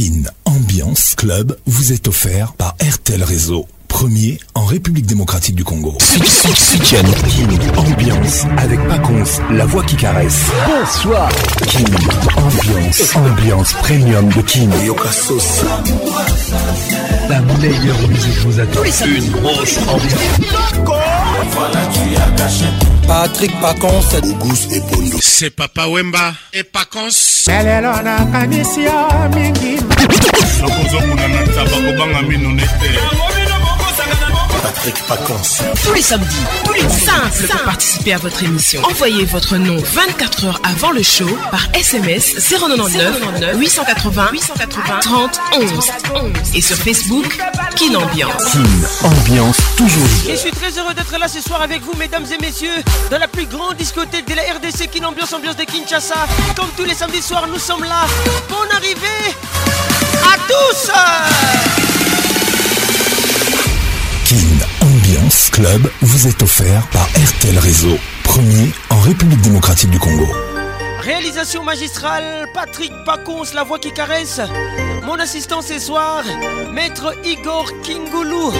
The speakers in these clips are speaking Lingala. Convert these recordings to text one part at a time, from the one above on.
King Ambiance Club vous est offert par RTL Réseau, premier en République démocratique du Congo. Kin Ambiance avec Paconce, la voix qui caresse. Bonsoir. King Ambiance, ambiance premium de Yokasos La meilleure musique vous attend. Une grosse ambiance. Voilà, tu as Patrick Pacons Auguste et Pondo C'est Papa Wemba et Pacons Lelelo na kanisi ya mingi Nakozokuna na tabako banga mino nete Patrick Paconce. Tous les samedis, tous les simples pour participer à votre émission. Envoyez votre nom 24 heures avant le show par SMS 099 880 880 30 11 et sur Facebook Kin Ambiance. toujours. Et je suis très heureux d'être là ce soir avec vous mesdames et messieurs dans la plus grande discothèque de la RDC Kin Ambiance de Kinshasa. Comme tous les samedis soirs, nous sommes là. Bonne arrivée à tous. club vous est offert par RTL Réseau, premier en République démocratique du Congo. Réalisation magistrale, Patrick Pacons, la voix qui caresse. Mon assistant ce soir, Maître Igor Kingoulou.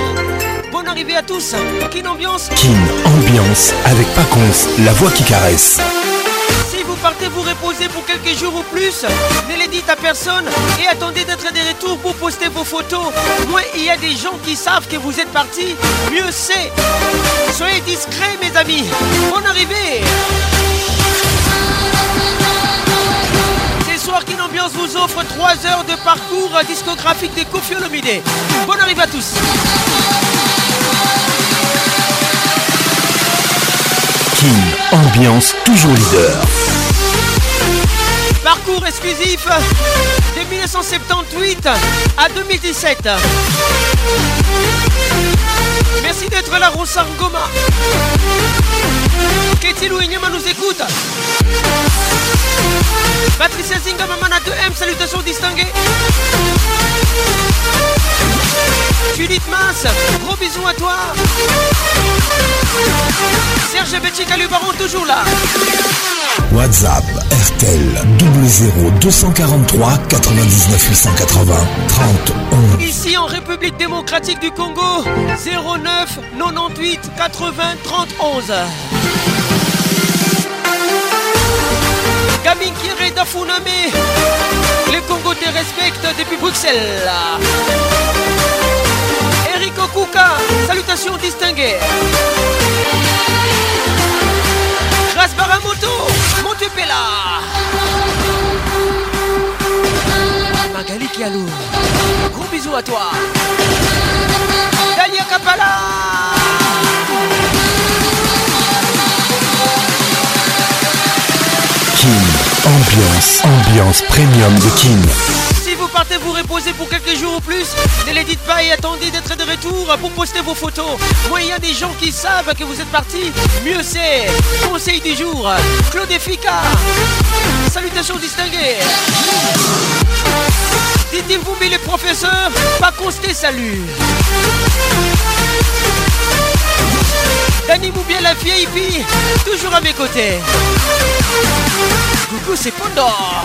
Bonne arrivée à tous. Kin Ambiance. Kin Ambiance avec Pacons, la voix qui caresse partez vous reposer pour quelques jours ou plus. Ne les dites à personne et attendez d'être des retours pour poster vos photos. Moins il y a des gens qui savent que vous êtes parti, mieux c'est. Soyez discrets, mes amis. Bonne arrivée. Ce soir, Ambiance vous offre 3 heures de parcours discographique des Kofi Bon Bonne arrivée à tous. King, ambiance toujours leader. Parcours exclusif de 1978 à 2017. Merci d'être là, Rosangoma. Ketilou et Nyama nous écoute. Patricia Zinga, 2M, salutations distinguées. Philippe Mince, gros bisous à toi. Serge Petit baron toujours là. WhatsApp RTL 243 99 880 30 Ici en République démocratique du Congo 09 98 80 30 11. Gaming Kiré Dafuname, les congo te respectent depuis Bruxelles. Eric Okuka, salutations distinguées. Grâce Baramoto, Montepela. Magali Kialou, gros bisous à toi. Dalia Kapala. Kim, ambiance, ambiance premium de Kim partez vous reposer pour quelques jours ou plus. Ne les dites pas et attendez d'être de retour pour poster vos photos. Moi, il y a des gens qui savent que vous êtes parti. Mieux c'est. Conseil du jour. Claude Effica. Salutations distinguées. Dites-vous, mais les professeurs, pas consté salut. vous bien la vieille vie, toujours à mes côtés. Coucou, c'est Pondor.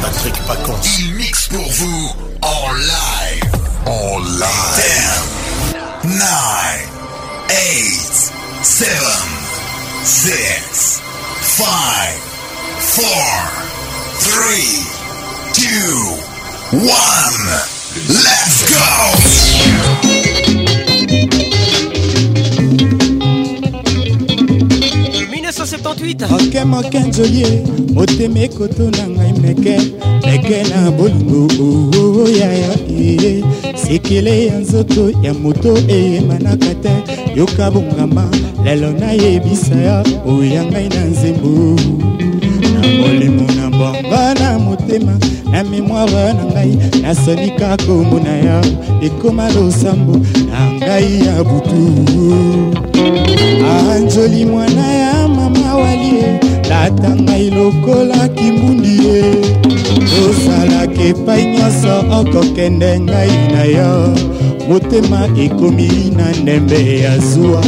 Patrick Pacons. Il mixe pour vous en live. En live. 10, 9, 8, 7, 6, 5, 4, 3, 2, 1. Let's go! moke moke nzoye motema ekoto na ngai meke meke na bolingo oya oh, oh, sekele ya nzoto ya moto eyemanaka te yoka bongama lelo nayebisa ya oya ngai na nzembo na molimo na bongo na motema na memoire na ngai nasoni kaka omona ya ekoma losambo na ngai ya butu anjoli ah, mwana ya mama nawali ye tata ngai lokola kimbundi ye osalaka epai nyonso okokende ngai na yo motema ekomi na ndembe ya zuwa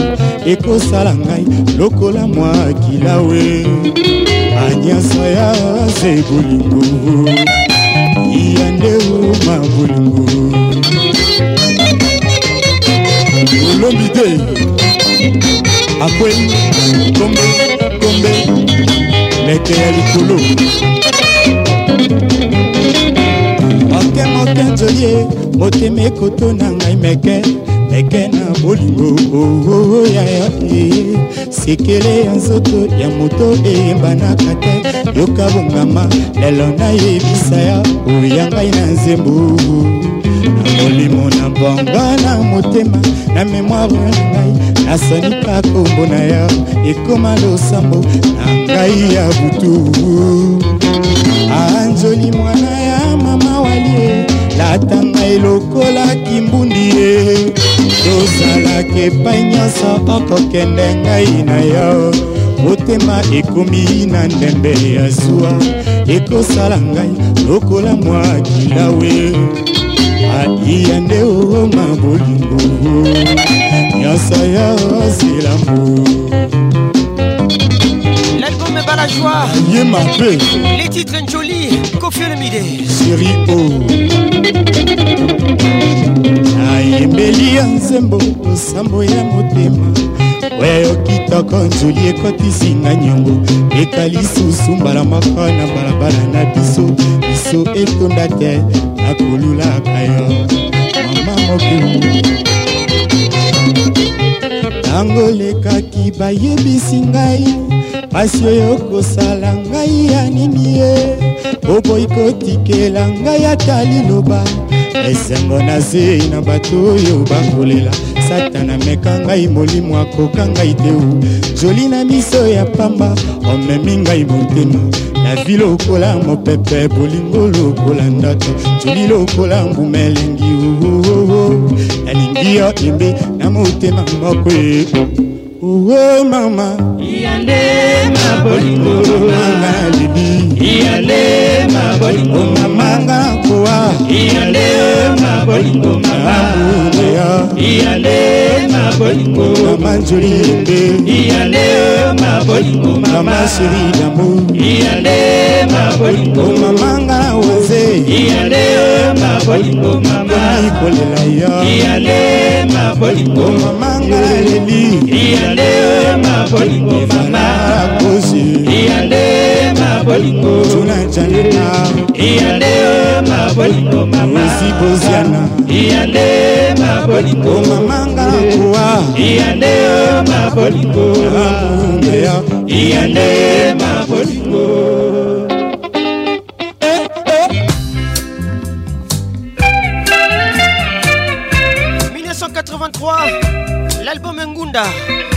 ekosala ngai lokola mwa kilawe anyasa ya ze bolingo iya ndeu ma bolingo olombi te akwei kombe nzete ya likolo moke moke nzoye motema ekoto na ngai meke meke na bolingo oh, oh, yaya sekele ya nzoto ya moto eyembanaka te yoka bongama lelo nayebisa ya oya ngai na nzembo molimo na bango na motema na memoire na ngai nasanika kombo na yo ekoma losambo na ngai ya butu anzoli mwana ya mama walie latanga elokola kimbundi ye tozalaki epai nyonso okokende ngai na yo motema ekomi na ndembe ya zuwa ekosala ngai lokola mwa kilawe aiya nde oma bolingo nyonso yo oselambo L'album est la joie. Yema P. Les titres Njoli, Kofi Olomide. Série O. Oh. Ayembeli ya nzembo osambo ya motema oyo kitoko nzoli ekotisinga nyongo eka lisusu mbala moko na balabala na biso biso etonda te akolulaka yo mama mokemu ntango lekaki bayebisi ngai pasi oyo kosala ngai ya nini ye oboyi kotikela ngai ata liloba esengo na se na bato oyo bakolela satana meka ngai molimo akoka ngai te joli na miso ya pamba omemi ngai motema navi lokola mopepe bolingo lokola ndato tuli lokola mbuma elengi nalingi oh, oh, oh, yo embe na motema moko e. owo mama iyande ma bolingo mama libi iyande ma bolingo mama nga kowa iyande ma bolingo mama muya iyande ma bolingo mama njoli yembe iyande ma bolingo mama siri damo iyande ma bolingo mama nga wa iyande mabolingo mama ikolela yo iyande mabolingo mama ngaleli iyande mabolingo mama kosi iyande mabolingo tuna janeta iyande mabolingo mama osi boziana iyande mabolingo mama ngalakuwa iyande mabolingo mama iyande mabolingo 2023, l'album Ngunda,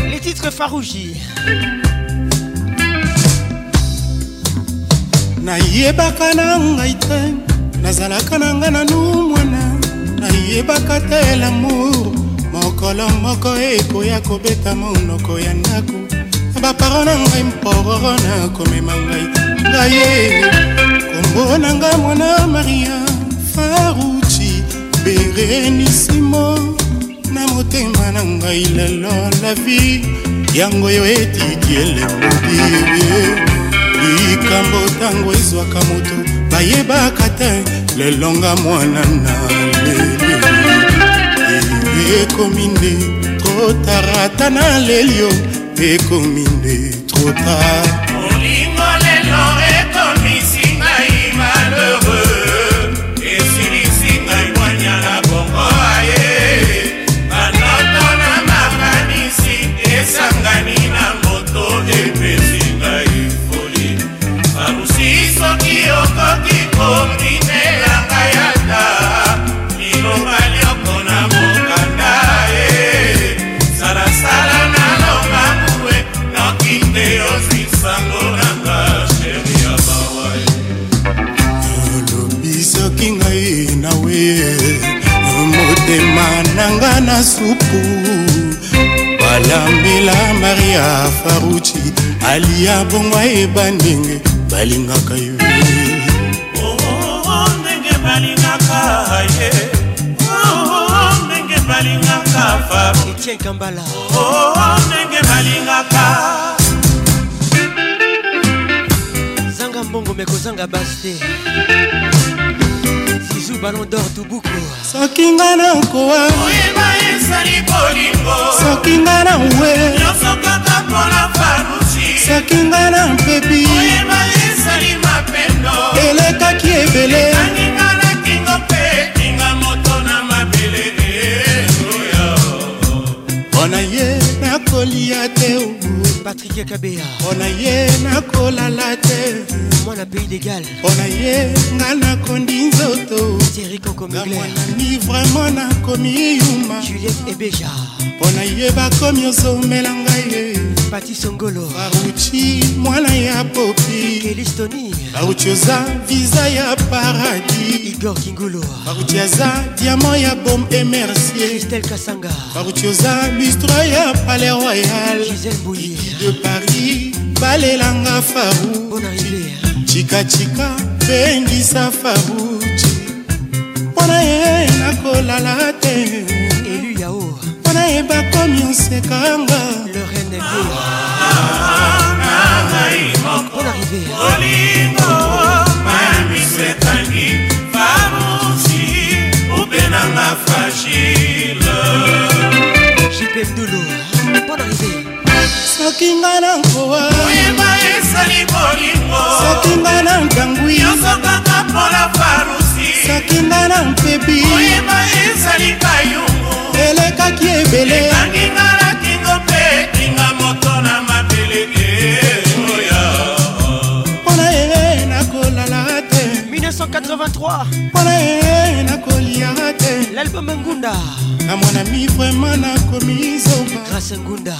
les titres Farouji. nayebaka na ngai te nazalaka na ngai nanu mwana nayebaka te lamour mokolo moko ekoya kobeta monoko ya ndako na baparo na ngai mpororo na komema ngai ngaye kombo na ngai mwana maria faruci berenisimo motema na ngai lelo la vie yango yo etiki elembo bibie likambo ntango ezwaka moto bayebaka te lelonga mwana na leli ekomi nde trotarata na lelio ekomi nde trotar ata na supu balambela maria faruci aliya bongo e ayeba oh, ndenge balingaka ye oh, etien kambala oh, ndenge balingaka zanga mbongo mekozanga basi te ballon d'or tubuku soki nga nakowa oyeba ezali bolingo soki nga na we nyonso kaka mpona farusi soki nga na mpepi oyeba ezali mapendo elekaki ebele aninga na kingo mpe etinga moto na mabele eoya mpona ye nakolia te patrik kabea mpona ye nakolala te mwana pays d'égal mpona ye nga nakondi nzoto tierikokomiglermwanani vraimen nakomi yuma juliet ebeja mpona ye bakomi ozomela ngai ye pati songolo faruci mwana ya popi kelistoni baruti oza viza ya paradis igor kingulu baruti aza diamant ya bom emercier kasanga baruti oza lustre ya palais royal de paris balelanga faruci cikacika bendisa faruci mpona ye nakolala te mpona ye bakomi osekanga le rene Bonne arrivée. Olingo, mami sekani, famuti, upena ma fragile. JPM Doulou, bonne arrivée. soki nga na nkowa oyeba esali bolingo soki nga na nkangwi nyonso kaka mpola farusi soki nga na mpebi oyeba esali kayungu elekaki ebele ekangi nga na 83 l'album ngunda na mwanami vraimen nakomi grâce ngunda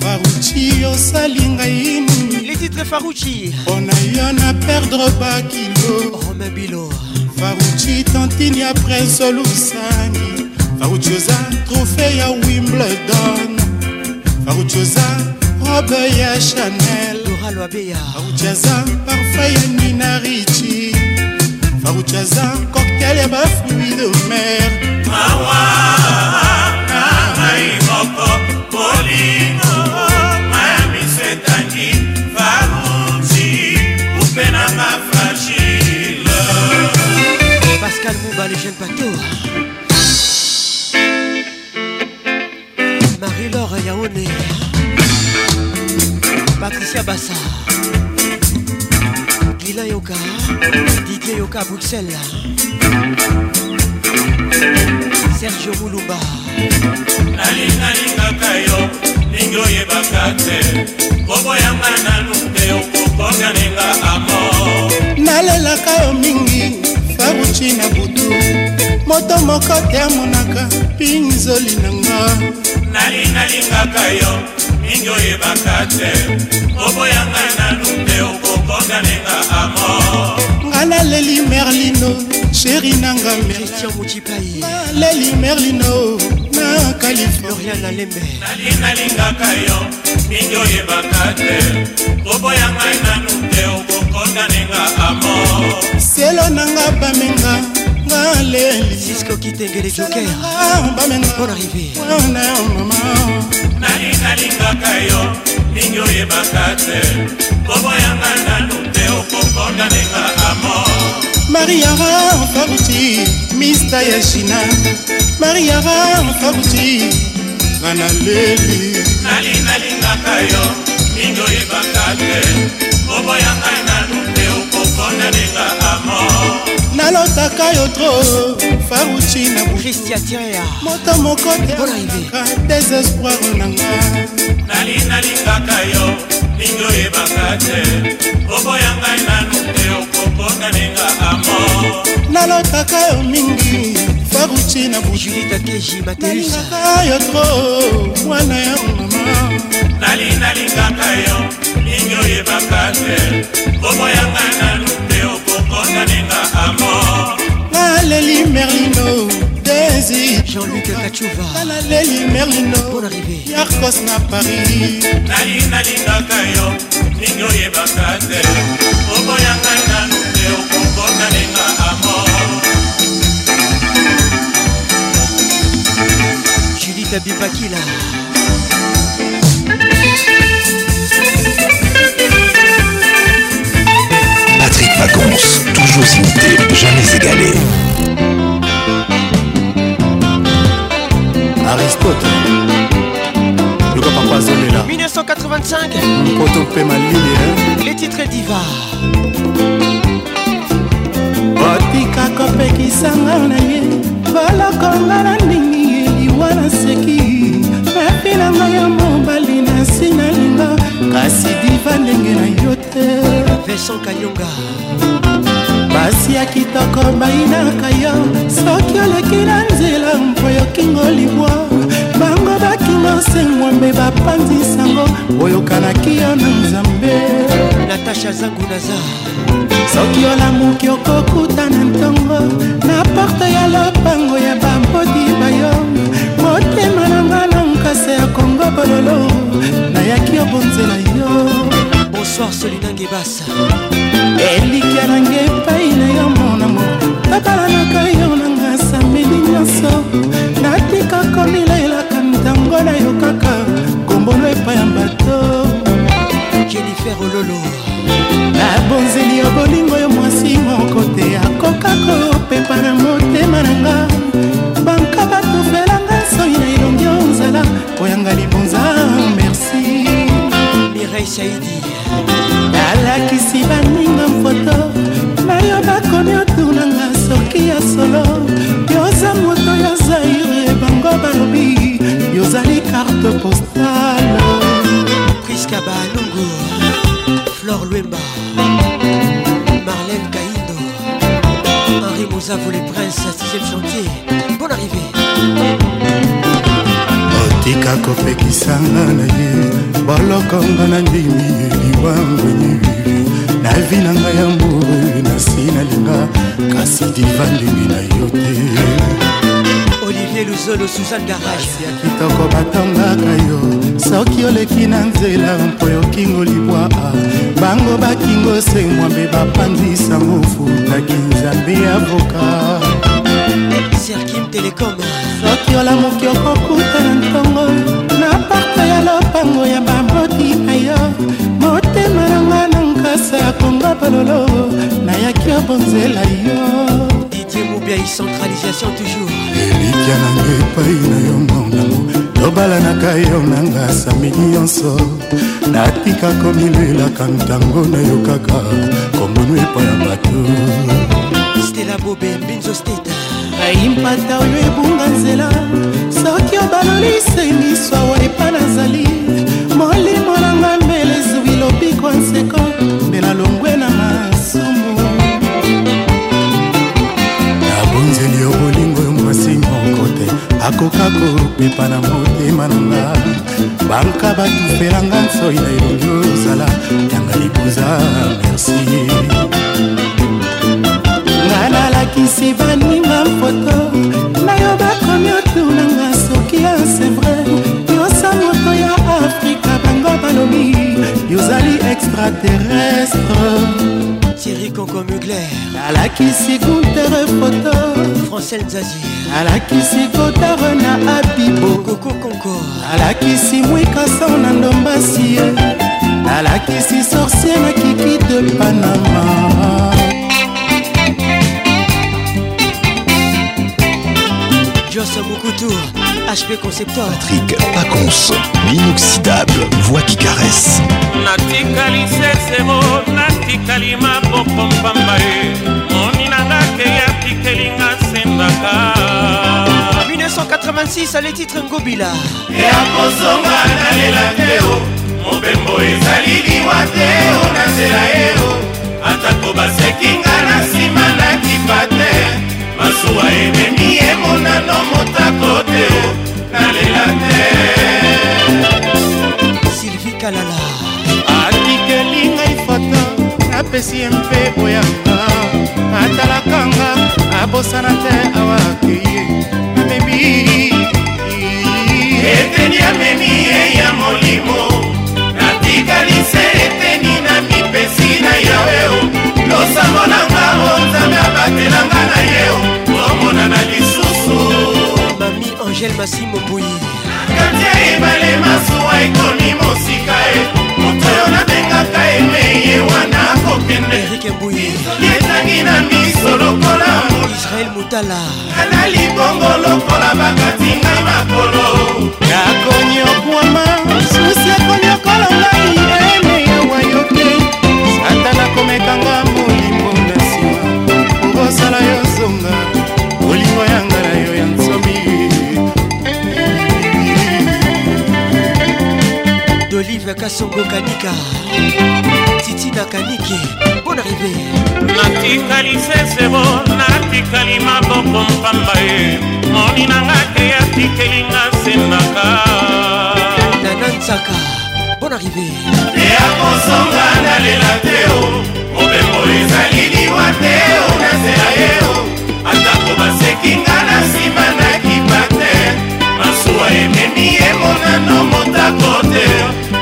faruchi osali ngai les titres Farouchi mpona yo na perdre bakilo romain bilo faruchi tantini Prince olusani faruchi oza trophée ya wimbledon faruchi oza robe à chanel Farouchi faruchi aza parfum ya nina Faruchaza, cocktail et ma de mer Mawa, Namaï Moko, Polino Miami Setani, Faruchi Poupenama fragile Pascal Mouba, les jeunes bateaux Marie-Laure Yaoné Patricia Bassa Dylan Yoka Didier Yoka à Bruxelles Sergio Moulumba nalingaka yo ningi oyebaka te koboyanga nanu te okokoka ninga amo nalelaka yo mingi faruchi na butu moto moko te amonaka pinzoli nanga nalinalingaka yo mingi oyebaka te koboyanga nanu te oko okonganenga amor nga naleli merlino sheri nanga merleli merlino na californialinalingaka yo mingi oyebaka te bobo ya ngai nanu te okokonganenga amor selo nanga bamenga baleli sisko kitengele joker mpona arrivémwana yo mama nani nalingaka yo lingi oyebaka te koboyanga nanu te okokonda nenga amor mariara faruti mista ya china mariara faruti ngana leli nali nalingaka yo mingi oyebaka te oboyanga nanu te okokona nenga nalotaka yo tro faruci na moto moko teaka desespoir nanga nalinalingaka yo lingi oyebaka te oboya ngai nanu te okopona ninga amo nalotaka yo mingi faruci na buinalingaka yo tro mwana ya mama nalinalingaka yo lingi oyebaka te oboya ngai nanu te Aleli Merlino Daisy Jean-Luc Kachouva Aleli Merlino Bonne arrivée Yarkos na Paris Nali nalingaka yo Ningi oyebaka te Oboyanga nanu te okokona ninga amor Julie Tabibakila vacances, toujours imité, jamais égalé. Aristote, le papa Pazonela. 1985, Poto Pema Ligne. Hein. Les titres diva. otikaka opekisanga na ye balokonga na ndingi ye liwa na seki nafinanga ya mobali na sina kanyonga kasi diva ndenge na yo te vesan kanyonga basi ya kitoko bayinaka yo soki oleki na nzela mpo yokingo libwa bango bakingo sengwambe bapanzisango oyokanaki yo na nzambe natasha zangunaza soki olamuki okokuta na ntongo na porte ya lopango ya babodi bayo motema place ya kongo bololo nayaki obonzela yo bonsoir solinange basa elikya nange epai na yo monamo nabalanaka yo nanga samedi nyonso natika komilelaka ntango nayokaka kombolo epai ya bato jennifer ololo nabonzeli yo bolingo yo mwasi moko te akokaka kopepa na motema na nga banka batofela kosala koyanga libonza merci mirei saidi nalakisi baninga mfoto nayo bakomi otunanga soki ya solo yoza moto ya zaire bango balobi yozali karte postale priska balungu flor lwemba marlene kaindo henri moza vous les princes sixième chantier bonne arrivée tika kopekisanga na ye bolokonga na ndimi eliwa mwenye navi na ngai ya mburu nasi nalinga kasi diva ndenge na yo te olivier luzolo suzan garasi ya kitoko batongaka yo soki oleki na nzela mpo yokingo libwa bango bakingo semwa mbe bapandisa mofu taki nzambe ya voka serkim telecom yola moki okokuta na ntongo na parte ya lopango ya bamoti na yo motema nanga na nkasa ya konga bololo nayaki obonzela yo ya centralisation toujours elikya nanga epai na yo monango tobalanaka yo nanga sami nyonso natika komilelaka ntango na yo kaka kombonu epai ya bato stela bobe mbinzo steta ngai mpata oyo ebunga nzela soki obalolise miso awa epa nazali molimo nanga mbele ezwi lobiko nseko mbela longwe na masumu nabonzeli yo bolingo yo mwasi moko te akoka kopepa na motema nanga banka batufelanga nsoi na elongi ozala yanga libuza merci bakisi baninga foto nayo bakomi otunanga soki ya sevre yosa moto ya afrika bango balobi yozali extraterrestre Thierry Conco Mugler alakisi guntere foto francel zazi alakisi kotare na abibo koko konko alakisi mwikaso na ndombasi ye alakisi sorcier na kiki de panama beaucoup tour. HP Conceptor. Patrick Pacons, l'inoxydable, voix qui caresse. natikali sesero natikali maboko mpamba ye moni nanga keya tikelinga sendaka 1986 le titre ngobila eya kozonga nalela la o Mon bembo liwa te o na nzela la o atako basekinga na nsima nakipa te masuwa ememi emonano motako te nalela te sylvie kalala atikeli ngai foto napesi ye mpe oyaka atalaka nga abosana te awakeye amemi eteni amemi angel masimo mbui kati ya ebale masuwa ekomi mosika e moto oyo nabengaka emeye wana kokende erike mbui ezangi na miso lokola israel mutala kana libongo lokola bakatinga makolo nakonyokwama live kasongo kanika titina kaniki bon arrivé natikali sesebo natikali maboko mpamba ye moni nanga te yatikelinga sembaka nanansaka bon arrivé eya kosonga nalela te o mobembo ezali liwa te o nasela ye o atako basekinga na nsima na kipa te masuwa ememi emonano motako te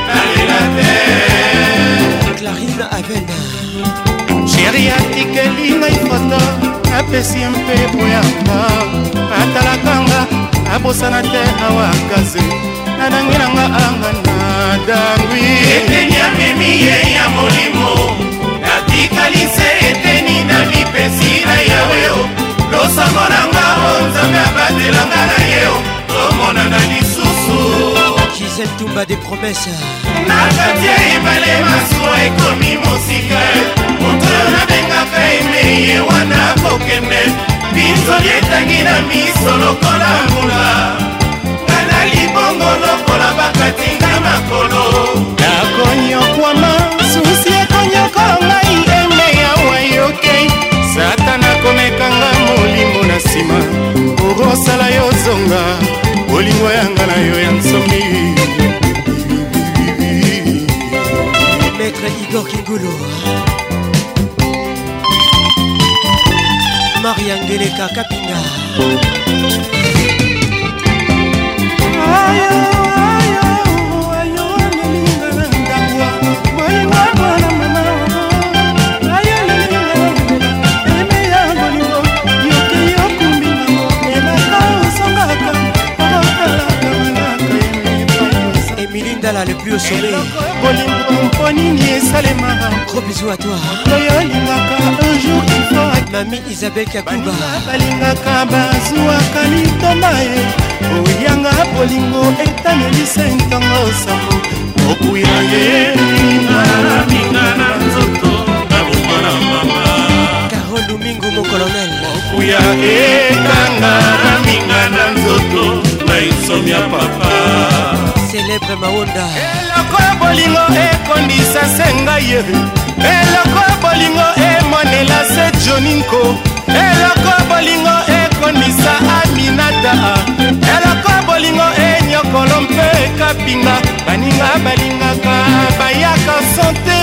clarine avena sheri atikeli ngai foto apesi mpe boyaka atalakanga abosana te awakaze nanangi nanga anga nadangwi eteni amemi ye ya molimo natikali se eteni na lipesi na yaweo losango nanga o nzambe abatelanga na yeo tomonana lisu Marcel Toumba des promesses nakatia ebale masuwa ekomi mosika moto nabengaka eme ye wana kokende bizoli etangi na miso lokola mbula nga na libongo lokola bakatinga makolo nakonyokwama susi ekonyoko ngai eme yawa yokei satana komekanga molimo na nsima okosala yo zonga bolingo yanga na yo Igor Kigolo Mariangeleka Kapinga ayo, ayo. bisous à toi mami isabel kakuba balingaka bazwaka litoma ye oyanga bolingo etanelisa ntongo sambo okuya ye minga na nzoto naboma na mama karol domingu mon colonel okuya ekanga na minga na nzoto na insomia papa célèbre maonda eloko ya bolingo ekondisa se ngai ye eloko bolingo emonela se joninko eloko bolingo ekondisa aminata eloko bolingo enyokolo mpe ekapinga baninga balingaka bayaka sante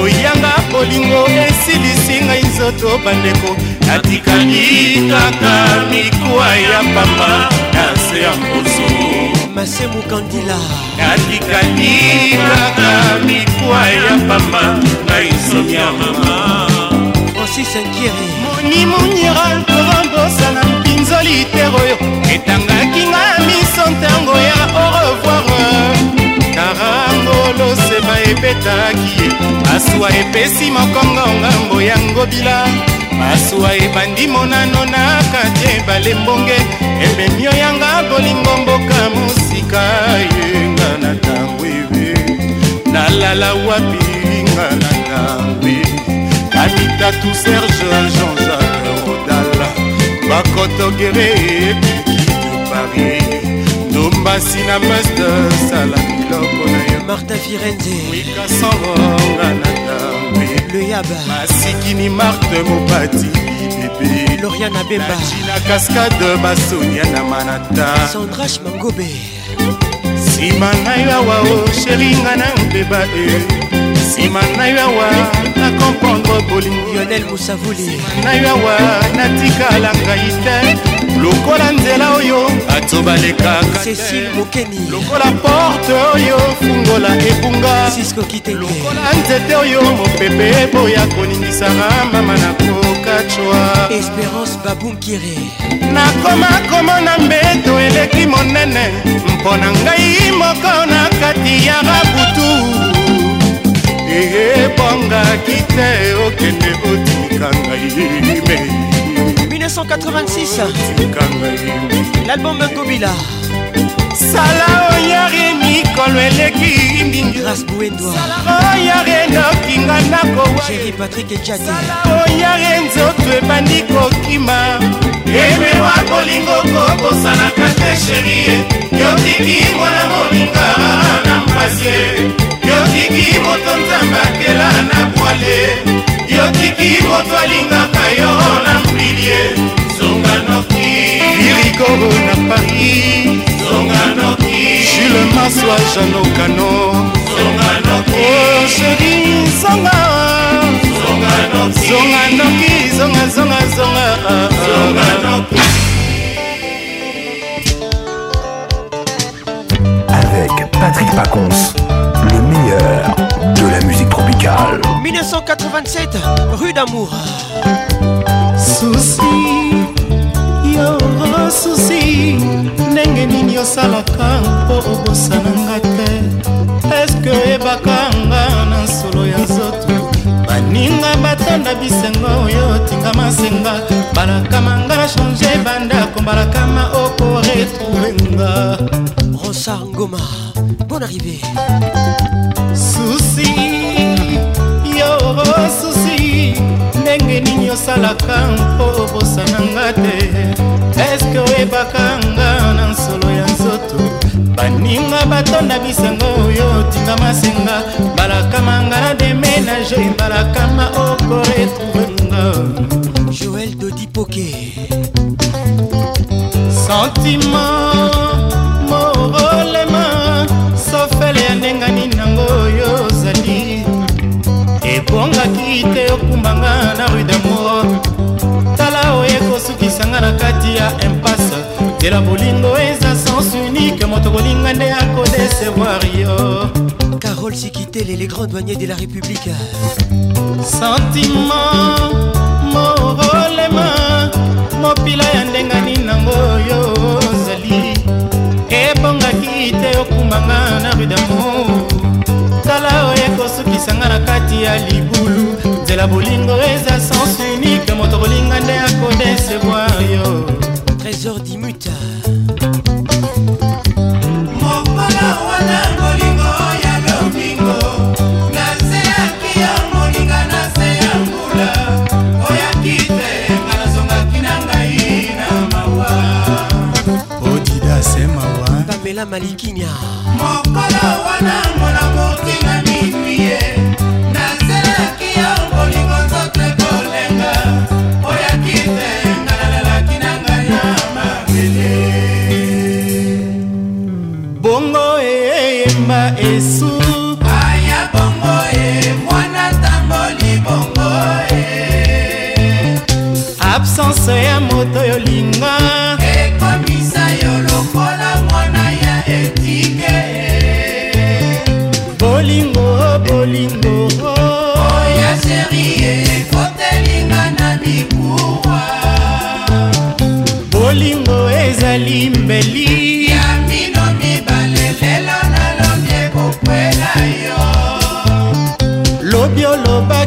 oyanga bolingo esilisi ngai nzoto bandeko natikali kaka mikwa ya pamba na se ya mposo mase mokandila natikaki kaka mikwa ya pamba ngai soki ya mama francis nkiri monimuniralkorombosa na mpinzoli tero oyo etangaki nga miso ntango ya orevoir karangolo seba ebetaki ye masuwa epesi mokongo ngambo ya ngobila masuwa ebandi monano na kati ebale mbonge ebemio yanga bolingo mboka mos esika yenga na ntango ebe nalala wapi nga na ntango ebe anita tu serge jean-jacques rodala bakotogere epiki de paris ndombasi na meste sala biloko na yo marta firenze wikasoronga na ntango e. le yaba masikini marte mopati bébé Lauriane Abemba la cascade Bassonia na Manata Sandrache Mangobe nsima na yo awa o oh, sheringa na mpeba e eh. nsima na yo awa na komprendre bolinginel mosavuli na yo awa natikala ngai te lokola nzela oyo bato balekakacécile mokeni lokola porte oyo fungola ebunga lokola nzete oyo mopepe eboya koningisaka mama na kokacwa espérance babunkire nakoma komona mbeto eleki monene mpo na ngai moko na kati ya rabutu ebongaki te okende otika ngai me 1986tika ngai l'album gobila sala oyari mikolo eleki mingioyare nokinga nakowaoyare nzoto ebandi kokima emewa bolingo kobosanaka te sherie yotiki mwana moninga na mpasie otiki moto nzambe akela na bwale yotiki moto alingaka yo na mbilie zonganoki iriko na paris zonganoki jule maswa janokano zonganoki sheri zonga zonganoki zongazongazonga zonganoki Patrick Pacons. meilleur de la musique tropicale. 1987, rue d'amour. Souci, yo souci, ndenge nini osalaka mpo obosana nga te eske ebaka nga batonda bisengo oyo tinga masenga balakama nga bachange bandako balakama okoretrouvenga rosa ngoma bon arrivé susi yo susi ndenge nini osalaka mpo obosana nga te eske oyebaka nga na nsolo ya baninga batonda bisango oyo tinga masenga mbalakama nga na deménage mbalakama okoretrouvenga joel dodipoke sentiment morolema sofele ya ndengani nango oyo ozali ebongaki te okumbanga na rue damour tala oyo ekosukisanga na kati ya impase tela bolingo eza sensu moto kolinga nde akodesevoir yo carole sikitele les grands douaniers de la république sentiment morolema mopila ya ndengani nango yo ozali ebongaki te okumanga na rue d'amour tala oyo ekosukisanga na kati ya libulu nzela bolingo eza pamela malikinya mokolo wana mona motina mipie naselaki yo bolingo nzote kolenga oyaki te ngalalaki na ngai ya mabele bongo eyeyemba esu aya bongo e mwana tamboli bongo e absence ya moto yo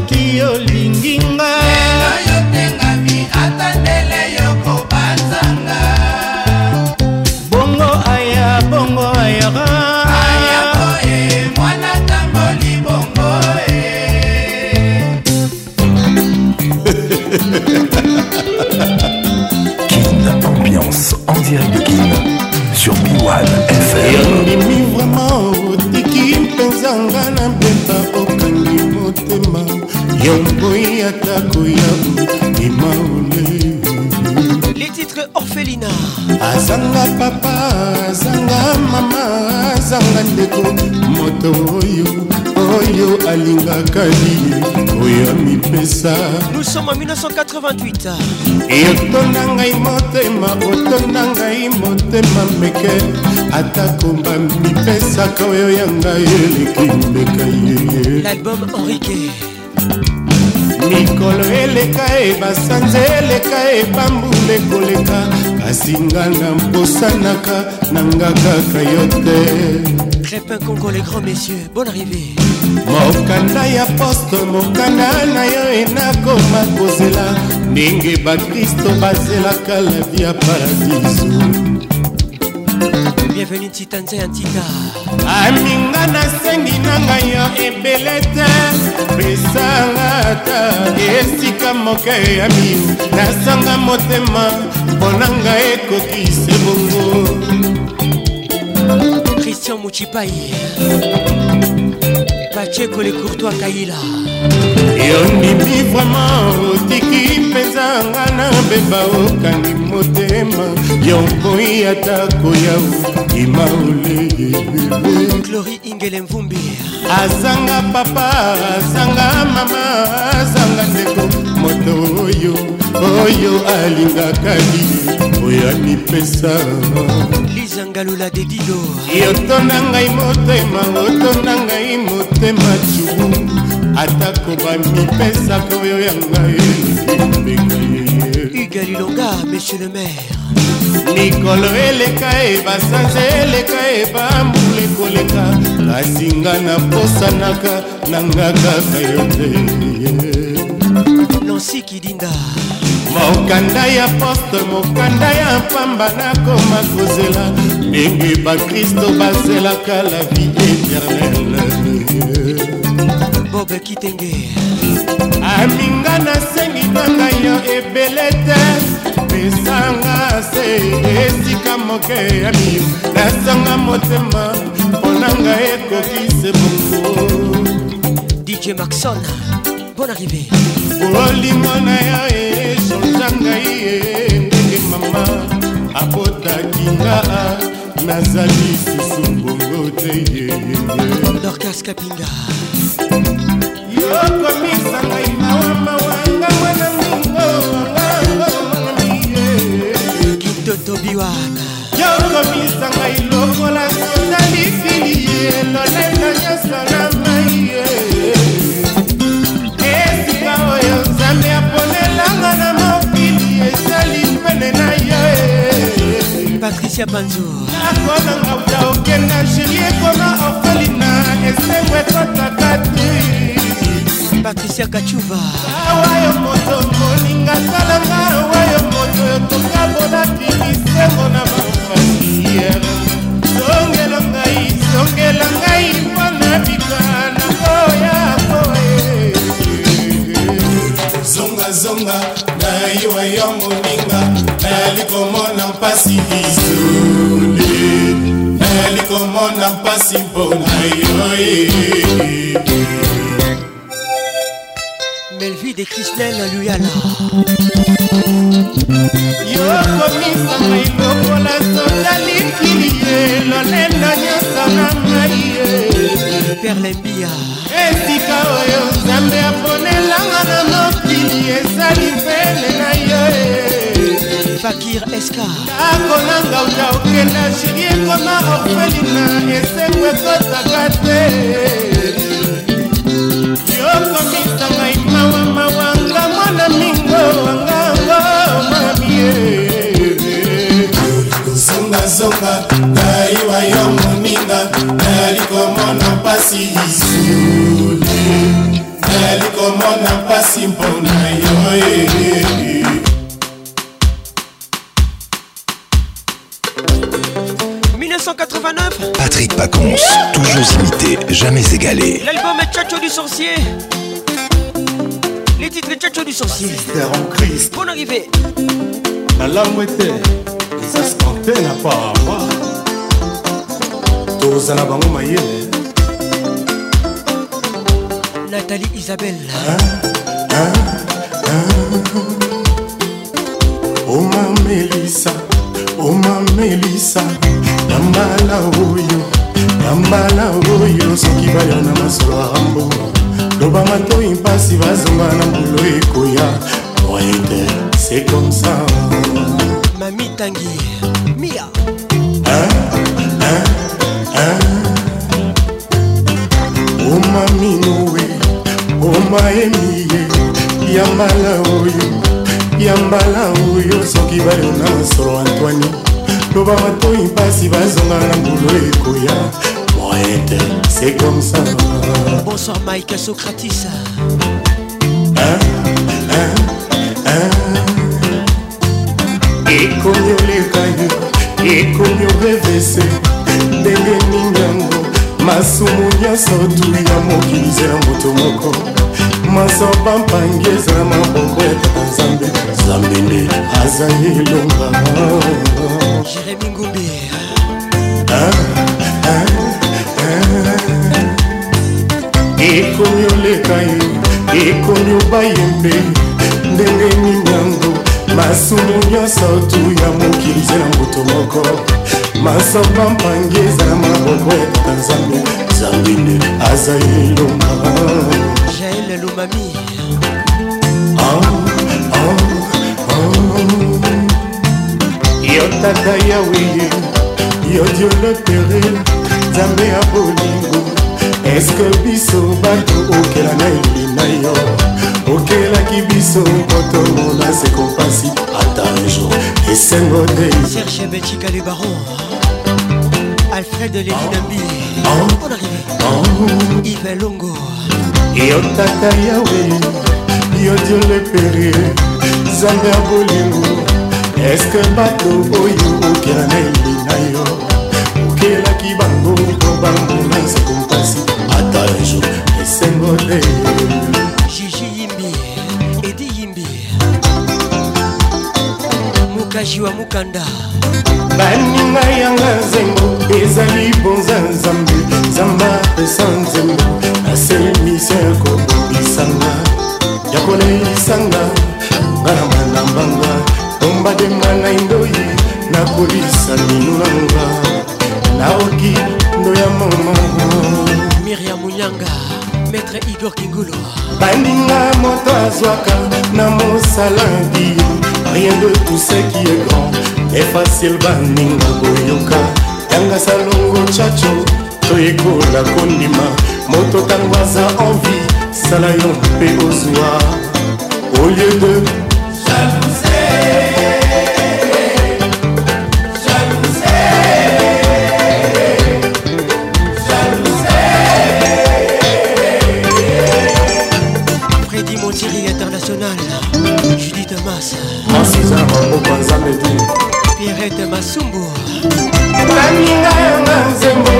soki olingi nga koyabu imaole les titres orphelina azanga papa azanga mama azanga ndeko moto oyo oyo alingaka ye oyo amipesa nous sommes en 1988 otonda ngai motema otonda ngai motema meke atako bamipesaka oyo ya ngai eleki mbeka ye l'album henrique mikolo eleka e basanza eleka e bambula ekoleka basinga na mposanaka nanga kaka yo te crépin congo les grands messieurs bonne arrivée mokanda ya poste mokanda na yo enakoma kozela ndenge bakristo bazelaka la via paradiso bienvenu tita nzai ya ntika aminga nasengi na ngai yo ebele te pesanga ta esika moke ya mino nasanga motema mpona ngai ekoki se bongo christian mochipai pacheko le courtois kaila yondimi vraimen otiki mpenza nga na beba okangi motema yokoi ata koyau kima oleyelelclori ingele mvumbi azanga papa azanga mama azanga ndeko moto oyo oyo alingaka ye oyo amipesa zangalula de dido yotonda ngai motema otonda ngai motema cubu atako bamipesaka oyo ya ngai igalilonga monsieur le maire mikolo eleka e basanze eleka e bambula ekoleka kasi nga naposanaka nanga kaka yo te nansi kidinda mokanda ya poste mokanda ya pamba nakoma kozela ndenge bakristo bazelaka la vie éternele bob kitenge aminga nasengi nanga yo ebele te pesanga se esika moke ya mio nasanga motema mponanga ekoki se bongo dj maxon bon arrivé bolingo na yo esolisa ngai ye ndenge mama abotaki nga nazali susu mbongo te yeyeyedorkas kapinga yokomisa ngai mawamawanga mwana mingo kintotobiwana yokomisa ngai lokola sotalifili ye lolenda nyonso na mai ye patricia banzo nakonanga uta okenda jiri ekoma okolina esengo ekotaka te patricia kachuva awa yo moto moninga salanga awa yo moto yokoka bolaki bisengo na bafamiyere songelongai songelanga mpasi mpona yo melvi de kristel luyala yokomisa ngai lokola sotalikili ye lolendo nyonso na ngai ye perlembia esika oyo nzambe aponelanga na mokili ezali pene na ye fakir eskarnakolanga uta okenda shiri ekoma orfelina esengo ekotaka te yokomisa ngai mawa mawanga mwana mingo wangango mamie zongazonga ngai wayo moninga nayali komona mpasi lisule nayali komona mpasi mpona jamais égalé. L'album est Tchatcho du sorcier. Les titres Tchatcho du sorcier. Sister en Christ. Bonne arrivée. La langue était, et ça se moi. Tous à la bango maillet. nathalie isabelle hein? hein? hein? Oh Mélissa, oh Oh Mélissa, la mala oyo na mbala oyo soki baya na masuwa rambo loba matoi mpasi bazonga na mbulu ekoya moyete se komsa mamitangi mia omaminowe omaemiye ya mbala oyo ya mbala oyo soki bayo na masolo antoine loba matoi mpasi bazonga na mbulu ekoya poète, c'est comme ça. Bonsoir Mike à Socratis. Ah, ah, ah. ekomi olekayo ekomi orevese ndenge nini yango masumu nyonso tu ya mokili ezala moto moko masoba mpangi ezala maboko ya tata nzambe nzambe nde azali elonga jérémi ngumbi ah, ah. ekomi oleka ye ekomi obayembe ndenge nini yango masumu nyonso tu ya mokili zela moto moko masamba mpangi ezala maboko ya tata nzambe zambine aza elonga jael lumami yo tata yawe ye yo dieu le pere nzambe ya bolingo eske biso bato okela na elina yo okelaki biso kotongo na sekompasi ata njo esengo te serge betika le baron alfred lelinambi mpon arrivé ive longo yo tata yawe yo dio lepere zambe ya bolingo eske bato oyo okela na elina yo okelaki bango po bango jour esengo te jiji yimbi edi yimbi mukaji wa mukanda baninga yanga nzengo ezali mponza nzambe nzambe apesa nzembo aselemisi ya kobongisanga ya koleisanga nga na manambanga ombadenga ngai ndoyi nakolisa minu nanga naoki ndo ya momo miriam munyanga maître igor kingulu baninga moto azwaka na mosalandi rien de tout ce qui est grand est facile baninga boyoka yanga salongo chacho toyekola kondima moto ntango aza envi sala yo mpe ozwa au lieu de baninga yanga nzembo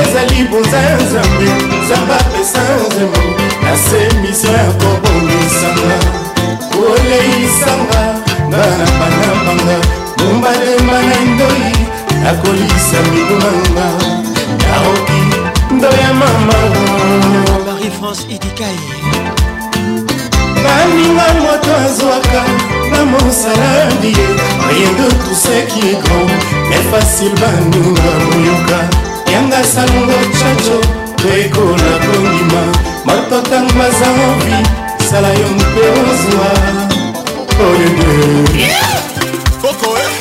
ezali boza ya nzambe nzambe apesa nzembo nase misio ya kobongisanga koleisanga bana banabanga mombalemba na ndoi nakolisa mibumanga naoki ndo ya mama marie france idikai baninga moto azwaka na monsaladi rien de tout ce qui est grand mais facile baninga moyoka yanga salongo chacho ekola kondima moto ntango baza ovi sala yo mpe ozwa oyede koko eh,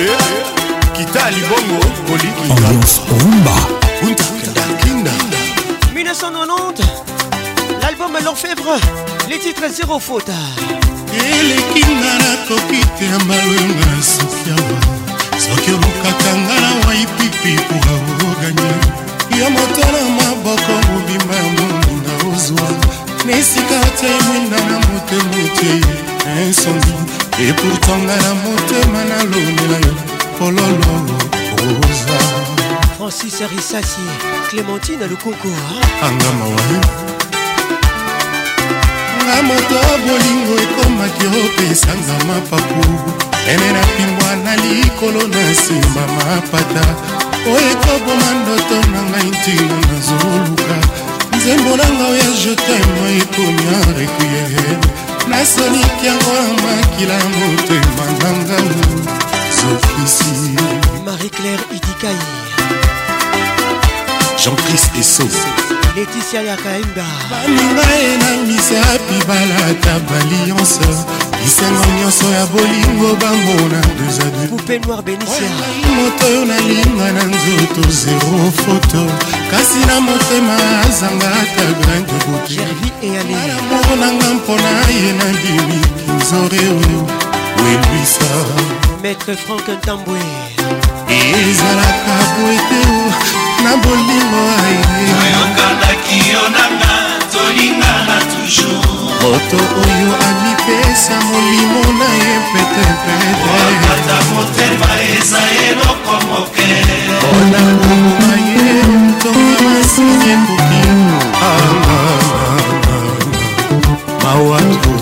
eh, eh. kitali bongo kolikika ambiance rumba Lefebvre, les titres zéro faute. eleki nga nakoki te ya malwenga na sofiama soki olukaka nga na waipipi kura oganya ya moto na maboko mobimba ya moninga ozwa na esika te mwinda na motema otie insondi epourtant nga na motema nalonela yo pololo oza francis arisasi clémentine alukoko angamawa na moto bolingo ekomaki opesanga mapapu pene na pimbwa na likolo na nsimba mapata oyo ekoboma ndoto na ngai ntina nazoluka nzembo na ngao ya jetema ekomi arequiere nasoliki yango na makila motema na ngau sofisi marie claire idikai jean-christ esos leticia ya kaenda baninga ye na misapi balata balianse bisengo nyonso ya bolingo bango na deuxadupupe noir benisia moto oyo nalinga na nzoto zero foto kasi na motema azanga ata grande boteamour nanga mpona ye na bimi kinzore oyo welwisa maître frank ntambwe ezalaka boete na bolingo ayeyokandaki yo nanga tolingana toujours moto oyo amipesa molimo na ye petepete motema eza eloko moke mpona kokoma ye ntonga masini ekoki ah, ah, ah, mawatu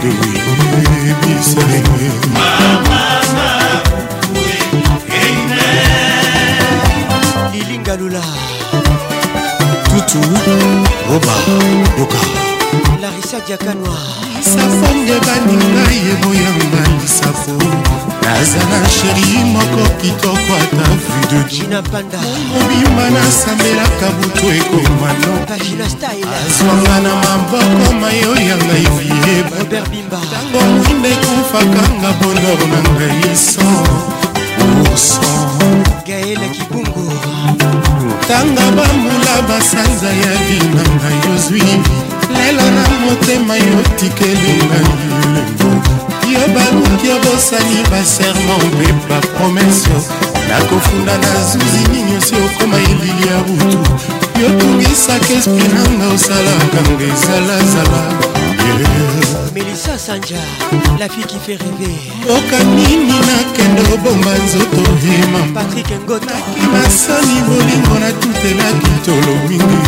toyebisa lilinga lula tutu roba doka larisa diakanwa safonge baninga yeboyanga lisafo nazala sheri moko kitoko ata videdimobima nasambelaka butu ekoma nokazwanga na maboko mayo ya ngai viebantango mwinda ekufakanga bonor na ngai so oso tanga bambula basanza ya vinanga yozwi lelo na motema yotikeli ngai yo baluki yo bosali baserma mpe bapromese nakofunda na zuzi nini osi okoma elili ya butu yotungisaka espri nanga osalaka ngo ezalazala melisa sanja la fille qui fait rêver mboka nini nakende obomba nzoto hema patrik ngotaki nasali bolingo natutelaki tolo mingi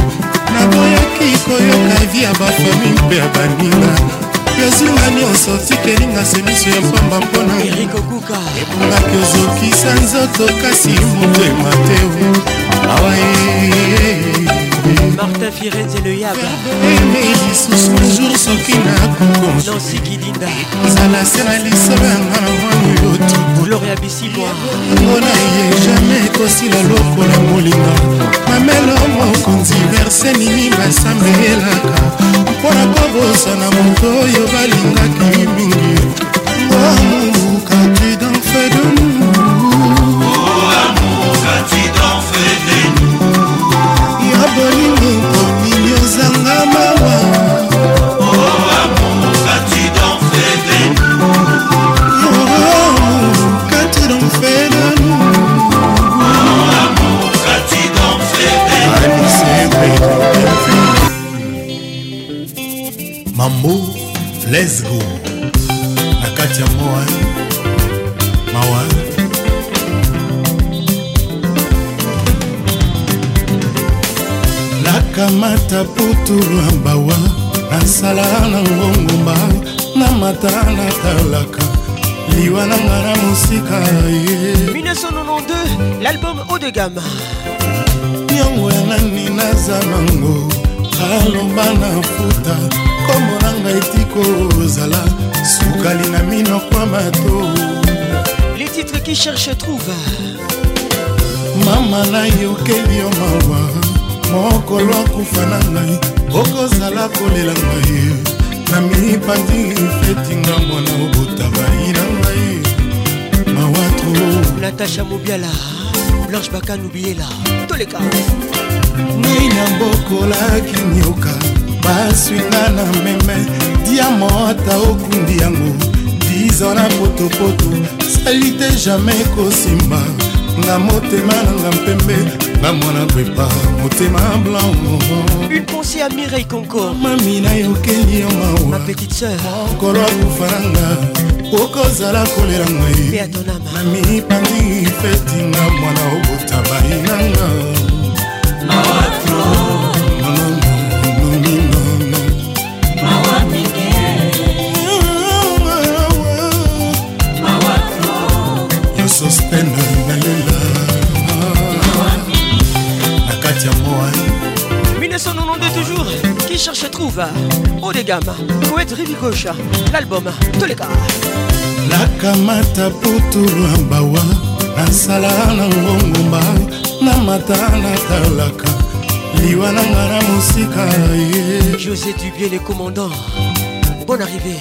naboyaki koyoka vi ya bafami mpe ya baninga esinga nyonso tikelinga semiso ya pamba mpona ebongaki ozokisa nzoto kasi motema te awa e, Martin Firenze le lisusu jour soki nakokozala se na lisolo yanga na mwana yotuona ye jamai ekosila lokola molinga mamelo mokonzi verse nini basambelaka mpo na kobosa na moto oyo balingaki de gama yango ya nani naza nango aloba na futa kombo na ngai tiko ozala sukali na minokwa mato les titres qui cherche trouve mama nayokeli yo mawa mokolo akufa na ngai okozala kolela ngai na mipandi fetinga mwana obota bai na ngai mawatro natasha mobiala blanche baka nubiela toleka nina bokolaki nioka baswinga na meme diamota okundi yango dizo na potopoto sali te jamai kosimba na motema nanga mpembe na mwana kwepa motema blancoponsi ya mirei concord mami nayokeli yo mawa mokolo akufanga okozala kolela ngai ami pandi fetinga mwana toujours qui cherche trouve haut des gammes poète rivi gauche l'album gars. nakamata putulu ya bawa nasala na ngongomba na mata natalaka liwa na nga na mosika ye josé dubie le commandant bon arrivé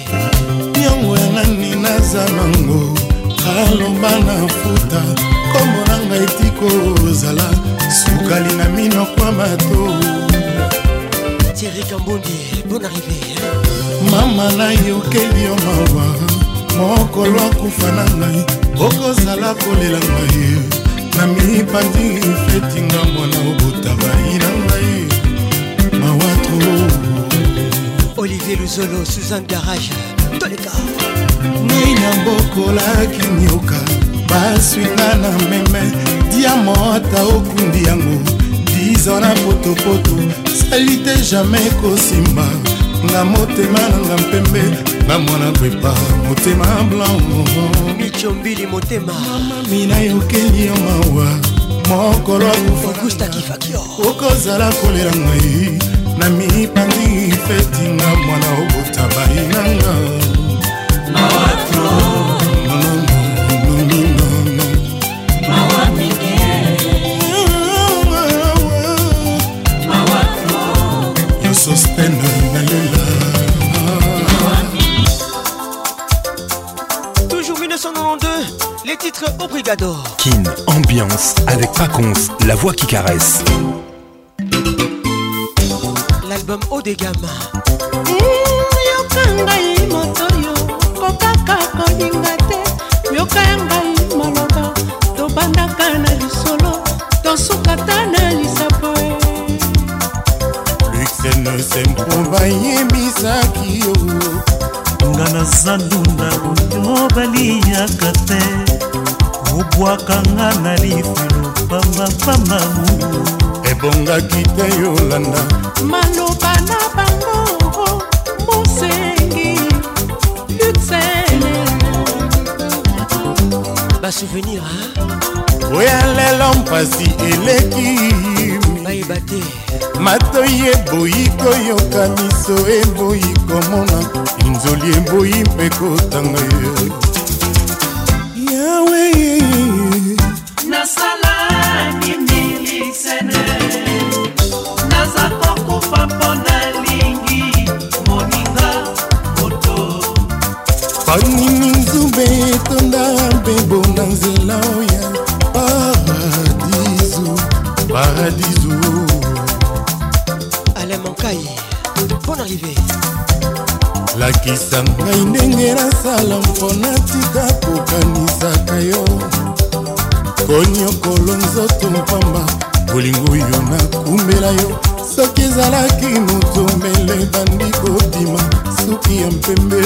niongo ya nani naza nango aloba na futa kombo na ngai tiko ozala sukali na minokwa mato tieri kambundi bon arrivé mama nayokeli yo mawa mokolo akufa na ngai okozala kolela ngai na mipandi fetinga mwana obotabai na ngai mawatro olivier luzolo suzan garage toleka nina bokolaki nioka baswinga na meme diamota okundi yango diza na potopoto sali te jamai kosimba nga motema na nga mpembe bamwana kwepa motema blanmicombili motema mami nayokeli yo mawa mokolo okozala kolela ngai na mipandi fetinga mwana okotabai nanga Paconce au Brigador. Kin, ambiance avec Paconce, la voix qui caresse. L'album haut des gammes. yoka ngai moto yo kokaka kolinga te yoka ngai maloba tobandaka na lisolo tosukata na lisapo luxenesempo bayebisaki yo nga na zandu na mobali yaka te obwakanga na lifulo pambapamba ebongaki te yolanda maloba na bango mosengi luxele basouvenir oya lelo mpasi eleki bayeba te matoi eboyi koyoka miso eboyi komona inzoli eboyi mpe kotanga ye yawe banini nzube etonda mbebo na nzela ya paradisu paradisu alemankai bon arrivé lakisa ngai ndenge nasala mpona tika kokanisaka yo konyokolo nzoto mpamba bolingo yo nakumbela yo soki ezalaki moto mbele ebandi kobima suki ya mpembe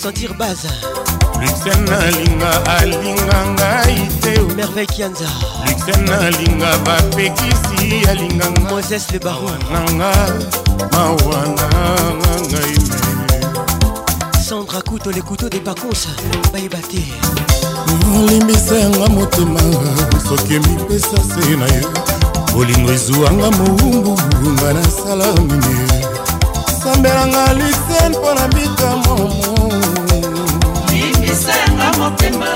sentir baza luxen nalinga alinga ngai te merveille kianza luxen nalinga bapekisi alinganga moses le baronanga mawananga ngai sandra kuto le couteau des pacons bayeba te olimbisanga motema soki mipesa se na ye bolingo ezwanga mowumbu nga nasala mine sombelanga lisen mpo na bikamo limisanga motema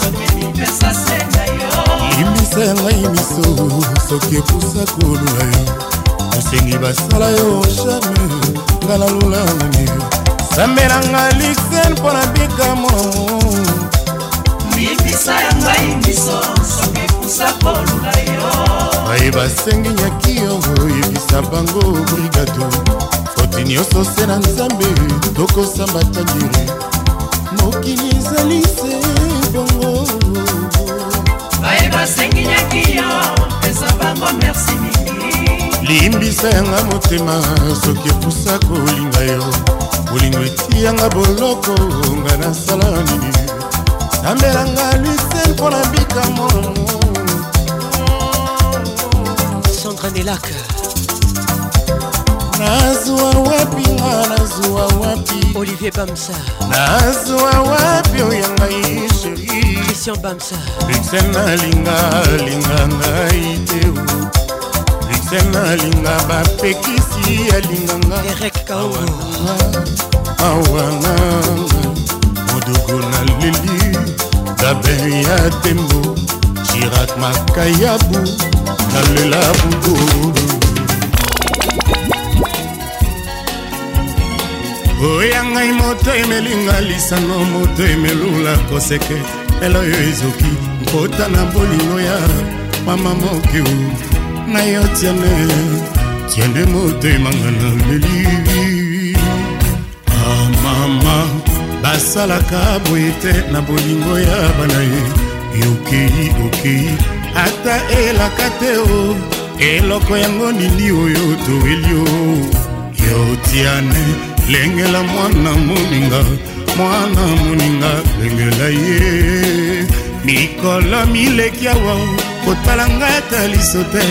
soki lipesa se na yo limisa ngai miso soki epusa kolula yo basengi basala yo shame nga nalulani sambelanga lisen mpo na bikamo limisa ya ngai miso soki epusa kolula yo baye basengi nyaki yo yebisa bango brigado toti nyonso se na nzambe tokosamba tandiri mokili ezali se bongo basenginyaki yo pesa bango merci mingi limbisa yanga motema soki epusa kolinga yo bolingo eti yanga boloko nga nasala nini sambelanga lisel mpo na bikamoocentre nelaka nazwa wapi nga nazwa wapi olivier bamsa nazwa wapi oya ngai sheri christian bamsa lixel nalinga alinga ngai te lixel nalinga bapekisi alinganga erek kaongo awanga modogo naleli gabe ya tembo jirak makayabu nalela bugoru oya ngai moto emelinga lisano moto emelula koseke elo oyo ezoki nkota na bolingo ya mama mokiu na yo tiane tiende motemanga na lelivi amama ah, basalaka boye te na bolingo ya bana ye okei okei ata elaka te o eloko yango nini oyo toweli o yo tiane lengela mwana moninga mwana moninga lengela ye mikolo mileki awa kotala ngai ata liso te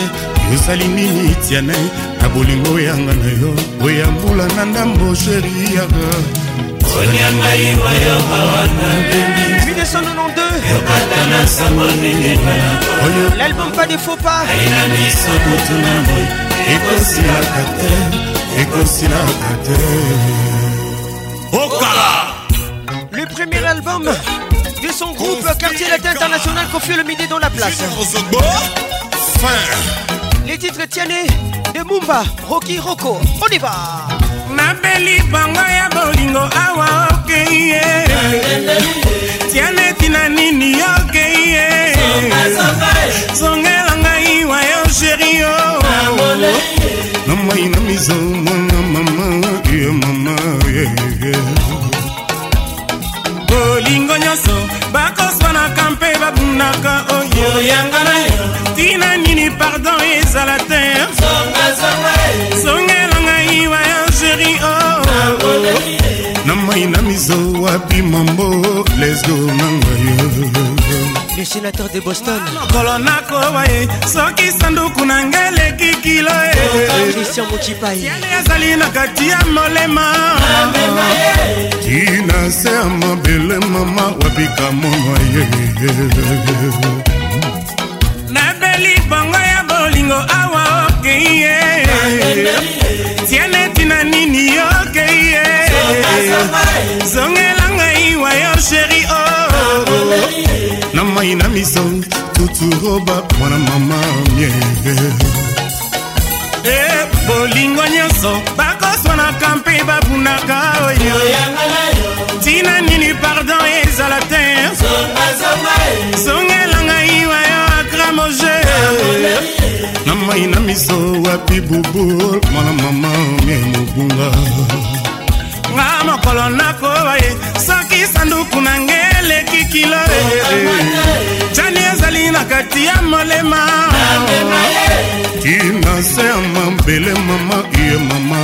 yozali nini tiane na bolingo oyanga na yo oyambula na ndambo sheri yaka onyangai oyo awana bemi yokata na sango ndenge oyo l'album pas de faux pas aina miso kotuna boy ekosilaka te ekosilaka te okala le premier album de son groupe Quartier Latin International confie le midi dans la place. Les titres Tiané de Mumba, Rocky Rocco. On y va. nabeli bango ya bolingo awa okei ye tianeti na nini okei ye zongela yo mama ina mizo mwana mama ye mama bolingo nyonso bakoswanaka mpe babundaka oyoyanga oh, na yo tina nini pardon ezala te eh. songela ngai wa algérie oh. eh. na mai na mizo wapi mambo lesgo na ngai le sénateur de boston mokolo nakoba ye soki sanduku na ngai eleki kilo christian mokipai ezali na kati ya molema tina se ya mabele mama wabika mono ye nabeli bongo ya bolingo awa okeye tiene tina nini okeye zongelanga iwa yo sheri o mai na miso tuturoba mwana mama mie e eh, bolingo nyonso bakoswanaka mpe babunaka oyo ntina nini pardon ezala te songelanga eh. iwa yo akramoje na mai na miso wapi bubul mwana mama mie mobunga nga mokolo nakoba ye soki soki sanduku na nge eleki kilo e. jani ezali na kati ya molema tina se ya mabele mama ye mama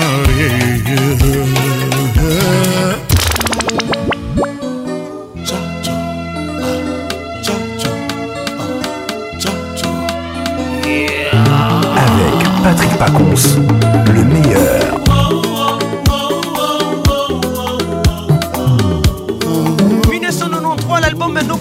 Avec Patrick Pacons.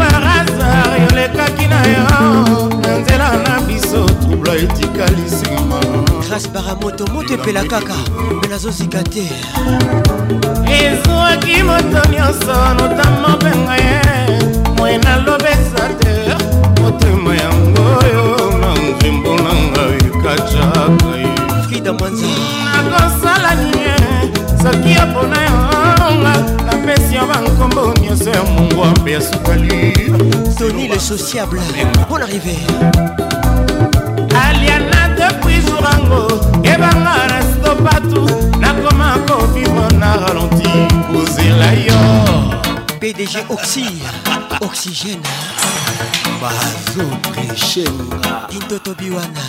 parasar yolekaki na yo na nzela na biso trouble etikali nsima grase baramoto moto epela kaka me nazozika te ezwaki moto nyonso notamo mpenga ye moye nalobesa te motema yango yo na nzembo nanga ekacaka ye frida manza nyonso ya mongwambe ya sukali tony le sociable bon arrivé aliana depuis jourango ebanga na stopatu nakoma kovivre na ralenti kozela yo pdg oxy oxygène bazopreshenga tintotobiwana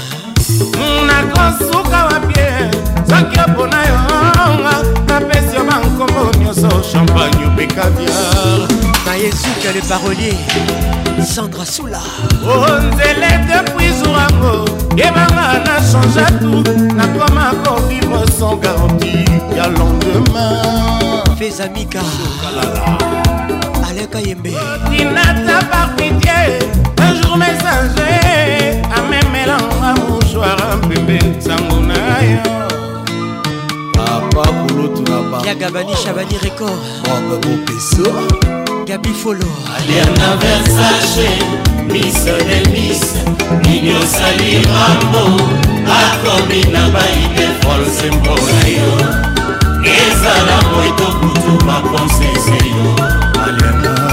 nakosuka wapie soki opona yo napesi yo bankombo nyonso champagne obekaviar nayesuka le parolier sandra sula onzele oh, depuis zourango yebanga na change tout nakoma kobimo sans garanti ya lendemain fezamika aleka yembe tinata par pitié un jour messager amemelanga soara mpembe nsango na yo papa kolotu na bayagabani shabani record bob mopeso gabi folo alerna versace misonemis nini osali rambo akomi na baide folse mpona yo ezala moito kutu bakonsese yo alerna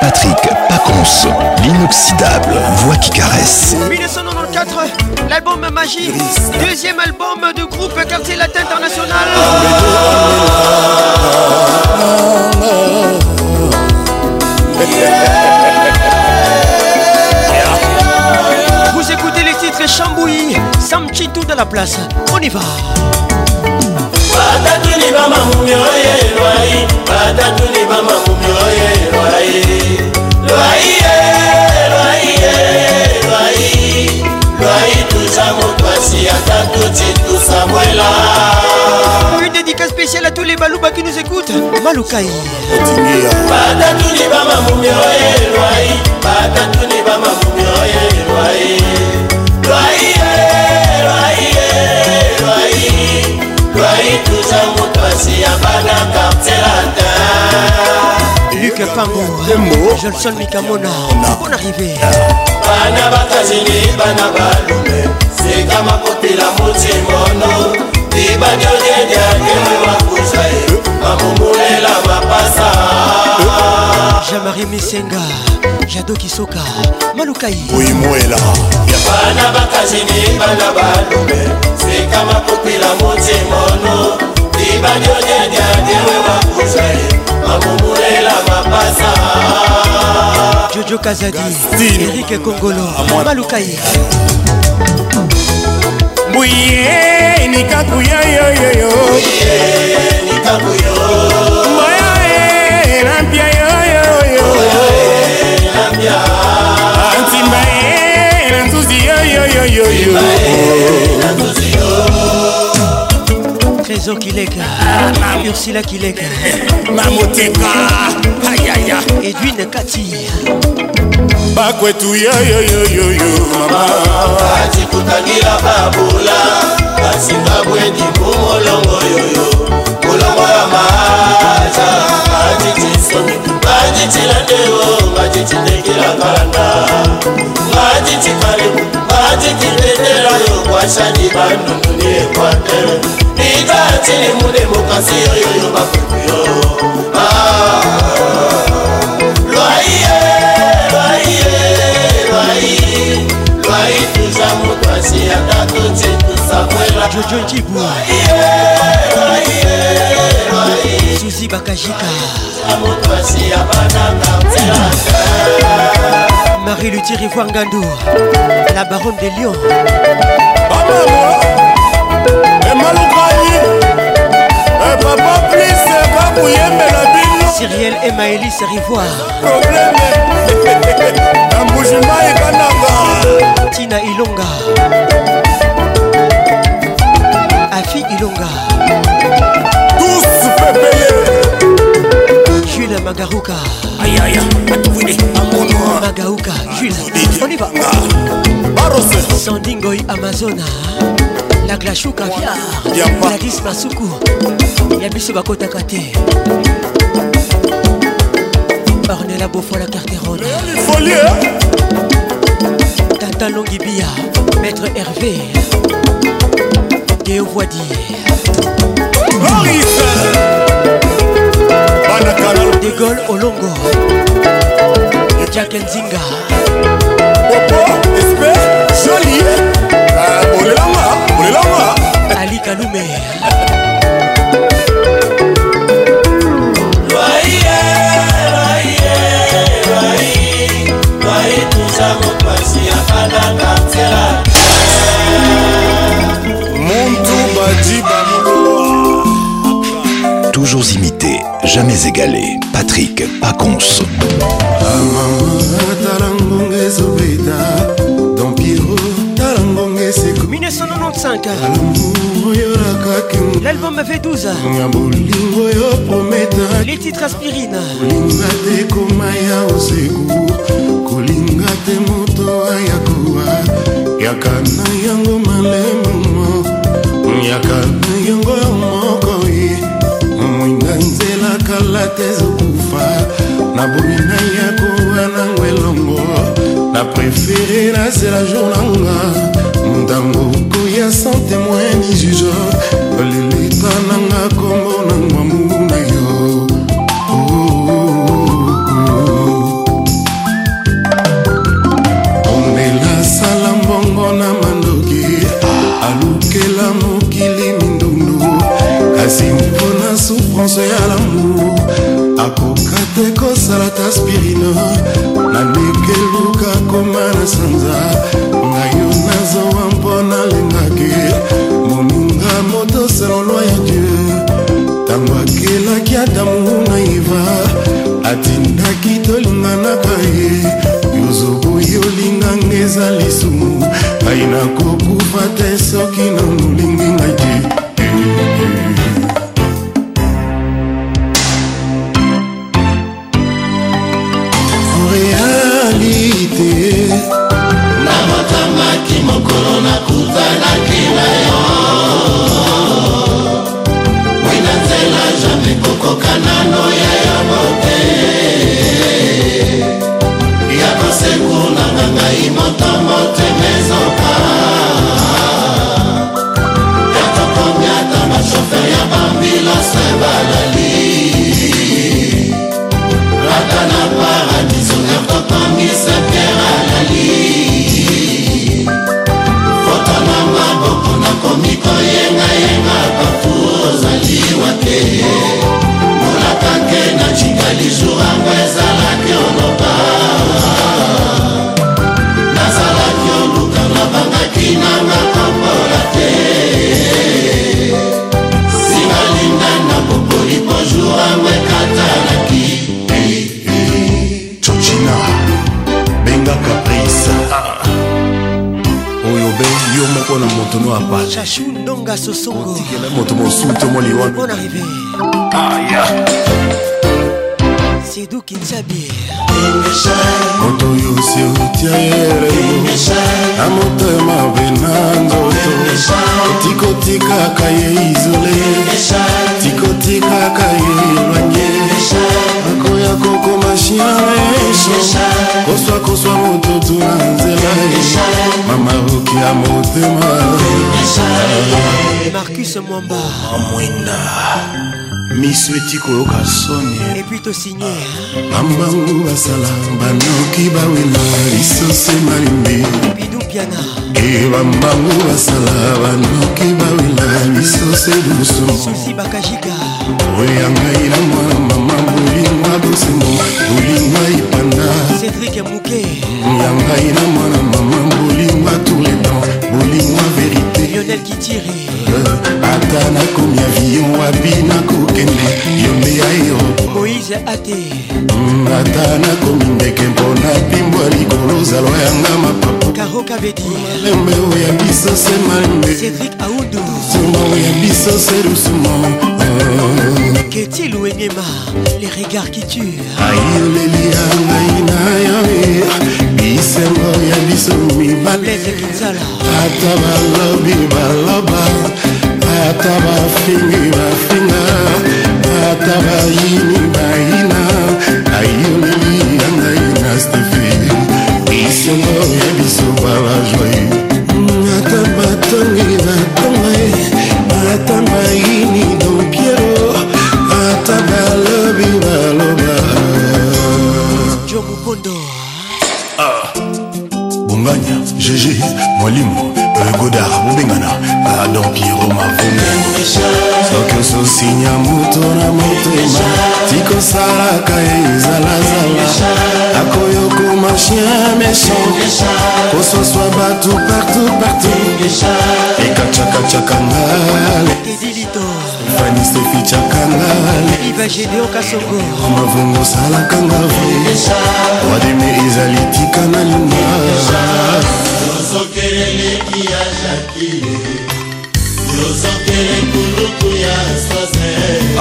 Patrick Pacons, l'inoxydable voix qui caresse. 1994, l'album Magie, deuxième album de groupe Quartier Latin International. Ah, ah, ah. Maître Chambouy, Samchi tout à la place. On y va. batatuli bamahumi oye lwai batatuli bamahumi oye lwai lwai lwai lwai lwai tuza motwasi ata toti tusamwela Une dédicace spéciale à tous les Malouba qui nous écoutent. Maloukaï. Batatuni bamahumi oye lwai batatuni bamahumi oye lwai Luc Pango, Johnson Mikamona, on arrivé. Bana bakazini bana balume, seka makotela motimono, libanyo dede akeme wakuza ye, mamumulela mapasa. Jean-Marie Misenga, Jado Kisoka, Malukai. Oui moela. Bana bakazini bana balume, seka makotela motimono, banyo nyanyadiewewa kuzali makomulela mapasa jojo kazadi erike kongolo malukaye mbuye nikakuya yoyoyo mboyo lampia yoyoyo antimba na nzuzi yoyoyoyoyo trésor kileka ursila kileka mamoteka ayaya edwine kati bakwetu yoyoyoyoyo batikutangira babula basimbabweni kumolongo yoyo kolongo ya maaza batitisomi batitilande o batitinekilakalanda batitikaleku batikitete oyo kwasali banumuni ekwate litatili mune mokasi oyo yo bakukuyo ah. lwaiye lwaiye lwai lwai tuza moto asi ata toti tusakwela lwaiye lwaiye lwai suzi bakajika moto asi abanaka mtelaka Marie-Luthier Rivoire Ngandou, la baronne de Lyon. Cyrielle et Maëlys Rivoire. Tina Ilonga. Afi Ilonga. Jules Magaruka Ayaya Matouine Amono Magaruka ah, Jules On y va ah, Barros Sandingoy Amazona La Glachuka Via Gladys Masuku Yabiso Bakota Kate Ornella Beaufort la Carterone Tata Longibia Maître Hervé Déo Voidier Marie de Gaulle Olongo et Jack Nzinga euh, Ali Kalume jamais égalé. Patrick Pacons. L'album V12 Les titres aspirine kala te ezokufa nabomi nai ya kowa nango elongo na prefere nasela jour nanga ntango koya sans témoin ni juge lelita nanga nyonso ya lamu akoka te kosala ta spirino naleke luka koma na sanza ngai yo nazowa mpo nalingaki moninga moto selolwa ya dieu ntango akelaki adamu na iva atindaki tolinganaka ye yozobo yolinganga eza lisumu ngai nakokufa te soki na molingi ngai te Coco. chachu ndonga sosongotikela moto mosusu to moliwa bon arrivé aya sidu kinsabi moto oyo siutia yerebo na motema mpe na nzoto tikotikaka ye izole tikotikaka ye lwange akoya kokoma shia leso koswa koswa mototu na nzela mama ya motema markus mwamba amwena ah, miso eti koyoka soni epui tosinye ah, bambangu basala banoki bawela lisose malimbi bidupiana e bambangu basala banoki bawela lisose duso susi bakajika oya ngai na mwana mama bolingwa bosengo bolingwa ipanda cedrik muke ya ngai na mwana mama boli bino verite lionel kitire euh, ata nakomi avion wapi nakokende yo nde ya yo moïse ate mm, ata nakomi ndeke mpona pimbwa likolo zalwa yanga mapapa karoka bedimalembe oya biso se malembe cédrik audu suma oya biso se lusuma euh. keti luengema les regards qui tue ayoleli ya ngai na yo eh. bisengo ya biso mibale ata balobi baloba ata bafingi bafinga ata bayini bayina ayoleli ya ngai na stefe isengo ya biso balajoi mm, ata batongi natonga ata bayini dompiero ata balobi baloba gg molimo euh, godar bobengana adon piero mavongo soki ososinya moto na motema tikosalaka ezalazala akoyokoma chien méchant kososwa bato partout partout ekacakacaka ngale asefichakanga mavungo osalakanga wademe ezali tika na lima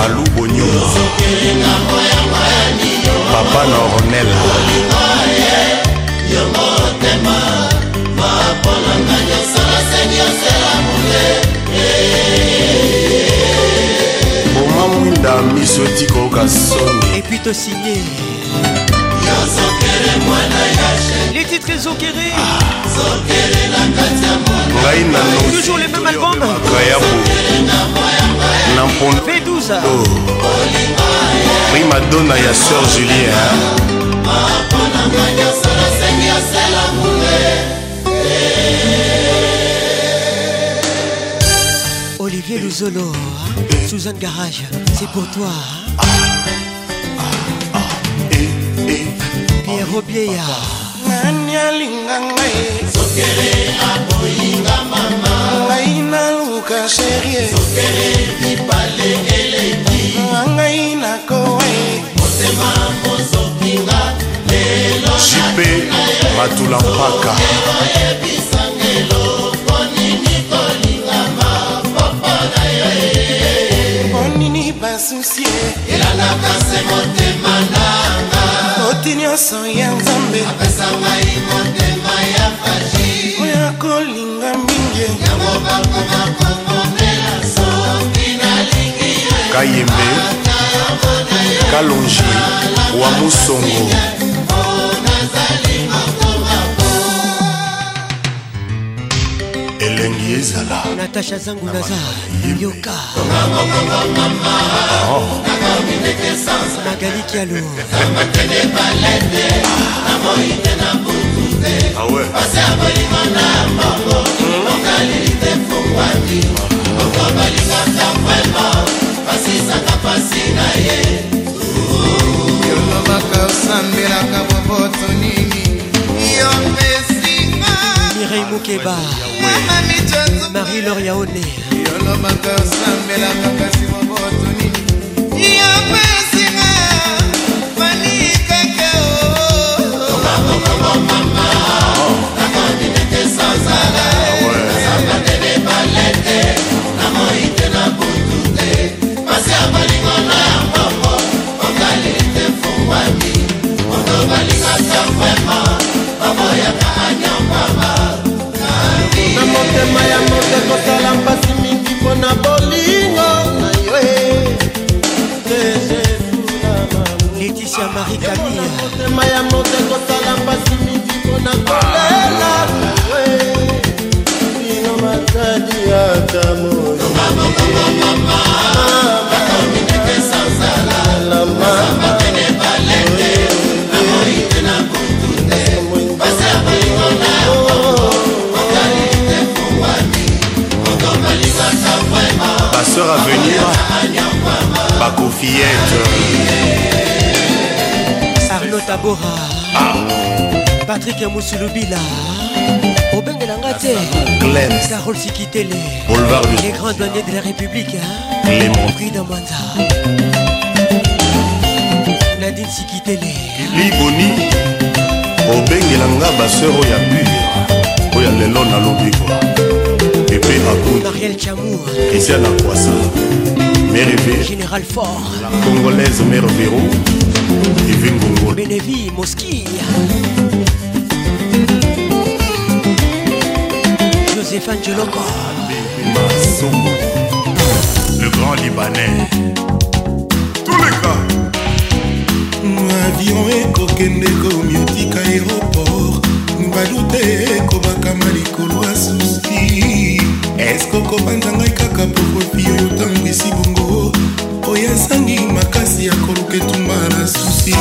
alubonyopapa na ornel yo motema maponanga nyonso naseni osela mule eh, eh, eh. ata miso etikoka soni epui tosigne les titres zokere ah, ngai nanotoujours le même album kayabu na mpondo v12 primadona ya sœur julien mapona nga nyonso nasengi osela mue eh, eh, eh. Olivier Luzolo, Suzanne Garage, c'est pour toi. Pierre Obieya. nani alinga ngai sokele akoyinga mama ngai naluka serie sokele bipale eleki ngai nakowe motema mozokinga lelo jipe matula mpaka basusie elalaka se motema nanga oti nyonso ya nzambe apesa ngai motema ya faji oyo akolinga mingi yango bakoma kokondela soki nalingi kayembe kalongi wa musongo elengi ezala natasha zangu naza yoka oh. magali kialo pasi ah ya bolingo na mbongo okali te fungwaki okobalinga takwema pasisaka pasi na ye yolobaka osambelaka boboto nini yo mpe Mireille Moukeba Marie-Laure Yaone na motema ya moto kosala mpasi mingi mpo na bolingo na yo eh. eh, eh, leticia marie kamia motema ya moto kosala mpasi mingi mpo na kolela bino matadi ata moi ah, sœurs à venir bakofiette arlo tabora ah. patrik ya mosulubila obengela nga te carol sikitele les grands douaniers de la république clémentprida mwanza nadine sikitele liboni obengela nga baseur oyo ya mur oyo lelo nalobikwa Marielle akunariel Christian christian akwasa Mérivé général fort la congolaise mère vero evingongo benevi moski joseph angeloko le grand libanais tous les cas avion ekokende aéroport Va te ekobakama likolo ya Asusti. eske okopanza ngai kaka pokopi oyo otangwisi bongo oyo asangi makasi ya koluka etumba na susi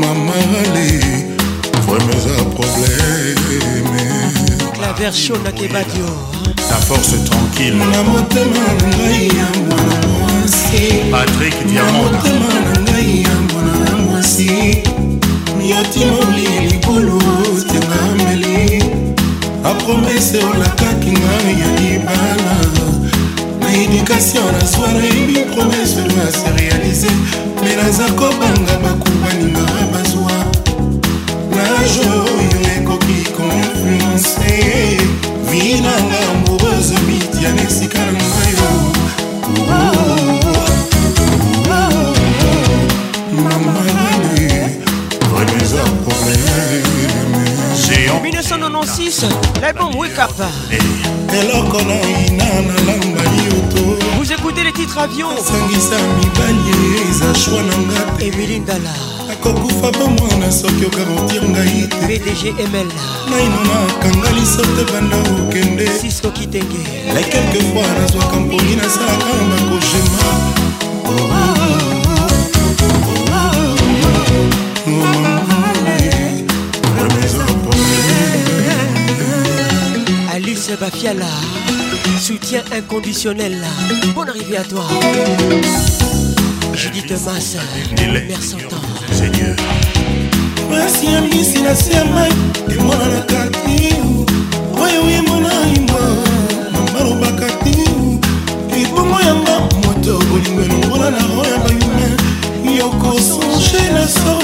mamale vraimen eza probleme claver chaud na kebadio oh. ta force tranquille na motema na ngai ya mwana mwasi patrik diamantmotema na ngai ya mwana mwasi yotimoli likolo promese olakaki ngai ya libala na edukation na soire ebi promese na se réalise me naza kobanga bakubaninga bazwa na jo oyo ekoki koinfluence vinanga amoureuse mitya na esika Francis, l'album Wake Up. Vous écoutez les titres avion. Emily Ndala. akokufa po mwana soki okakotir ngai te bdgml naino nakanga lisote banda kokende sisko kitenge la kelquefois nazwaka mponi nasalaka bakogema Bafiala, soutien inconditionnel. Bonne arrivée à toi. Judith Massa, merci tant. Seigneur. mpasi ya mbisi na se ya mai emonanaka ti oyo emonanima balobaka ti ebongo yanga moto bolingo elongola na oyo bayume yokosonge na sor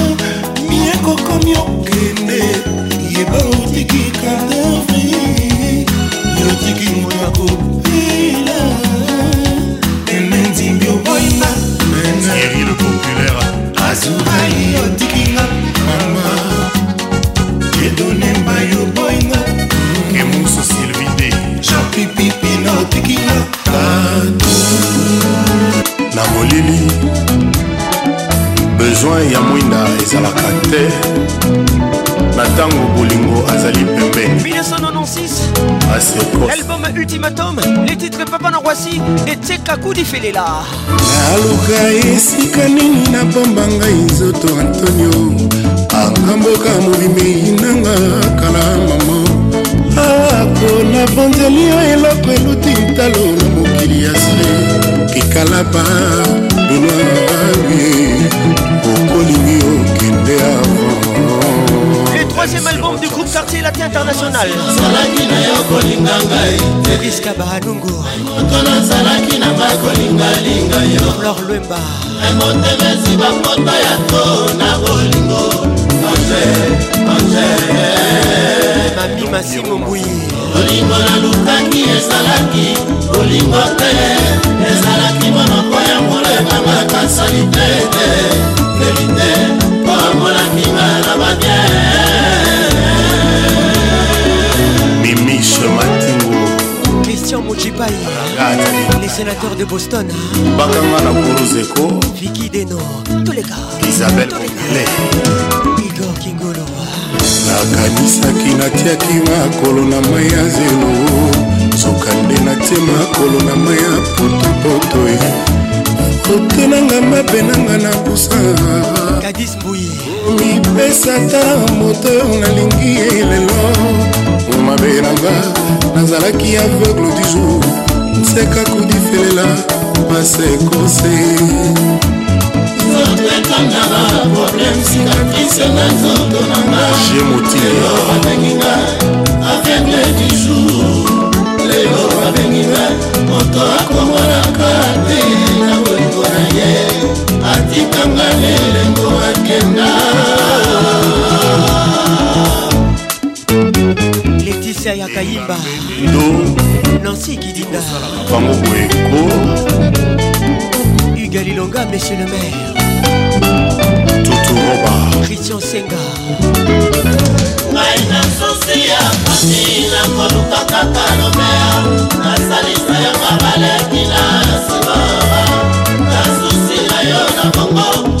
okomi okende yeba otiki kadavri yotiki moyako mpasi etekaku lifelela naluka esika nini napamba ngai nzoto antonio akamboka molimei nanga kala mama ako nabonzeli yo eloko eluti ntalo na mokili ya se kikalaba dunaange okolingi okende avo le troisième album du groupe quartier latin international ozalaki na yo kolinga ngai riska bahanungu moto nazalaki na ngai kolingalinga yo flor lwemba emotemesi bamota ya to na bolingo ange ange mami masimo mbui bolingo nalukaki ezalaki bolingo te ezalaki monoko ya molema makasali te te leli te mpo amonaki nga na badiai Michel Matingo Christian Mojibai Les sénateurs de Boston Bakanga na Kuruzeko Vicky Deno Tous les gars Isabelle Kongele Igor Kingolo nakanisaki natiaki makolo na mai ya zelo soka nde natie makolo na mai ya potopoto e. kote nanga mabe nanga na busa mipesa ta moto oyo nalingi elelo mabe na nga nazalaki aveugle dujour nseka kodifelela masekose je motileoabenginga aveugle dujour lelo babenginga moto akomonaka te na bolingo na ye atikanga lelengo akenda patricia ya kayimba nancy kidinda bango boeko hugue lilonga monsieur le maire tuturoba christian senga ngai nasusi ya pati nakoluka kaka lobea nasalisa yanga balekina nsima nasusi na yo na bongo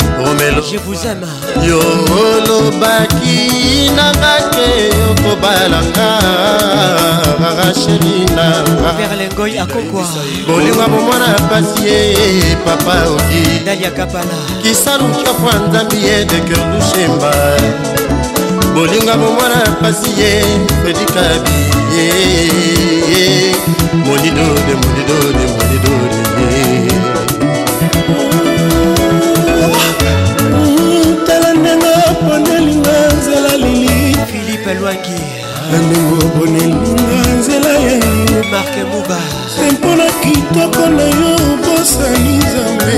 romelo je vous aime yo olobaki nanga te okobalanga racheli nanga verlengoy akokwa bolingo bomwana pasi ye papa oki dalia kapala kisalukafwa nzambi ye de cœur dushemba bolingo bomwana pasi ye fredikabi ye monido de monido de monido de na ndenge obonelinga nzela ya marke muba se mpona kitoko na yo bosani nzambe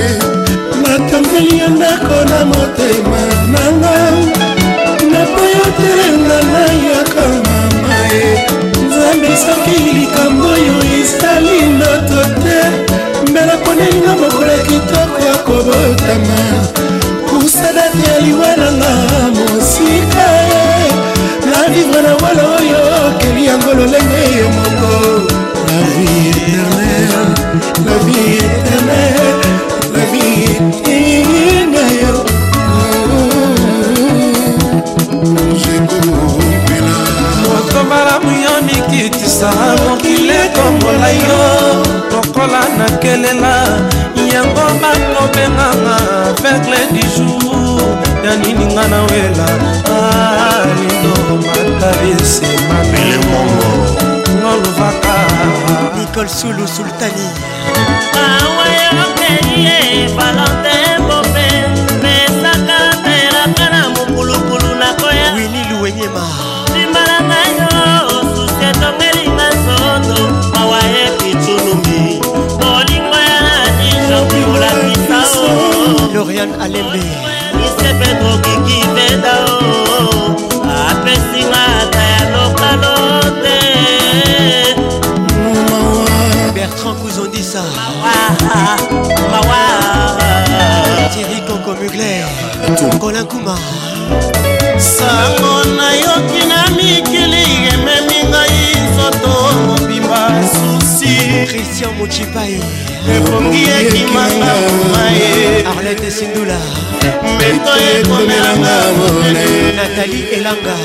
natambeli ya ndako na motema nanga naboyotelenga nayaka mama ye nzambe soki likambo oyo esali noto te mbela ponelinga mokolo kitoko ya kobotama kusadate ya liwananga mosika na vivre na wala yango lolenge yo moko la vie éternel la vie éternel la vie na yo moto malamu yo mikitisa mokili ekombola yo lokola nakelela yango balobenganga vegle du jour ya nininga na wela alindo ah, lobaka bisemailemongo nolobaka nicole sulu sultani awa ya pelie valante bope pesaka teraka na mokulukulu nakoya wini luwenyema simbala na yo susi etongelinga soto mawa ekitunumi bolingo ya nani jokibulakisao oh. lorian alembe Simon Mugler Colin Kouma sango nayoki na mikili ememi ngai nzoto mobimba susi christian mochipai epongi ekimanga omaye arlete sindula mbeto ekomelanga mone natali elanga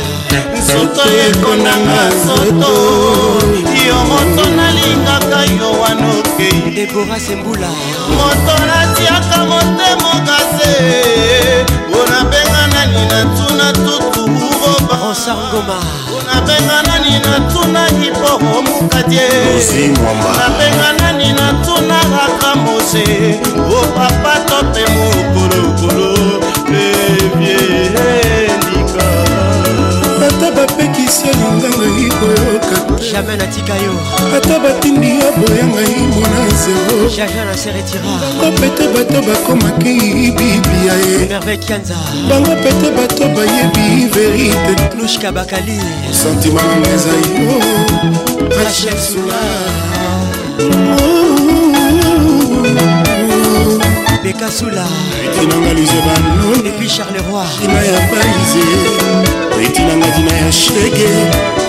nzoto ekondanga nzoto yo moto nalingaka yo debora sembula moto natiaka motema okase mpona benga nani natuna tutu urobasangoma mpona benga nani natuna kipoko mukatieona benga nani natuna kaka mose opapa to mpe mokolokolo evie ndika ata bapekisi alinganga ikoyo benjamin natika yo ata batindi yo boyanga imona zero jaja na seretirabango pete bato bakomaki biblia ye merveille kianza bango pete bato bayebi verite lushka bakali sentima nanga ezai yo rachel sula bekasula etinanga luze banon epuis charleroi ina ya baize etinanga dina ya shege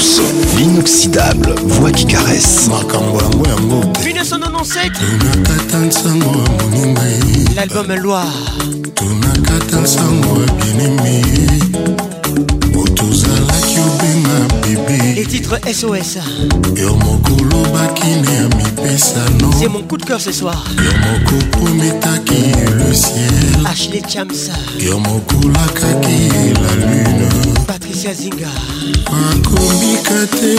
Ponce, l'inoxydable voix qui caresse. 1997 L'album Loire Les titres SOS C'est mon coup de cœur ce soir Ashley Chams la lune patricia zinga akobika te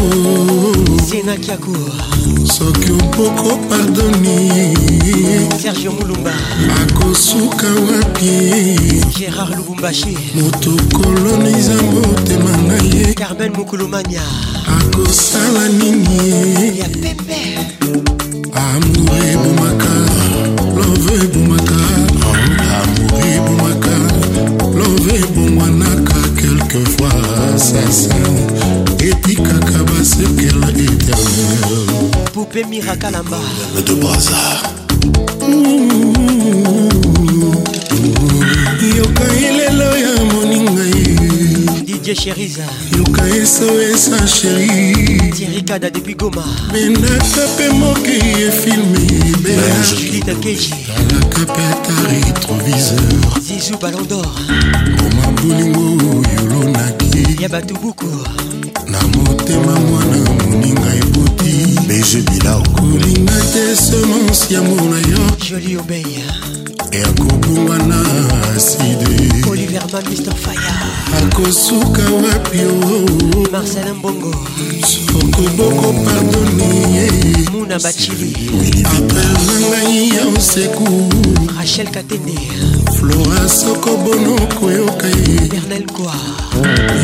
senakiako soki opoko pardoni serge mulumba akosuka wapi gérard lubumbashi moto koloniza motema na ye carmen mokulumania akosala nini ya pepe amour ebomaka love ebomaka assassin etikaka basekela éternel poupé mirakalamba de brazar yoka elelo ya moninga ye sheriza yoka esoesa sheri tirikada depuis goma bendaka mpe mokei efilme ebeatalaka mpe ata retroviseur zizu balandor oma bolingo yo ya bato buku na motema mwana moninga eboti beje bilao kolinga te semonse ya mona yo joli obeya ekobungwana aside Berman Mr Fire akosuka wapi oh, oh, oh. Marcel Mbongo sokoboko pardonnie Muna Bachili apres ngai ya oseku Rachel Katende flora sokobono koyoka ye Bernel Kwa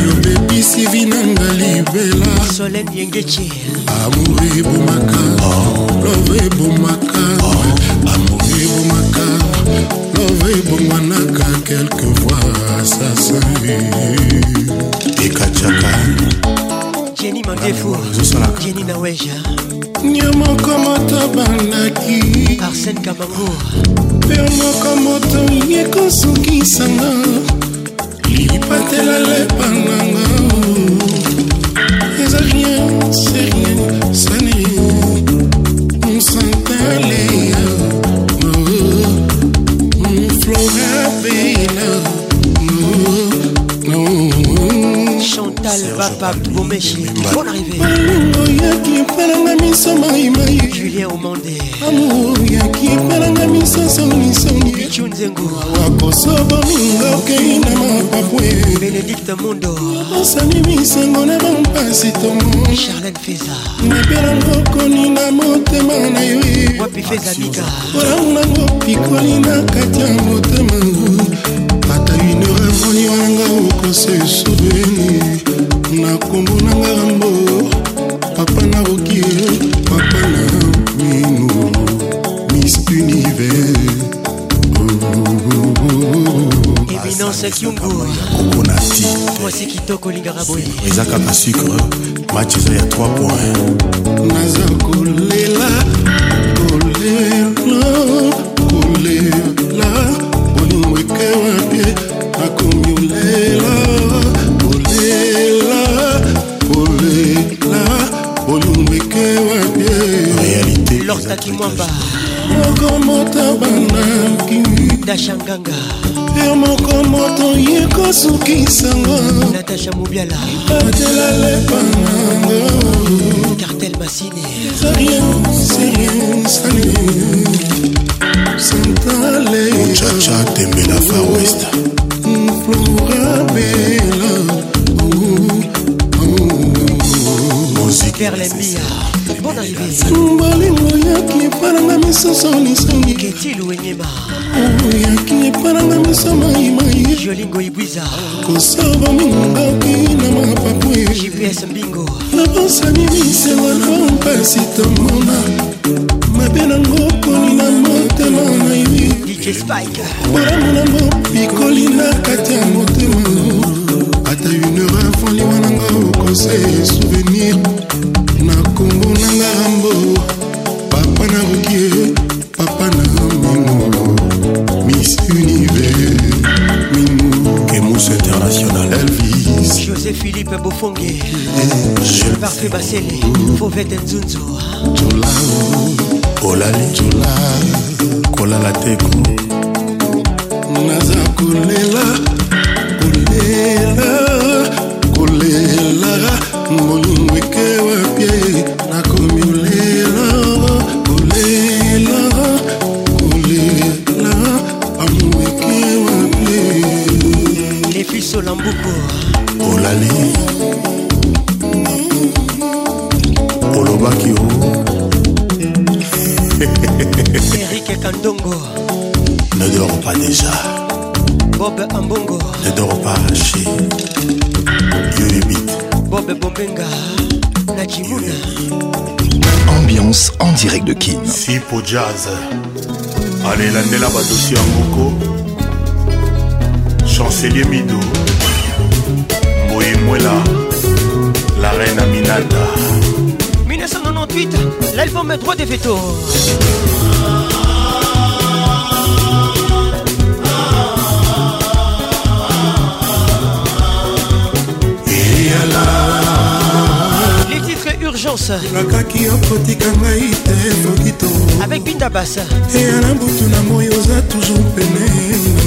yobebisi vinanga libela Solène Yengeche amour ebomaka ah. love ebomaka ah. ebongwanaka quelquefois assassin ekatiaka jeni mandefu jeni naweja nyamoko moto bandaki arsene kamango pe moko moto yekosukisanga lipatela lepananga bapape bomeshi bon arrivé oyoki epelanga miso maimai julien omande amour yoki epelanga miso songisongi bichu nzengo akosobominga okei na mapapwe benedikte mondo osani misango na bampasi tomo charlene feza nabelango okoni na motema na yo wapi feza bika olangunango pikoli na kati ya motema ata une revonie wanga okose souveni na kombo na ngarambo papa na roki papa na mino miss univers eminancekyungukonati mwasi kitoko lingaka boye eza kaka sucre match eza ya 3 point naza kolela kolela réalité lortakimwamba moko moto bandaki dashanganga er moko moto ye kosukisango natasha mobiala atela lepanango cartel masine rien serien sali santale muchacha tembela far west flora bela Musique Berlin Bia bolingo yoki epananga misusu lisongiyoki epananga miso maimaiyolingoibwizakosoba mingoki na mapapu nabosani misengo na mpasi tomona mabe nango kolina motema na ye bolamu nango bikoli na kati ya motema ata une heure avant liwananga okosa souvenir na kombo na ngambo papa na bokie papa na mimo miss univers mimo kemus international elvis josé philippe bofonge parfait basele fauvete nzunzu jola olali jola kolala teko naza kolela kolela molingo ekewapie nakomi olela olela olela amour ekewapie lefiso lambuko olali olobaki o erike kandongo ne dors pas déjà bob ambongo ne dors pas chez yuyebit ambiance en direct de kin pour jazz Allez la badosi en moko chancelier Midou. mido là. la reine aminata 1998 l'album droit des veto. les titres urgence nakaki okotika ngai te flokito avec bindabasa eyana butu na moi oza toujours pene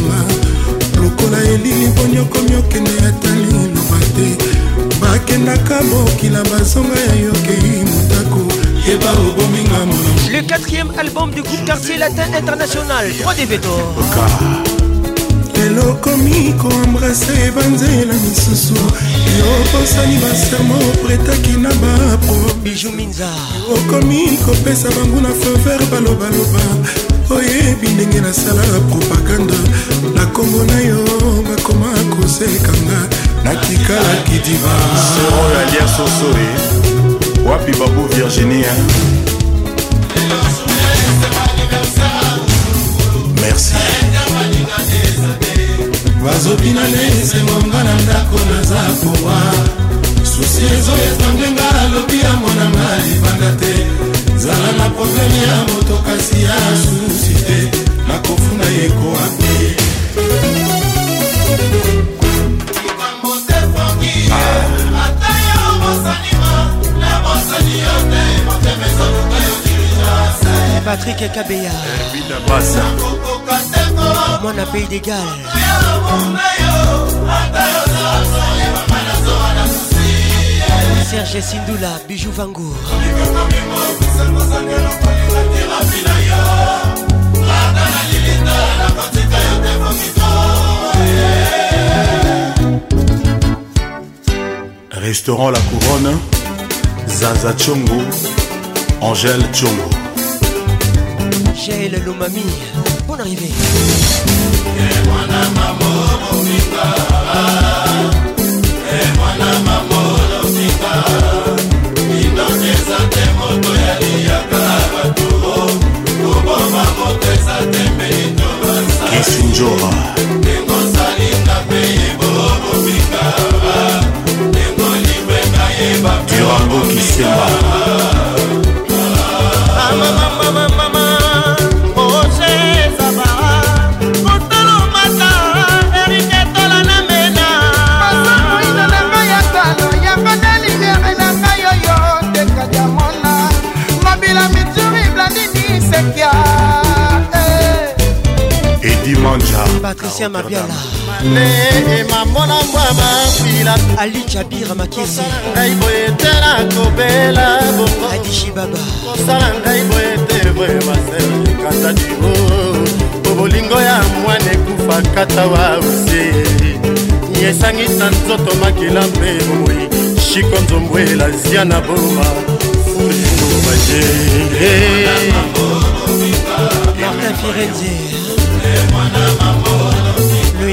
nanga lokola elili bonyokomi okende ata liloba te bakendaka mokila bazonga ya yokei motako le quatrième album du groupe quartier latin international 3 d lelo komi koembrase banzela misusu yoposani basermo pretaki na baprobijuminza okomi kopesa banguna fever balobaloba oyebi ndenge nasala propagande na nkombo na yo bakoma kosekanga natikalaki diva sero ya lia sosole wapi babu virginia merci bazobina ne esengonga na ndako naza kowa susi ezoyetande nga alobi ya monanga libanda te zala na probleme ya moto kasi ya susi te nakofunda ye kowapi ata yo bosanima na bosani yo te motema ezobuka yo dirigence patrik kabeya eh, mwana pays de gal serge sindula bijou vangour Restaurant La Couronne, Zaza Chongo, Angèle Chongo. J'ai le Lomami. arrivée esinjora durango kisemba patricia mabiala ali jabira makezi ngai boye te nakobela bongoadishi baba kosala ngai boye te boye maselekata dio po bolingo ya mwana ekufa kata wa ose yesangisa nzoto makila mpe bomoi shiko nzombwela zia na boma fulingo baje martin firenzier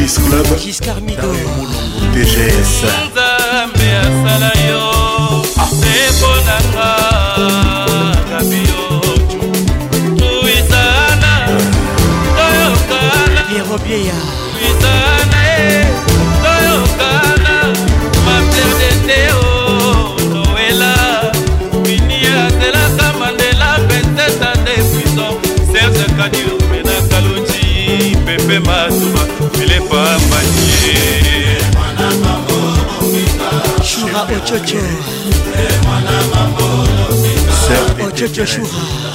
Davis Club TGS nzambe asala yo eponaka kabio tuitana toyokana bilepa manie shura ochocho ochocho shura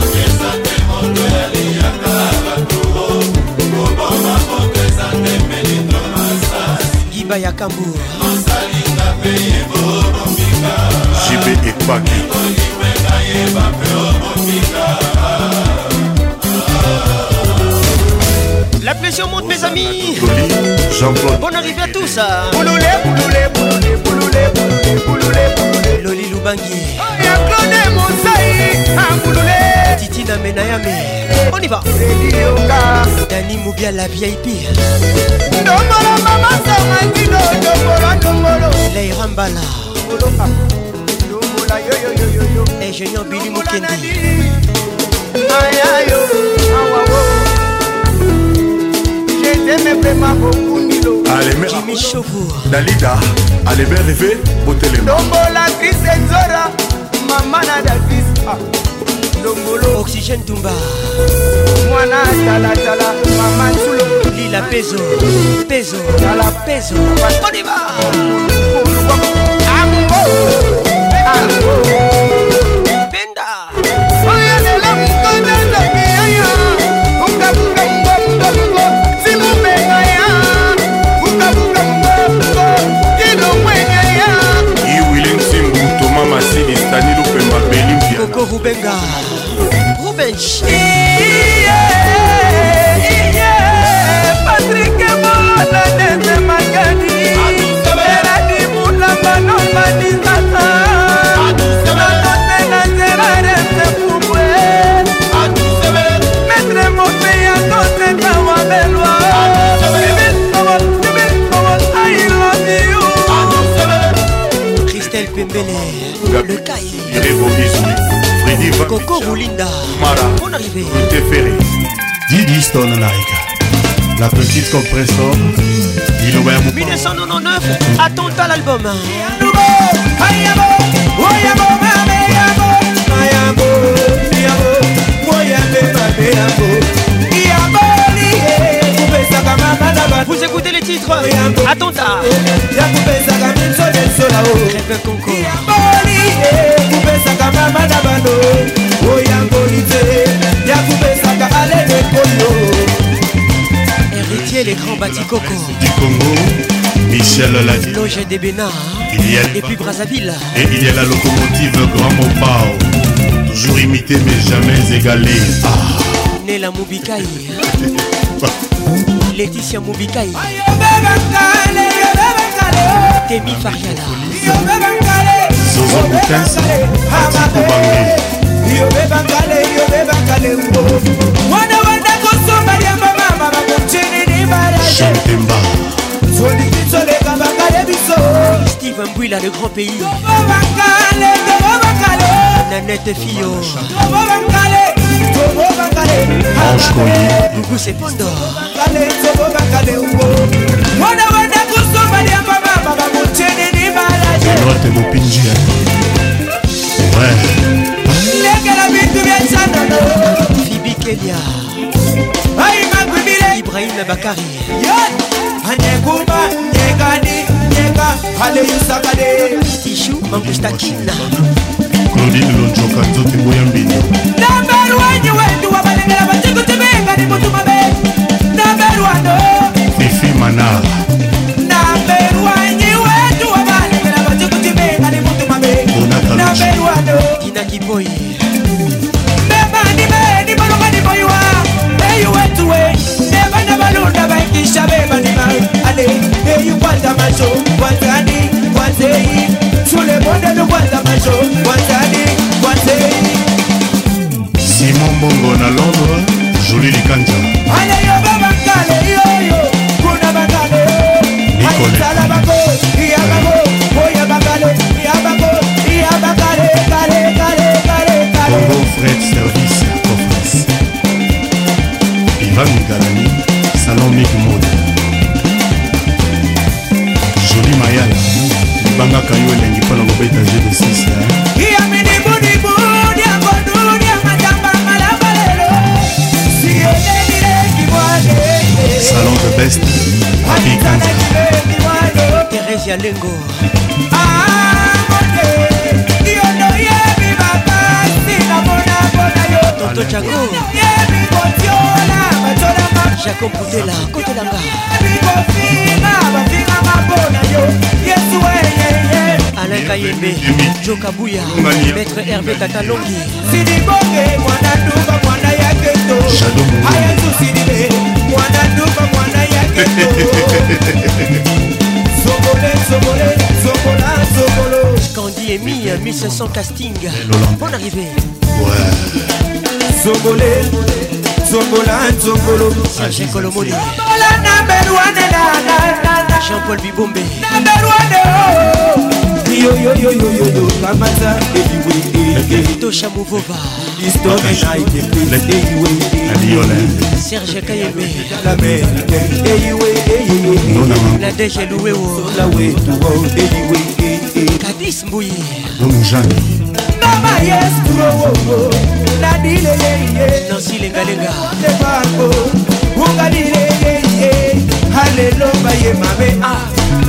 giba ya kambour jibe epaki La pression monte, mes amis. Bonne arrivée à tous. Bouloulé, bouloulé, bouloulé, bouloulé, bouloulé, Loli Lubangi. Yakone Moussaï, ah, bouloulé. Titina Menayame. On y va. Dani Moubia, la VIP. Domolo, maman, ça m'a dit, domolo, domolo. Les Rambala. Ingénieur Billy Mukendi. Aïe, aïe, aïe, aïe, aïe, dalida alebe rive botelemobolatrice nzora mama na davis longolo ah, oxygène tumba mwana talatala mama nsulo lila pezo pezo tala pezo odeba ango ango Pedro Rubenga Rubens Patrick Mona Nene Makadi Eradi Mulamba Nomadi Tata Natatena Gerare Sepubwe Metre Mopeya Tote Tawabelwa Christelle Pembele, le cahier. Coco Roulinda Mara arrivée Didi Stone La petite compresseur Il ouvre 1999 Attentat l'album Vous écoutez les titres Attentat héritier les grands batikoko du congo michel ladi et puis brazzaville et il y a la locomotive grand toujours imité mais jamais égalé ah. nela Laetitia Temi mutesi atiko bange wana wanda kosomba liamba mama bakotini nimbarajetemba folikitoleka bakale biso steve mbwila le grand pays tobobakale tobobakale nanete fio tobobakale ange koyi luguse pondo tobobakale tobobakale mwana wanda kosomba liamba mama bakotini elote mopinji ndekela bintu bya nsanana fibikelia aima kwibile ibrahim na bakari anyekumba nyekani nyeka aleyusakale tishu mangustakina claudine lonjoka nzote boyambini namberu wenye wendu wabalengela bacikutibengani mutu mabe namberu wano fifi mana namberu wenye mano inakipoi bebanibenibalokaniboiwa eyuwetuwe bebanabalunda baikisha bebanima ale eyukwanza maso kwanzani kwanzei tulebondelu kwanza maso kwanzani kwanzei simon bongo na londre joli likanja aleyo babakale yoyo kuna bakale aisala bako iya bako oya bakale got it. bebe jokabuya maître herve katalongi sidibonge mwana nduka mwana ya keto ayesu sidibe mwana nduka mwana ya keto sokole sokole sokola sokolo kandi emi 1500 casting bon arrivé sokole zongola nzongolo serge kolomoli jean-paul bibombe kamata elitocha movova serge kayemeladeje luweokadis mbuyinansi lengalenga alelo bayemabe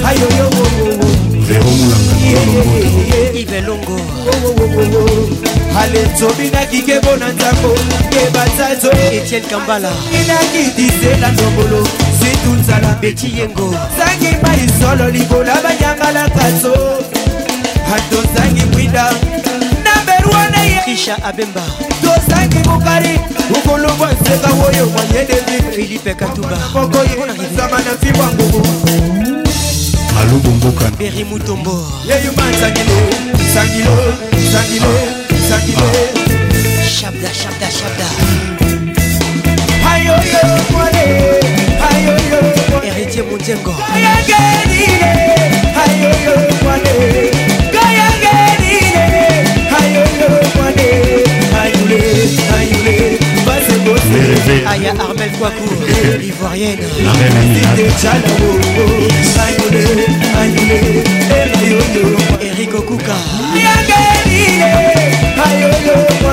ayoyooo ivelongo ale tobingaki kebo na nzambo kebatsazo etiel kambala inaki disela nzobolo situ nzala beti yengo zangi maisolo libola bayangalaka so atozangi mwinda kisha abemba tozangi mokari okolobwa nseka oyo mwanyede vivre filipe katumba okoyezama na mfibwa ngubu malubu mboka beri mutombo yeyuma nsangilo nsangilo nsangilo nsangilo ah. shabda shabda shabda ayoyo mwane ayoyo héritier mondiengo ayoyo mwane Aya Armel Kouakou, l'ivoirienne. La Eric Okuka.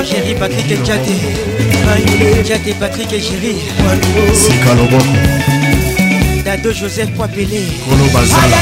Chéri Patrick et Jadé. Jadé Patrick et Chéri. C'est Dado Joseph Poipelé. Bazala.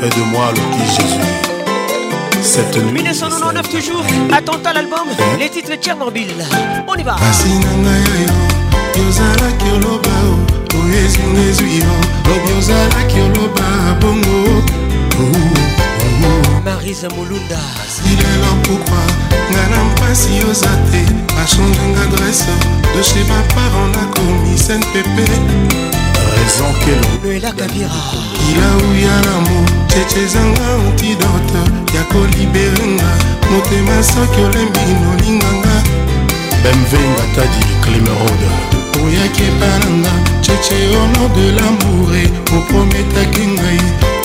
Fais de moi le petit Jésus. Cette nuit. 1999 toujours. Attentat l'album. Eh? Les titres Tchernobyl. On y va. ozalaki oloba oyo oh. oh, ezinga oh, ezwi yo obi ozalaki oloba bongo marise molunda silelo pourkui nga na mpasi oza te bachangenga grese de chez baparent nakomi sen pepe raison kelo noela kabira kilauya nango cece ezanga antidote ya koliberenga motema soki olembi nolinganga bemvenga tadi climerode oyaki epananga cece ono de lamour e oprometaki ngai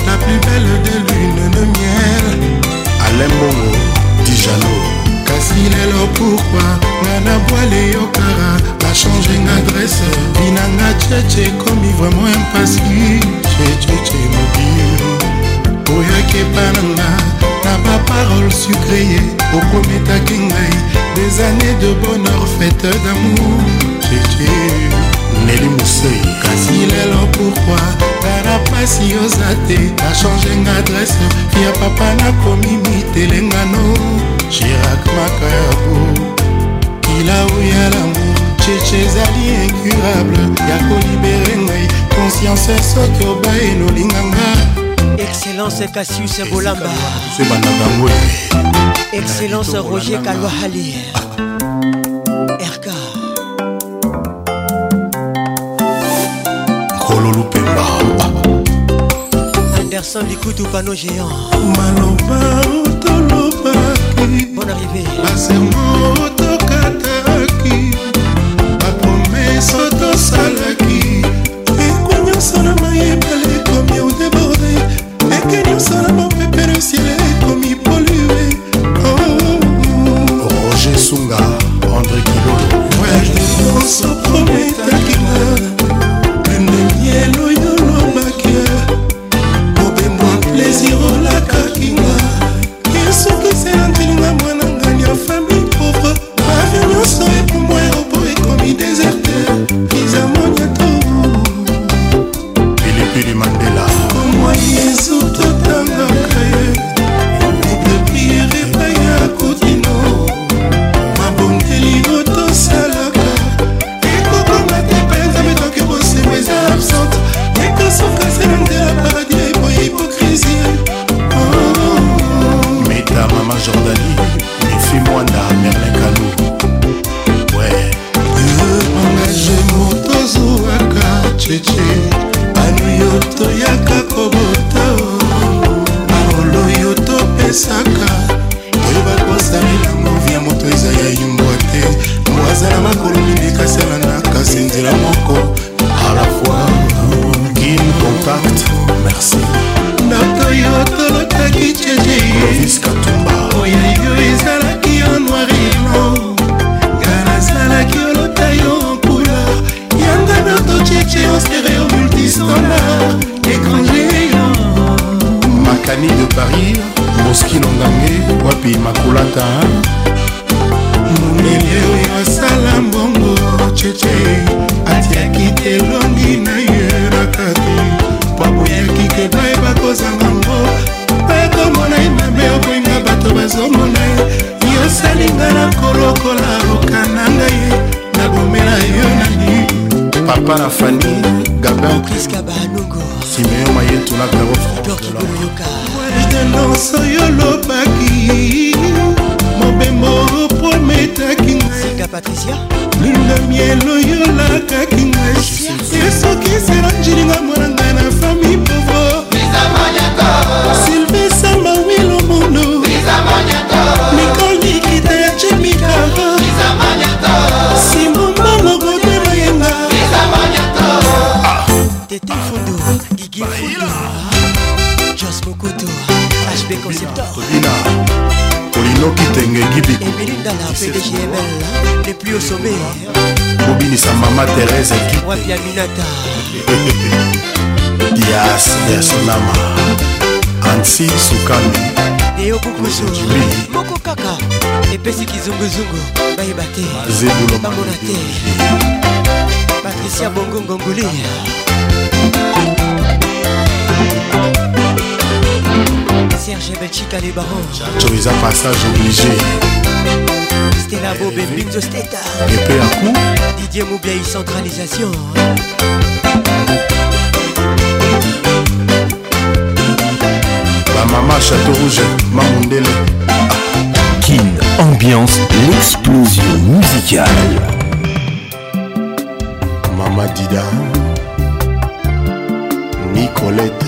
la plus belle de lune de miel alembongo dijano kasi lelo pourkui nga na bwale yokara achange nga adresse binanga cece ekomi vraiment impasire checheche mobilo oyaki epa na nga na baparole sucreye okometaki ngai des années de bonheur fête d'amour cheche neli mosei kasi lelo pourkui tala mpasi oza te achange nga adrese ya papa nakomi mitelengano girak makayabo kila oya lamour cheche ezali incurable ya kolibere ngai conscience soki obai nolinganga excellence kasius bolamba sebandango excellence roger kalwahali rk kololupemba anderson likutu pano géant maloba otolobaki bon arrivé basermo so mama Thérèse Kite. Wapi Aminata. Dias Yasunama. Ansi Sukami. Deo Bukuzu. Moko Kaka. Epesi kizunguzungu. Bayeba te. Zebulo Bamona te. Patricia Bongo Ngongoli. Serge Belchika les barons. Chacho, ils ont passage obligé. La Et un coup. Didier Moubiaï centralisation. La maman, Château Rouge, Mamondele. King, ambiance, l'explosion musicale. Mama Dida. Nicolette.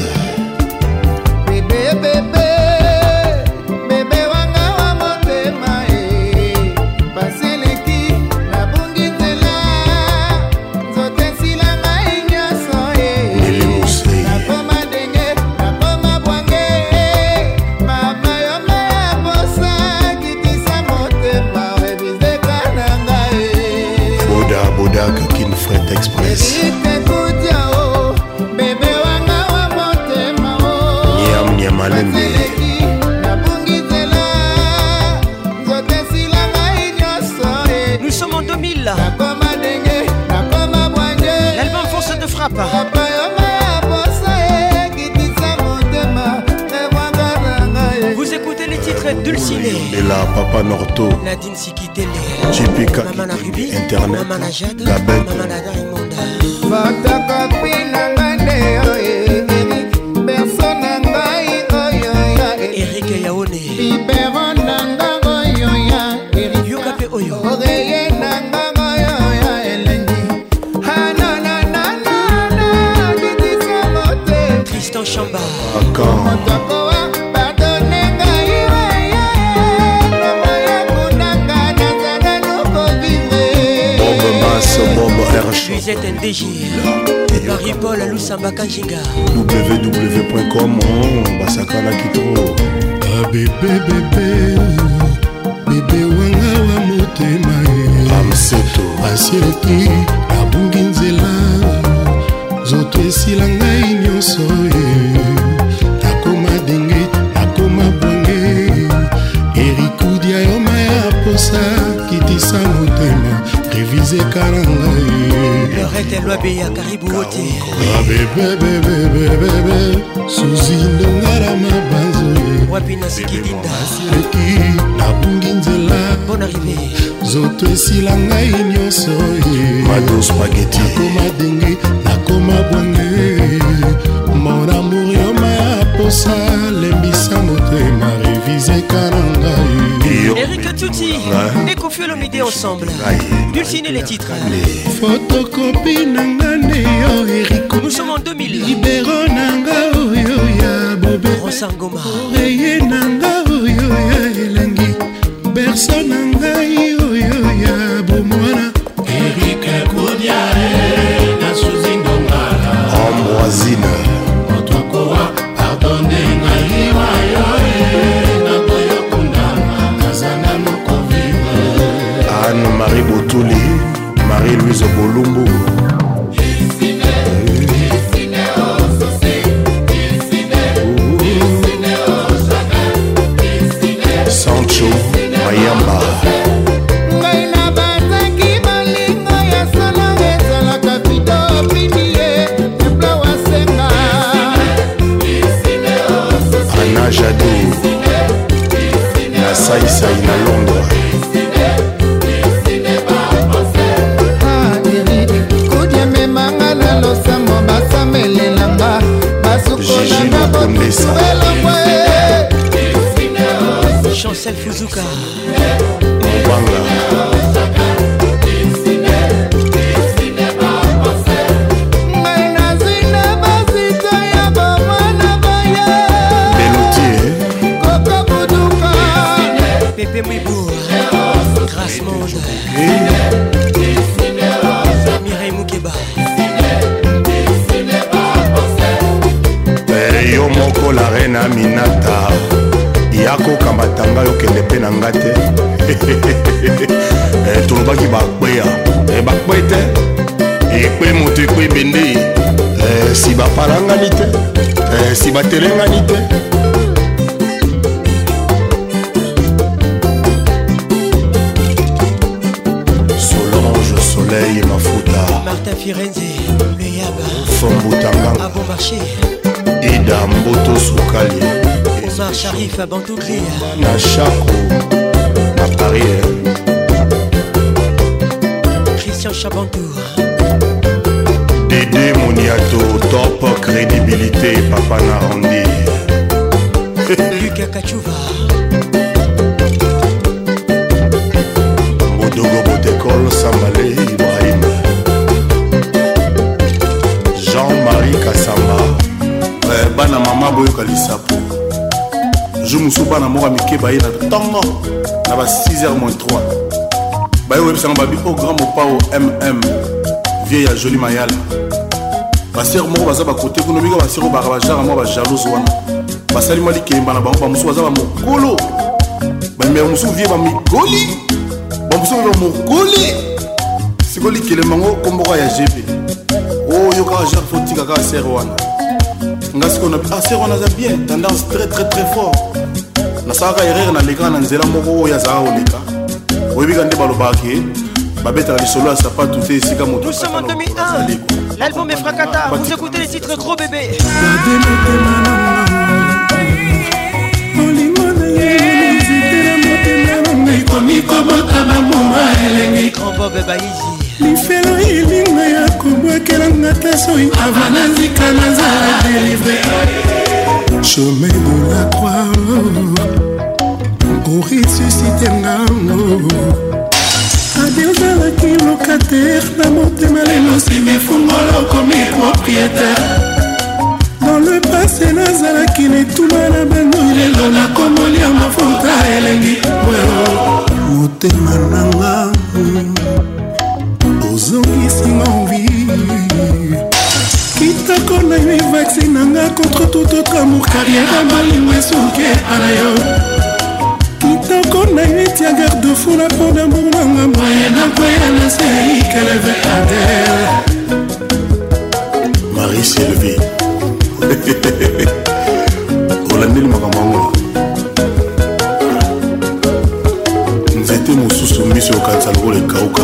dulcinela papa norto nadine sikitele jipikakitele internet gabet bataka mpinanga Lisette NDG Gary Paul Lusamba Kanjinga www.com basakala kitoko abebebebe bebe wanga wa motema e. amseto asieleki nabungi nzela nzoto esila ngai nyonso ye nakoma denge nakoma bwange erikudia yoma ya posa kitisa motema revize kala ngai lorete lwabe ya karibu wote suzi ndonga na mabanzo wapi nasikidindaeki nabungi nzela zoto esila ngai nyonso nakoma dengi nakoma bwange mon amour yoma ya posa lembisa motema revizeka na ngai Tutti ouais. et Kofi Olomide ensemble. Dulcine les titres. Photocopie nanga neo oh, Erico. Nous sommes en 2000. Libéro nanga oyo oh, ya bobé. Rosangoma. Oye nanga oyo oh, ya elengi. Berceau nanga louise bolumbu sancho mayamba ngai na bazaki bolingo ya solo ezalaka pito pini ye ebla wasenga ana jado na saisai na londres mboka ngai nazinda basika ya bamwana baya koko buduka pepe mwiboa grace monde mirei mukeba yo moko la reine aminata yakokamata ngai okende mpe na nga te eh, tolobaki bakweya eh, bakwe te eh, ekwe moto ekwe ebende si bapalangani te si batelengani te solange soleil mafuta martin firenze leyaba fombutanga abo marché Sharif à Bantoukli Na Christian Chabantour Dédé Moniato, top crédibilité, Papa Narandi Lucas Kachuva Bodogo Botekol, Sambalé, Ibrahim Jean-Marie Kassamba euh, Bana Mama jour mosusu bana moko ya mike baye na ntongo na ba 6h moins 3 baye koyebisanga babi o oh grand mopao mm vie ya joli mayala basere moko baza bakote kuna mika basere oyo baka bajara mwa bajalose wana basali mwa likemba na bango bamosusu baza bamokolo bamema mosusu vie bamigoli bamosusu bamokoli sikoyo likelemba yango komboko ya gb oyo oh, kaka jar fotika kaka sere wana nga sikoyo na ah sere wana aza bien tendance très très très fort nasalaka erreur nalekaka na nzela moko oyo azalaka koleka oyebika nde balobaka ye babetaka lisolo ya sapatu te esika moto L'album est fracata, vous écoutez les titres gros bébé. lifelo elinga ya kobwakelanga ta soi avanazika nazala delivre chemin de la croix oresusitengango ade ozalaki lokatere na motema lelo simi fungolo komi propriétaire dans le passé nazalaki na etuma na bango lelo nakomolia mafuta elengi motema nanga taxe nanga contre tout autre amour carrière amalingo esuke ala yo kitoko na yo etia garde fou na mpo damour nanga moye nakoya na se ikaleve adel marie sylvie olandeli makambo yango nzete mosusu miso yokanisa lokola ekauka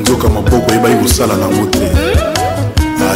nzoka maboko eyebaki kosala nango te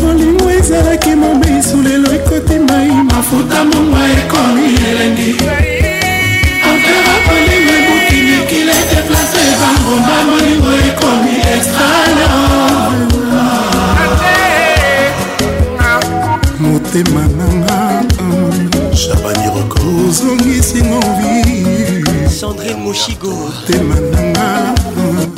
molimo ezalaki mobesu lelo ekotimai mafuta mongo ekomi elengi afera kolingo ebuki mikili edeplase ebangomba molingo ekomi extralo motema nanga ozongisingo vi chandrine moshigo motema nanga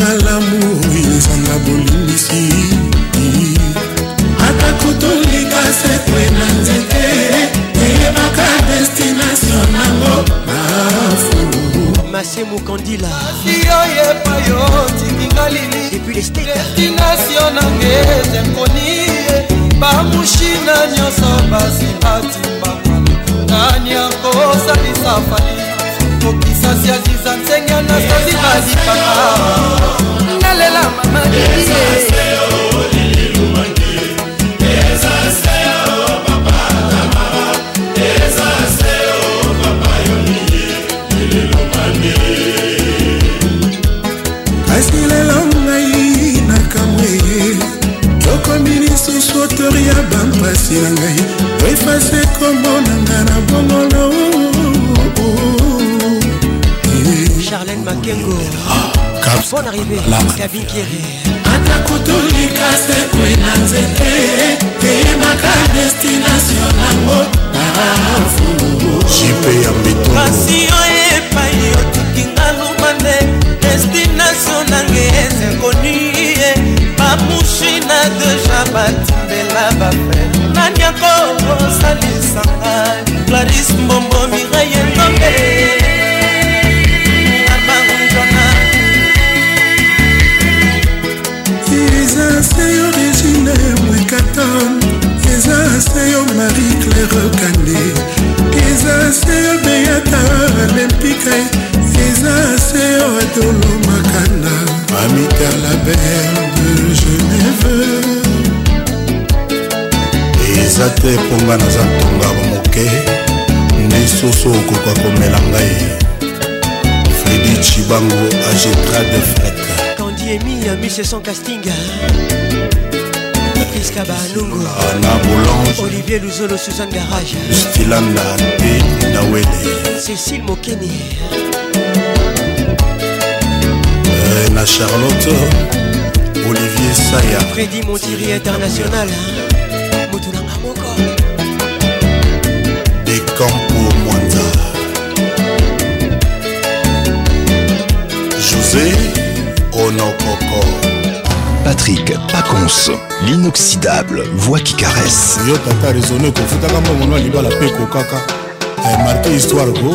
na lamour nzanga bolimbisi atako tolika sekwe na nzete eyebaka destination nango mafulu masemu kandila siyoyepa yo tikinga lini destination nange ezekoni bamushina nyonso basi batimbakwani nani akosalisa fali tokisasi aziza nsenge anastazi balipaka nalela mama son arrivée Gavin Kiri ata kotolika sekwe na nzete eyemaka destination nango jipe ya mbetopasi oyo epai otukinga lumande destination nange ezekoni ye bamushina deja batindela bafe nani yako osalisanga claris mbombo mireyetombe claire kande eza seo beyata olempika eza seo atolomakanda amiter laber de geneve eza te mpo nga naza ntonga bamoke nde soso okoka komela ngai fredi chibango agetra de fret kandiemi ya mise son casting priska banungu ana bolange olivier luzolo suzanne garage stilanda mpe ndawele cécile mokeni na charlotte olivier saya fredi montiri international motu nanga moko de campo mwanza josé onokoko Patrick Pacons, l'inoxydable voix qui caresse. Yo tata raisonné kofutaka mbongo na libala mpe eh, kokaka Marqué histoire ko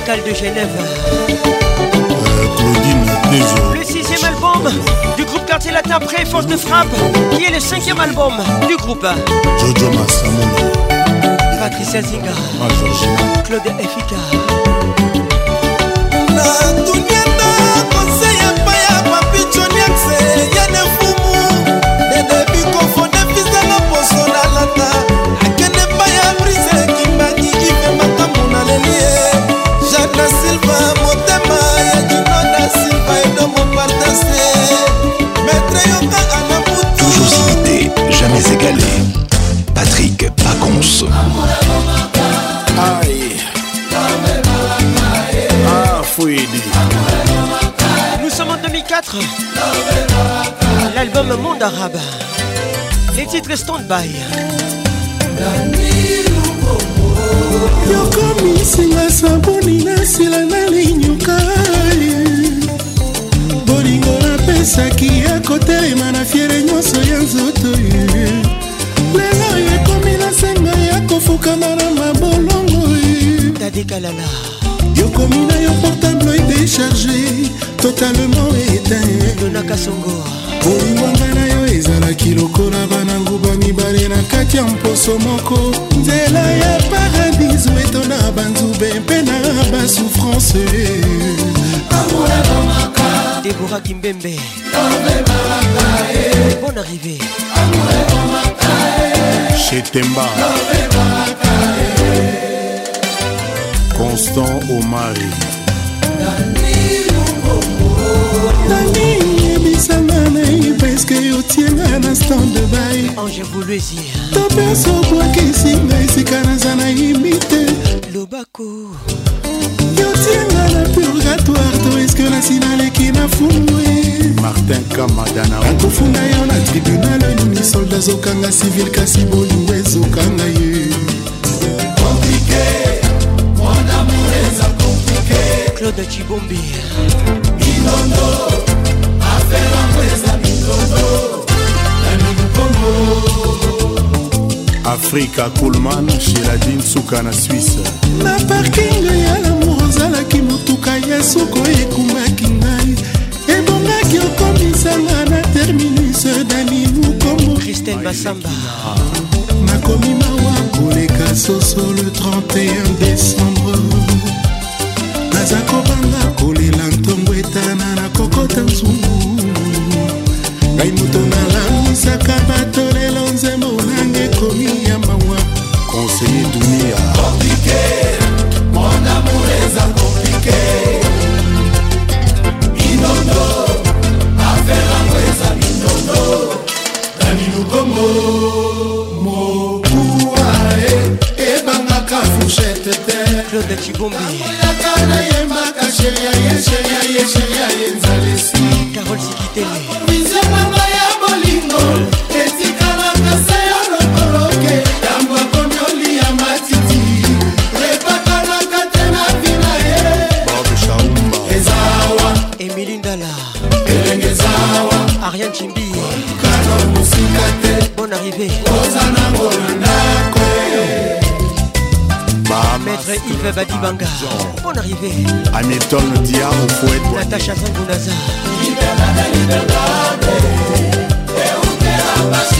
Bacal de Genève. Le sixième album du groupe Quartier Latin Pré Force de Frappe, qui est le cinquième album du groupe. Jojo Massamono. Patricia Zinga. Claude Efika. La dunia na conseil ya paya papi Johnny Toujours imité, jamais égalé. Patrick Pacons. Aïe. Ah, Fouidi. Nous sommes en 2004. L'album Monde Arabe. Les titres Stand By. yokomisinga saboni nasila nalinyoka ye saki akotelema na fiere nyonso ya nzoto lelo oyo ekomi na senga ya kofukama na mabolongo tadikalala yokomi na yo portable e décharge totalement éteintonakasongo kolingwanga na yo ezalaki lokola bana nguba mibale na kati ya mposo moko nzela ya paradiso etona banzube mpe na basouffrance amour abomaka Déborah Kimbembe Bonne arrivée Chez Temba Constant Omari ebisanga nai preske otienga na stand by topesa okwakisi ngai sika naza na yimi te loba laboratoire to eske nasina aleki na fumwe martin kamadana bakofunga yo na tribunal nini solda azokanga civil kasi boluwa ezokanga ye claude cibombi minondo afera mpo eza minondo na minukongo afrika kulman shiladin suka na swisse na parking ya lamour ozalaki motuka yesu koyekumaki ngai ebongaki okomisanga na terminus danimukomobasamba nakomi mawa koleka soso le 31 décembre naza kobanga kolela ntongo etana na kokota nzuma ekigumbi libanga bon arrivé hamilton dia ofoet natacha zangunaza libertade libertade eu quero a paz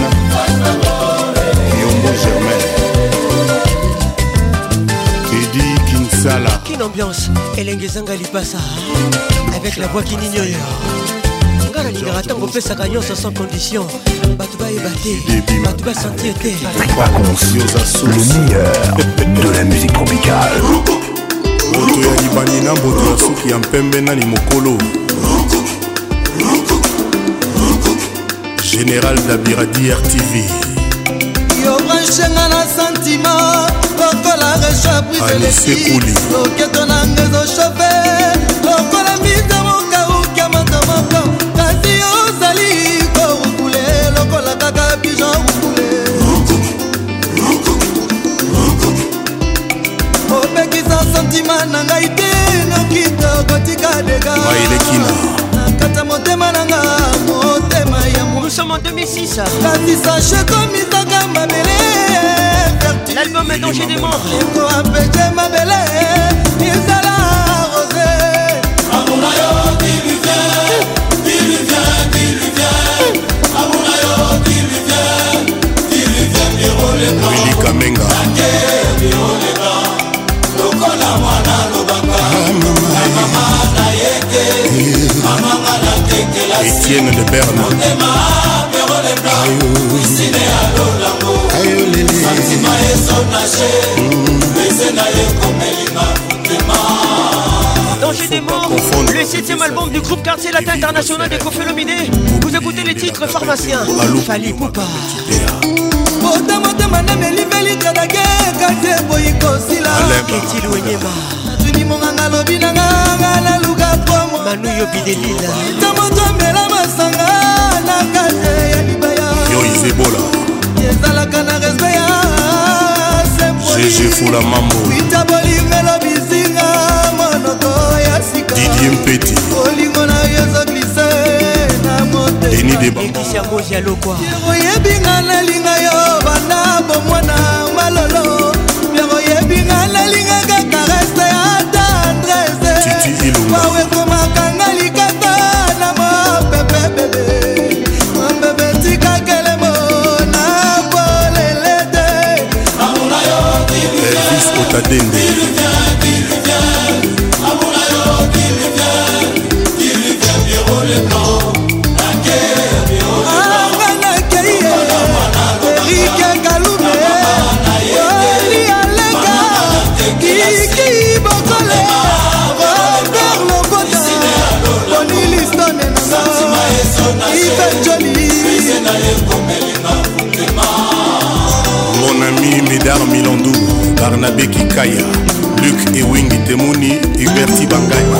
nanga yombo germain edi kinsala kine ambiance elenge ezanga libasa avec la voix kininioyo nga nalingaka ntango opesaka nyonso sans condition bato bayeba te bato basentir te le meilleur de la musique tropicale moto ya libani na mboto ya suki ya mpembe nani mokolo général dabiradi rtv yobranchenga na santima lokola rechapriseleki loketo na nga ezochauffe lokola mbita mokauka moto moko kasi ozali korukule lokola kaka pigeon rukule opekisa santima na ngai te noki tokotika dega nakata motema na nga motema nous sommes en 2006. L'album est dans des membres. Willy Kamenga. Etienne de Berne Danger des morts, le 7 album du groupe quartier latin international des Confélomidés. Vous écoutez les titres pharmaciens. Fali bah. Poupa. manu yobi delila ta moto amela masanga na kate ya libaya yo izebola ezalaka na respe ya sempogefula mambo ita bolingelo bisinga monoko ya sika didie mpeti bolingo na yo ezoglise na moteoyebinga nalinga yo banda bomwana malolo biango yebinga nalingaka titi ilunga wawekomaka nga likata na mopepe bebe mopepe tikakelemo na polele te elvis otadende dar milandu barnabe kikaya luk ewingi temoni huberti bangaya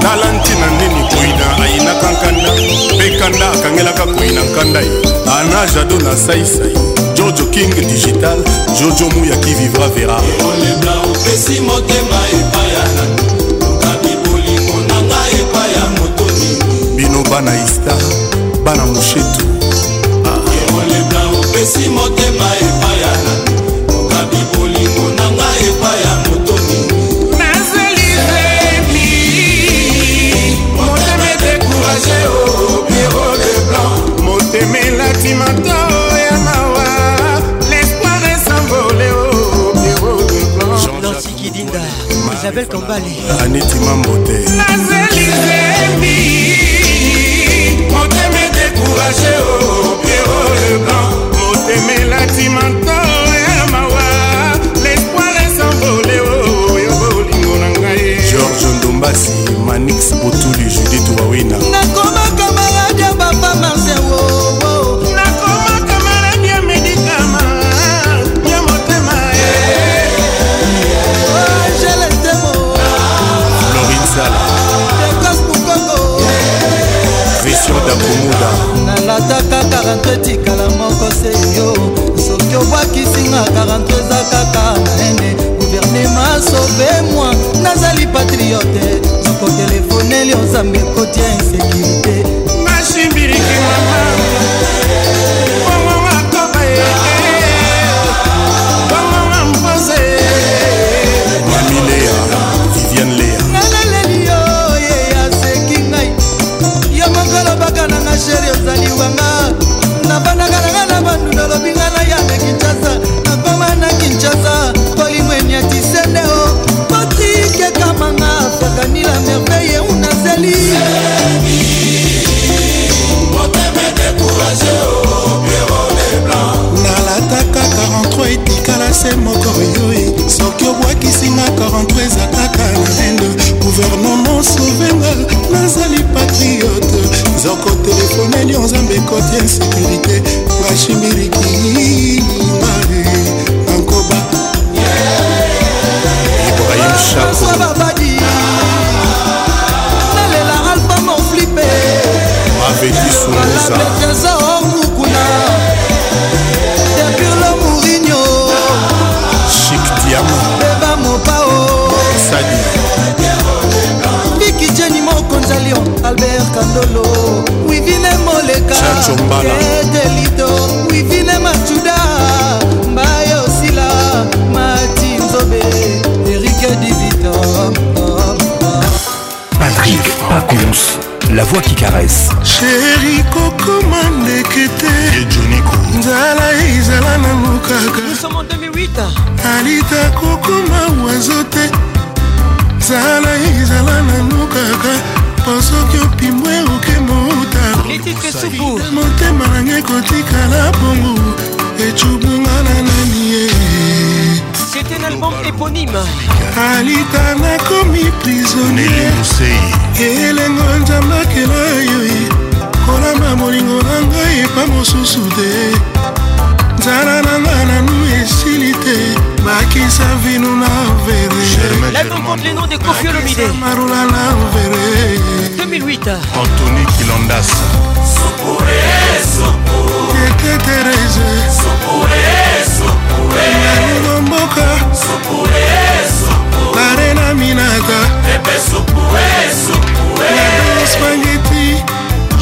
talanti na ndeni koina ayinaka nkanda mpe kanda akangelaka koina nkanda ye ana jado na saisai jojo king digital jojo muya ki vivra vera olebla opesi motema epaya na okabi bolingo na ngai epaya motoni bino bana ista bana moshetu olebla ah. opesi motema epaya na la belle tombale anitima mbote nazeli zembi moteme dekourage o oh, piero oh, leblanc moteme latimanto ya eh, mawa lespoir esambole o oh, yo bolingo na ngai george ndombasi manix botuli judit wawina nakoma komuda nalataka karanto etikala moko seyo soki obwakisinga karanto eza kaka maene guvernema sobe mwa nazali patriote nakotelefone lio zambi ekoti ya insekirité chombala edelido wivine matuda mbaye osila mati nzobe erike divito patrik pacons la voix qui caresse chéri kokoma ndeke te nzala ezala nango kaka alita kokoma wazo te zala supu motema nanga ekotikala bongo ecubunga na nani ye C'est un album éponyme alita nakomi prisonnier elengo nzambe akela yo kolamba molingo na ngai epa mosusu te nzala na nga nanu esili te bakisa vino na veremarula na vere 2008 antony kilandas keketereze nalingo mboka bare na minaka spageti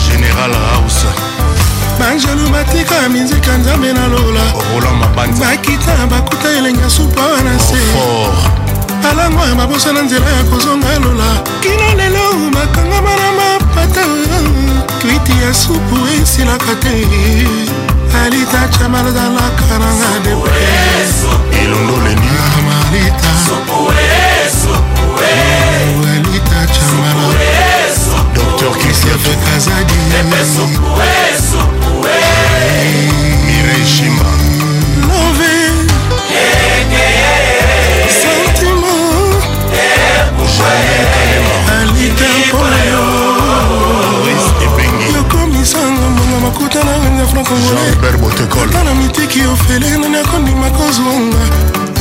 général house bangelu batika mizika nzambe na lola bakita bakuta elenga supa wana se balango ya babosa na nzela ya kozonga lola kino lelo bakangama na ma bata twiti ya supu esilaka te alita tyamalazalaka nanga debre elondoleninamalita alita tyamala dr krisiafe kazadi mirejima love sentiment alita mpo bakutana nganga francongolais bana mitiki ofele nani akondima kozwanga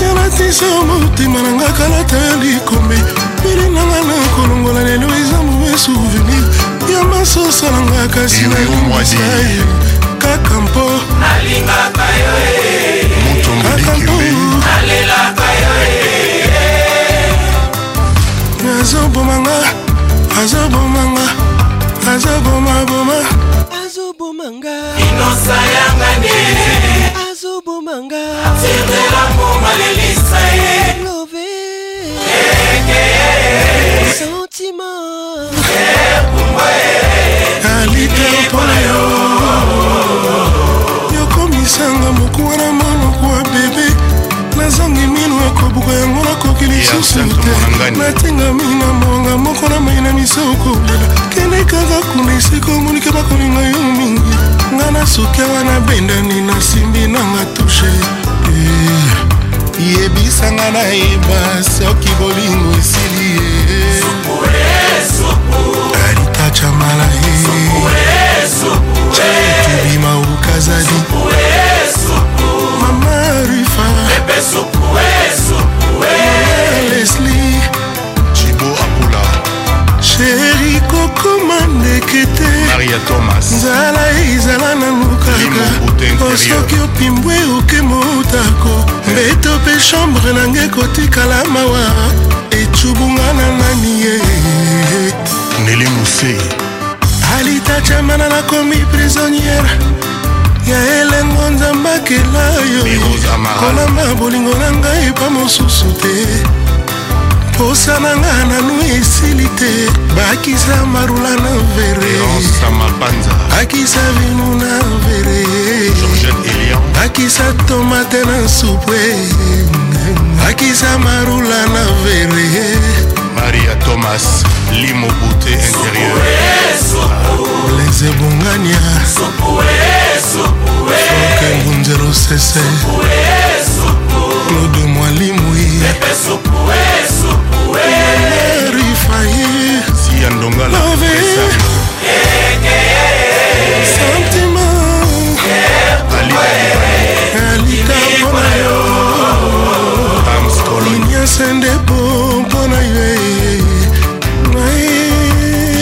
yanatisa yo motema na nga kalata ya likombe milinanga na kolongola lelo eza mauvais souvenir ya masosa na nga kasi nayimisa ye kaka mpo nalingaka yo eh. kaka mpo nalelaka yo eh. azobomanga azobomanga azobomaboma sayangani azobomanga tirelamo malelisa ye love ekeye sentima ekumba eh, ye eh, kalite eh. mpona yo yokomisanga mokuwana monoko ya bebe nazangi mino akobuka yango mokili susu te natingami na mwanga moko na mai na misokolela kende kaka kuna esika omonike bakolinga yo mingi nga na suki awa nabendani nasimbi nanga tushe eh, yebisanga nayeba soki bolingo esili ye aritachamala ye tubima ukazadi mama rifa lesli jibo apula sheri kokoma ndeke te maria thomas nzala ezala nanu kaka osoki opimbwe oke motako eh. mbeto mpe chambre nange kotikala mawa ecubunga na nani ye neli muse alitachamana nakomi prisonniere ya elengo nzambakela yo kolamba bolingo na ngai epa mosusu te posa na nga nanu esili te bakisa marula na vere bakisa vino na vere bakisa tomate na supwe bakisa marula na vere maria thomas limobute intérieur e, les ebongania e, e. okengunzero sese claude mwalimwi ngai si ya ndongala santima alikambo na yo linyasa ndepo mpo na yo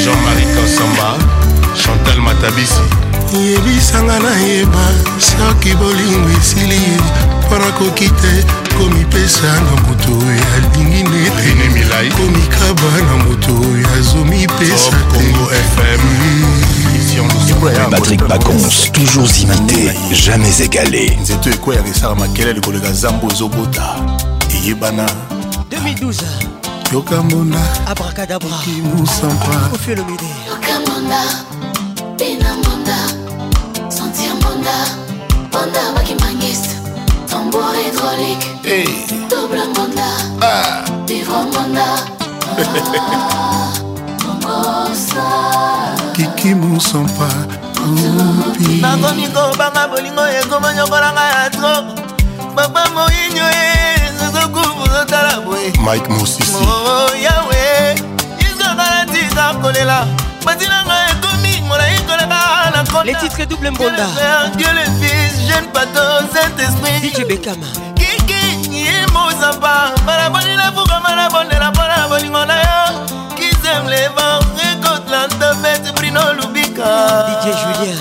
jean-marie kasamba chantal matabisi yebisanga nayeba soki bolingo esili mpo nakoki te esanga moto oyo alingi netene milai komikaba na moto oyo azomipesa patrik pacons toujours imité jamais égalé nzeto ekweyaka esala makelele koleka zambo ezobota eyebana 2012 yokamona abrakadabra kimusampa ofelomide yokamona penamona tambour hydraulique. Hey. Double panda. Ah. Vivre panda. Ah. kiki mosompa nakomi kobanga bolingo ekoma nyokolanga ya tro papa moyinyo e eh, zozokufu zotala boye mike mosisi oh, yawe izonga natika kolela batinanga Les titres double mbonda Dieu le fils, jeune pato, Saint-Esprit DJ Bekama Kiki, nye mozamba Malaboni la fouga, malabonde la bona Bolingo na yo Kizem le vent, récolte l'antefête Brino Lubika DJ Julien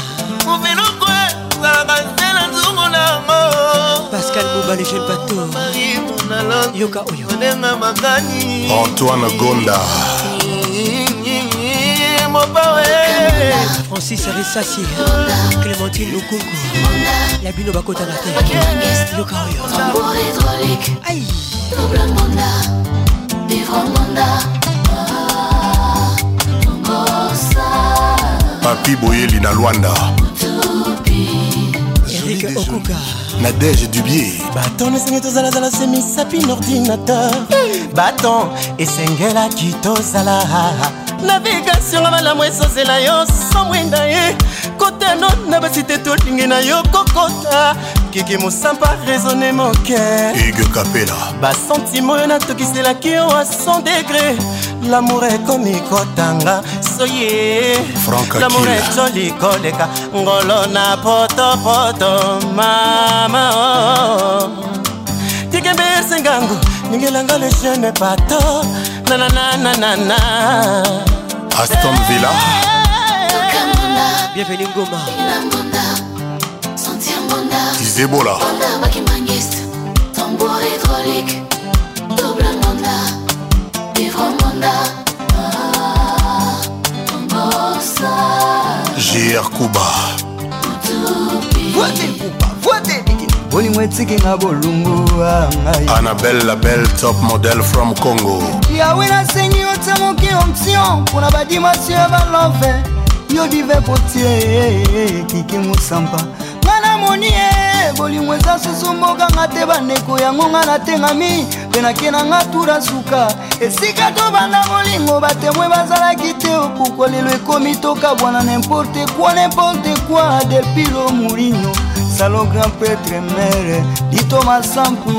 Mouvino kwe, zalaka zela nzungu nango Pascal Mouba, le jeune pato Marie Mounalon Yoka Oyo Antoine Gonda Eh. francis risasi clémentine lukungu ya bino bakotana te yoka oyo ah, papi boyeli na lwanda Tupi. patrick okoka nadege dubie baton esengi tozalazala semisapi na ordinateur mmh. baton esengelaki tozala navigation nga malamu esozela yo somwenda ye kotano na basite tolingi na yo kokota ekeke mosampa raisonne moke ige kapela basantima oyo natokiselaki yo a 100 degre lamour ekomi kotanga soye lamour ecoli koleka ngolo na potopoto mama oh. tikembe esengango ningelanga le jeune bato nananananana aston villa bienvenu ngoma les Ebola. Tambour hydraulique, double mandat, vivre mandat. JR Kuba bolingo etiki nga bolungu anabel label top model from congo yawe nasengi otya moki option mpona badimasio ya balove yo dive potie kiki mosampa nga namoni e bolingo eza susu mbokanga te bandeko yango nga natengami mpe nake nanga tura suka esika tobanda molingo batemwe bazalaki te opuko lelo ekomi tokabwana nimporte kwa nimporte kwa delpilo molino salon grand prêtre mere dito masampu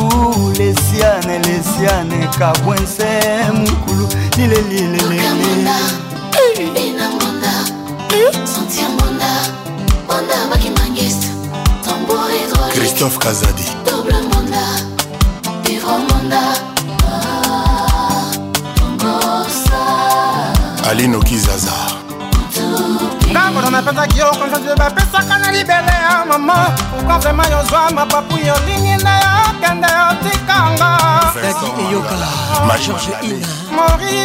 lesiane lesiane kabwense mokulu lilelilelele christophe kazadi alinokizaza ndambo nanapesaki yo konsantie bapesaka na libele ya mama pourkui vraimen yozwa mapapu yolingi na yo kende yotikanga daki eyoka george ina mori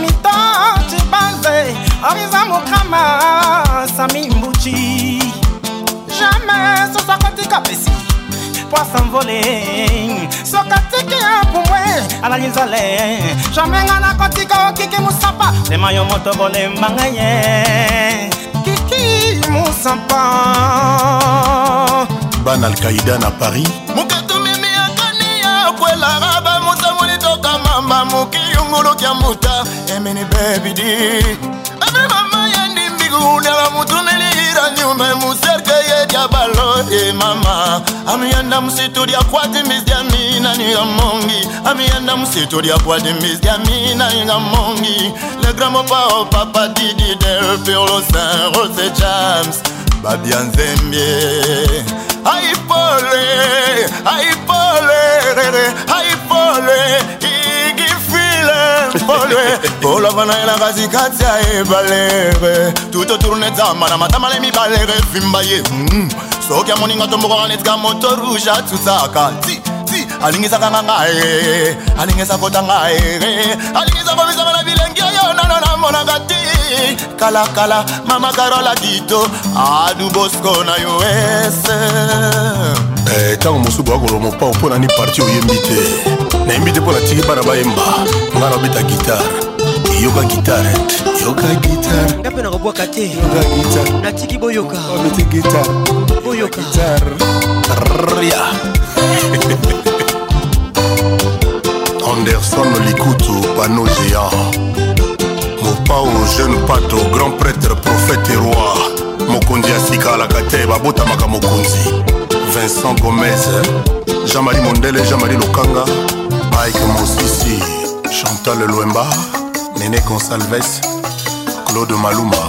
mitantibanze oriza mokama sami mbuci jamai sosakotika pesi poisa mvole sokatiki ya pumbwe alali nzale jamai nga nakotika okiki oh, musapa lema yo moto bolemba ngai ye kiki musapa bana alkaida na paris mokatumimi akani ya kwelara bamusamolitoka mamba moki muluka muta emini di. abri mama yendi mbiguunela mutumilira muserke ye yedya balo e mama Ami amiyenda musitu lya kwati Ami niga mongi amiyenda musitu lya kwati misyamina niga mongi le gramopao oh, papa didi del piolo san rose james babia nzembie aipole aipole aipole, aipole. polwe polova na ye na katikati ya ebalere tuto tourne zamba na matama le mibalere vimba ye mm. soki amoninga tombokaka neti ka moto rouge atutsaka ti ti alingisaka nga ngae alingisa kota ngae alingisa kobisaka na bilengi yo nano namonaka te kalakala mama karola dito adu bosko na yo ese eh, ntango mosubu akolomo pao mpo nani parti oyembi te nayembi te mpo natiki bana bayemba ngai nabeta gitare yoka gitare yoka gitare nga mpe nakobwaka te yoka gitare natiki boyoka omiti gitare boyoka gitare ria anderson likutu pano géant pao jeune pato grand prêtre prophète et roi mokonzi ya sika alaka te babotamaka mokonzi vincent gomez jean-marie mondele jean-marie lokanga mike mosisi chantal lwemba nene consalves claude maluma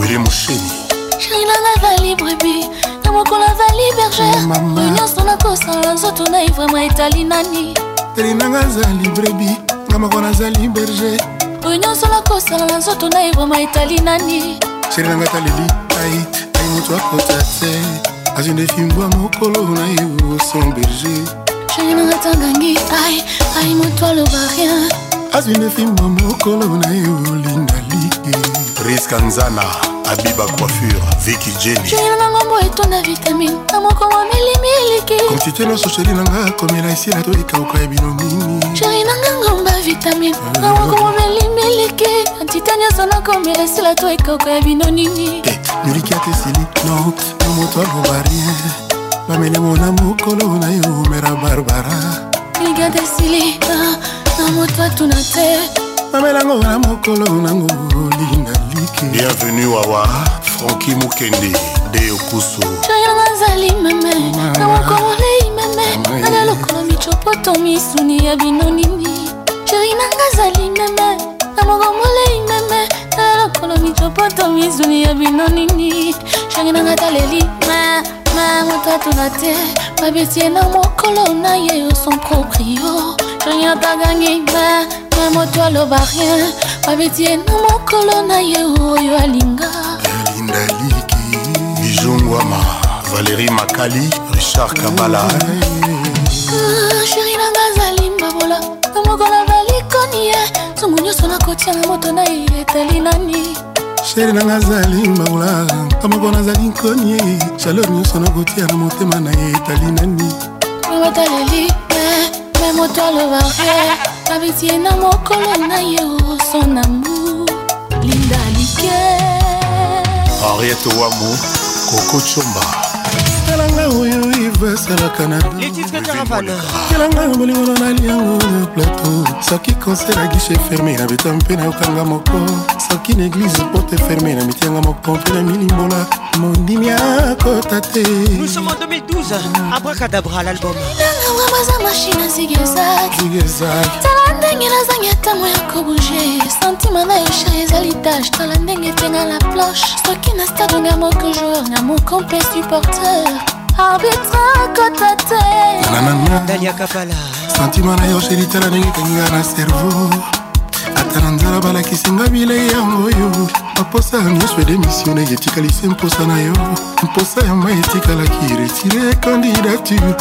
wiri mosheni sharinanga valibrbi na mokolo azali berger oyo nyonso nakosala nzoto na ivrema etali nani sharinanga azali brebi nga moko nazali berger réunion sola kosala na nzoto na ebrama etali nani sheri nanga taleli ait ai moto akota te azwi nde fimbwa mokolo na ye son berger sheri nanga tangangi ai ai moto aloba rien azwi nde fimbwa mokolo na ye olindalike riska nzana abiba coiffure viki jeni junior na ngombo etonda vitamine na moko mwa milimiliki kontite nyonso sheri na nga komela esi natoyika okoya bino mingi sheri na nga ngomba vitamine na moko mwa milimiliki kontite nyonso nakomela esi natoyika okoya bino nini miliki ate sili no yo moto aloba rien bamele mona mokolo na yo mera barbara miliki ate sili na moto atuna te mamelango na mokolo nango linda like bienvenu wawa franki mokende de okusu jayanga nzali meme na mokomolei meme nana lokolo micopoto misuni ya binonini sheri nanga zali meme na mokomolei meme nana lokolo micopoto misuni ya binonini sheri nanga taleli me moto atuna te babetie na mokolo na ye yo son proprio sonia bagangi ma me moto aloba rien babitie na mokolo na ye oyo oh, alinga linda liki bijongwama valérie makali richard kabala sheri nanga azali mbabola na mokola balikoni ye ntungu nyonso nakotia na moto eh. na ye etali nani sheri nanga azali mbabola na moko nazali nkoni ye chaleur nyonso nakotia na motema na ye etali nani nabataleli ngai moto aloba te babitie na mokolo na ye son amour linda like henriete wamu koko chomba talanga oyo ivesalaka na kelanga bolingono naliango le plateau soki konser agishe ferme nabeta mpe nayokanga moko soki na eglize porte ferme na mitianga moko mpe na milimbola mondimi akota te Nous sommes en 2012, Abracadabra l'album. nzambo eza mashine zigezagtala ndenge nazangi ntango ya kobuge santima na yosha ezali tache tala ndenge etenga la planche soki na stadonga moko joueur na mokompe supporter arbitre kota te dalia kapala santima na yo shelitala ndenge ekenga na cerveau ata na nzala balakisinga bilei yango oyo baposa ya nyonso edemisione etikali se mposa na yo mposa ya mai etikalaki retire candidature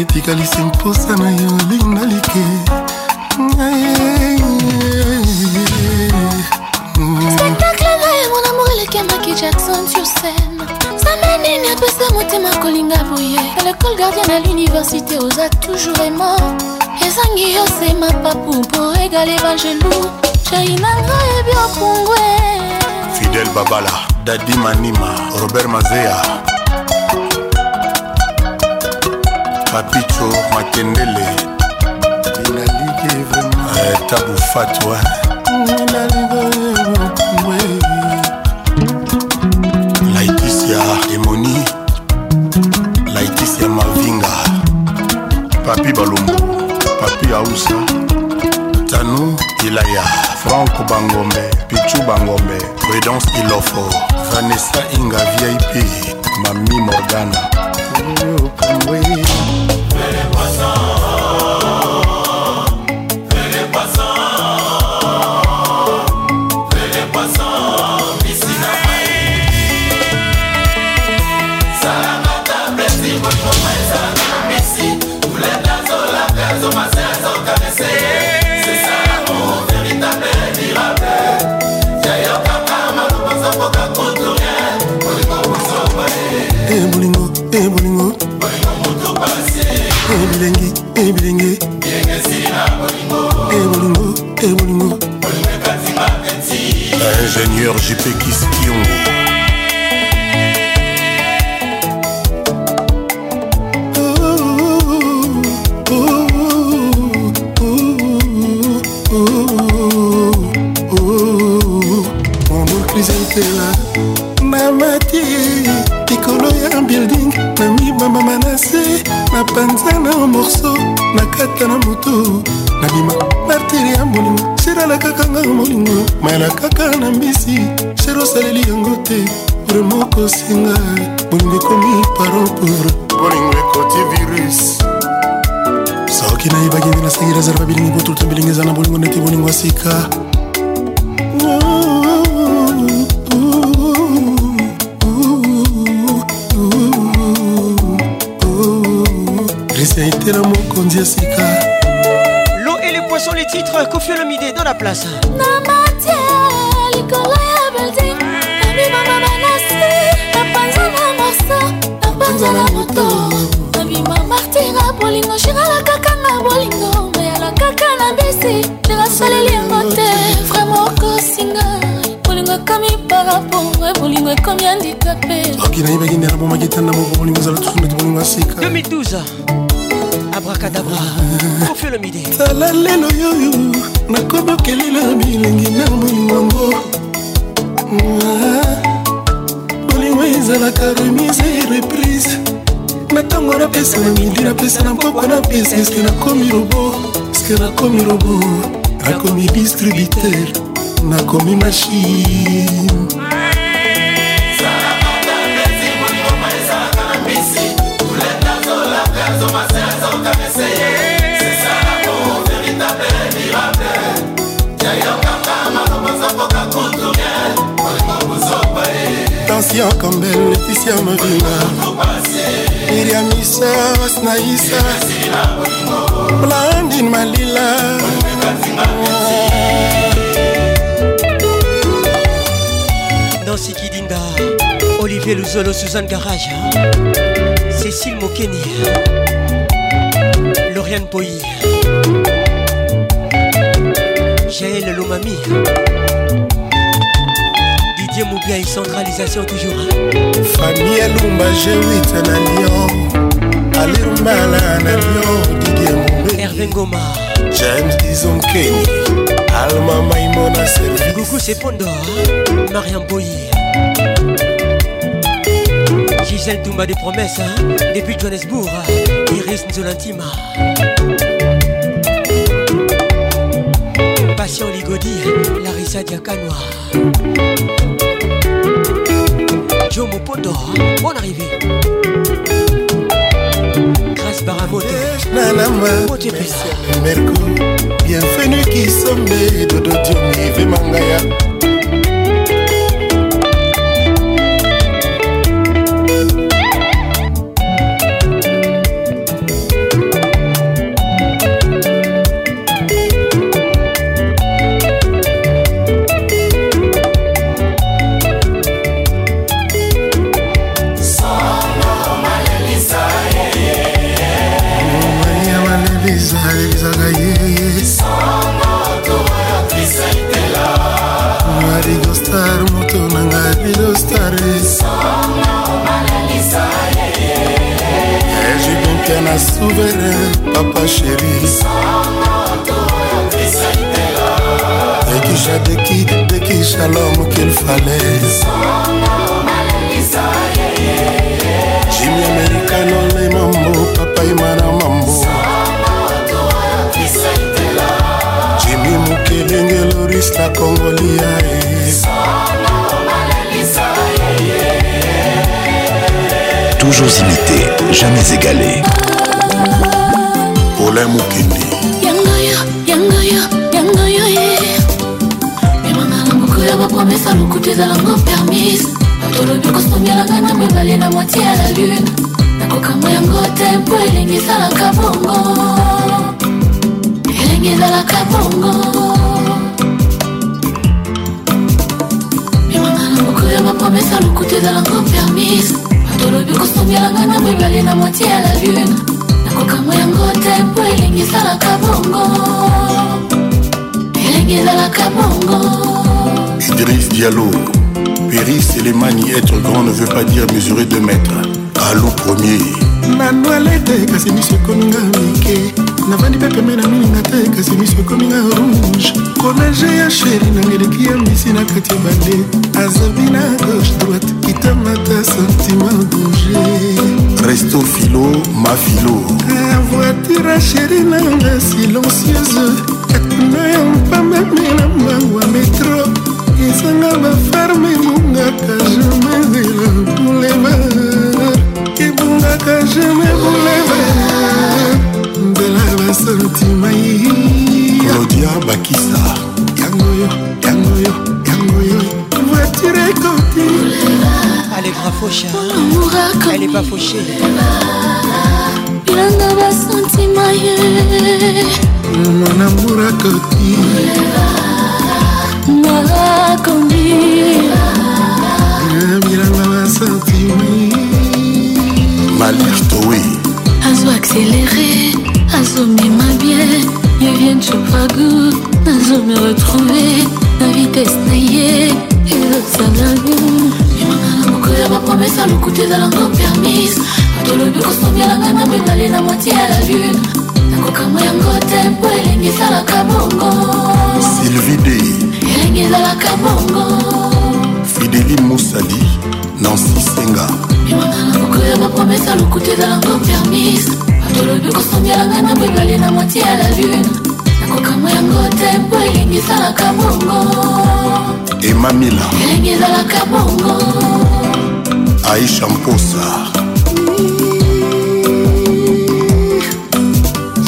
etikali se mposa na yo linga like spectacle na ye mon amour elekendaki jackson sur scène nini apesa motema kolinga boye a lekole gardien na l'université oza toujours aimant ezangi yo sema papu mpo egale evangelu jainanga yebi okungwe fidel babala dadi manima robert mazea papicho makendele tabu fatwa Nali. papi balombo papi ausa tanu ilaya franco bangombe pichu bangombe prudence ilofo vanessa inga vip mami morgana Ingénieur JP Kistion nzela namati likolo ya building namibambama na se na panza na morso na kata na motu nabima martiri ya molingo sherala kaka nga molingo mayala kaka na mbisi sher osaleli yango te ore moko singa bolingo ekomi paropor bolingo ekoti virus soki nayebaki nde nasengi reserva bilingi botuta bilingi eza na bolingo neti bolingo ya sika kristian etela mokonzi ya sika poisson les titres Kofi Olomide dans la place napanzana moto nabima martira bolingo shirala kaka na bolingo mayala kaka na besi nerasoleli yango te vraimen okosinga bolingo ekami parapo e bolingo ekomi andika pe oki nayebaki ndera bomaki tanda moko bolingo ezala tusundeti bolingo asika 2012 kadabra kofelomide tala lelo yoyo nakobokelela bilengi na bolingango ah, bolingo ezalaka remise e reprise na ntango napesa na midi napesa na mboko napesa eske nakomi robo eske nakomi robo nakomi distributeur nakomi mashine hortensia campbell leticia mabinga miriamisa wasnaisa blandin malila nansi kidinda olivier luzolo suzanne garage cécile mokeni lauriane poyi jael lomami Dieu Moubia et centralisation toujours hein. famille alumba jewita na lion alirumbala na Didier didie Erwin ngoma james Dizon Kenny, alma maimona service coucou c'est pondo hein. mariam boyi Gisèle Toumba des promesses hein. depuis Johannesburg Iris Nzolantima Patient Ligodi, Larissa Diakanoa. Joe Mopondo, bonne arrivée. Grâce Baramote. Mote Bienvenue qui sommet Dodo Diomi Vemangaya. falaises jimi americano le mambo papaimana mambo jimi mokelenge loris la congolia toujours imité jamais égalé olin mokende kopesa lokutu ezalango permise batolobi kosongelanga na mibale na motie ya la lune nakokamwa yango te mpo elengi ezalaka bongo elengi ezalaka bongo mimanga na moko ya bapomesa lokutu ezalango permise batolobi kosongelanga na mibale na motie ya la lune nakokamwa yango te mpo elengi ezalaka bongo elengi ezalaka bongo Idriss Diallo, Péris Selemani, être grand ne veut pas dire mesurer deux mètres. Allô premier. manuel ete kasi miso ekomi nga mike navandi mpe pembe na mininga te kasi miso ekomi nga rouge kolage ya sheri nanga eleki ya mbisi na kati ya bande azabi na gauche droite kitamata sentiment danger resto filo mafilo voiture ya sheri nanga silencieuse na yo mpamemela mbangwa metro esanga bafarme ebungaka jamai de la boulevard ebungaka jamai boulevard nzela basentima yerodia bakisa yangoyo yangoyo yangoyo voiture ekoti elle est pas fauchée elle est pas fauchée bilanga basa monamburakoti nakomi bilanga basentimi malirtowe azo accéléré azomema bien yevienne chopagu nazome retrouve na vitese na ye ezosalagu emanga na moko ya bapromese alukuta ezalanga permise tolobi kosombielanga na medale na motie ya la lune nakokamwa yango te mpo elenge ezalaka bongo sylvie dey elenge ezalaka bongo fideli mosadi nansi senga emanga na mokolo ya bapromesa lokuta ezalango permis batolobi kosombielanga na medale na motie ya la lune nakokamwa yango te mpo elenge ezalaka bongo emamila elenge ezalaka bongo aisha mposa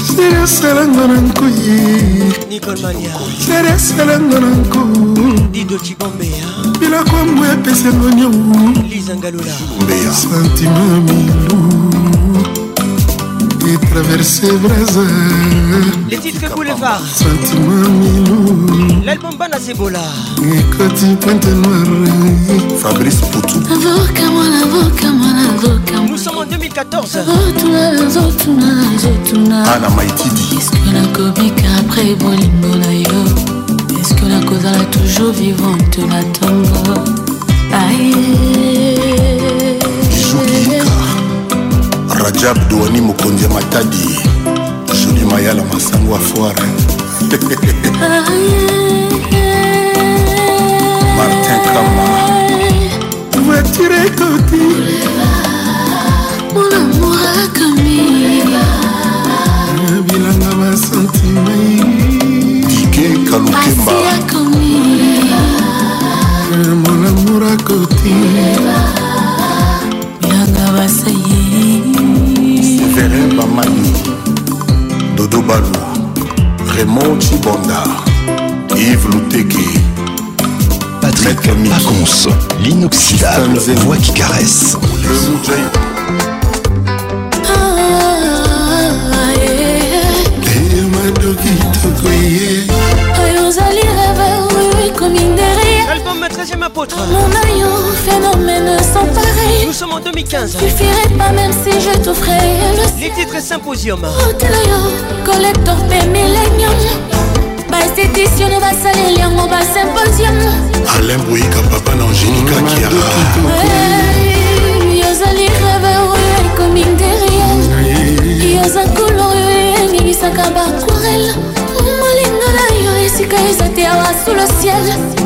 sereselanga na nkuyisereselanga na nku biloko mbo epesengo nyongu santima mingi sebreze les titres boulevard sentima milou l'album bana sebola ekoti pointe noire fabrice poutou avoka mwana avoka mwana avoka nous sommes en 2014 ana maitidi eske nakobika après bolingo na yo eske nakozala toujours vivante na tongo aye rajab douani mokonzi ya matadi joli mayala masango afoire martin kama voiture ekoti mon amour akami bilanga basentima dike kalukemba mon amour akoti Remonté Raymond Chibonda, Yves Lutegui, Patrick Pacons, l'inoxydable voix qui caresse. deuxième apôtre. Mon maillot, phénomène sans pareil. Nous sommes en 2015. Tu Suffirait pas même si je t'offrais le Les titres symposium. Rotelio, collector bah, et millennium. Basse édition, on va saler liang, on va symposium. Alain Bouika, papa d'Angélica a Yozali rêve, ouais, comme une derrière. Yozan couleur, ouais, Nigisaka Bakourel. Molinga, yo, esika, ils étaient sous le ciel.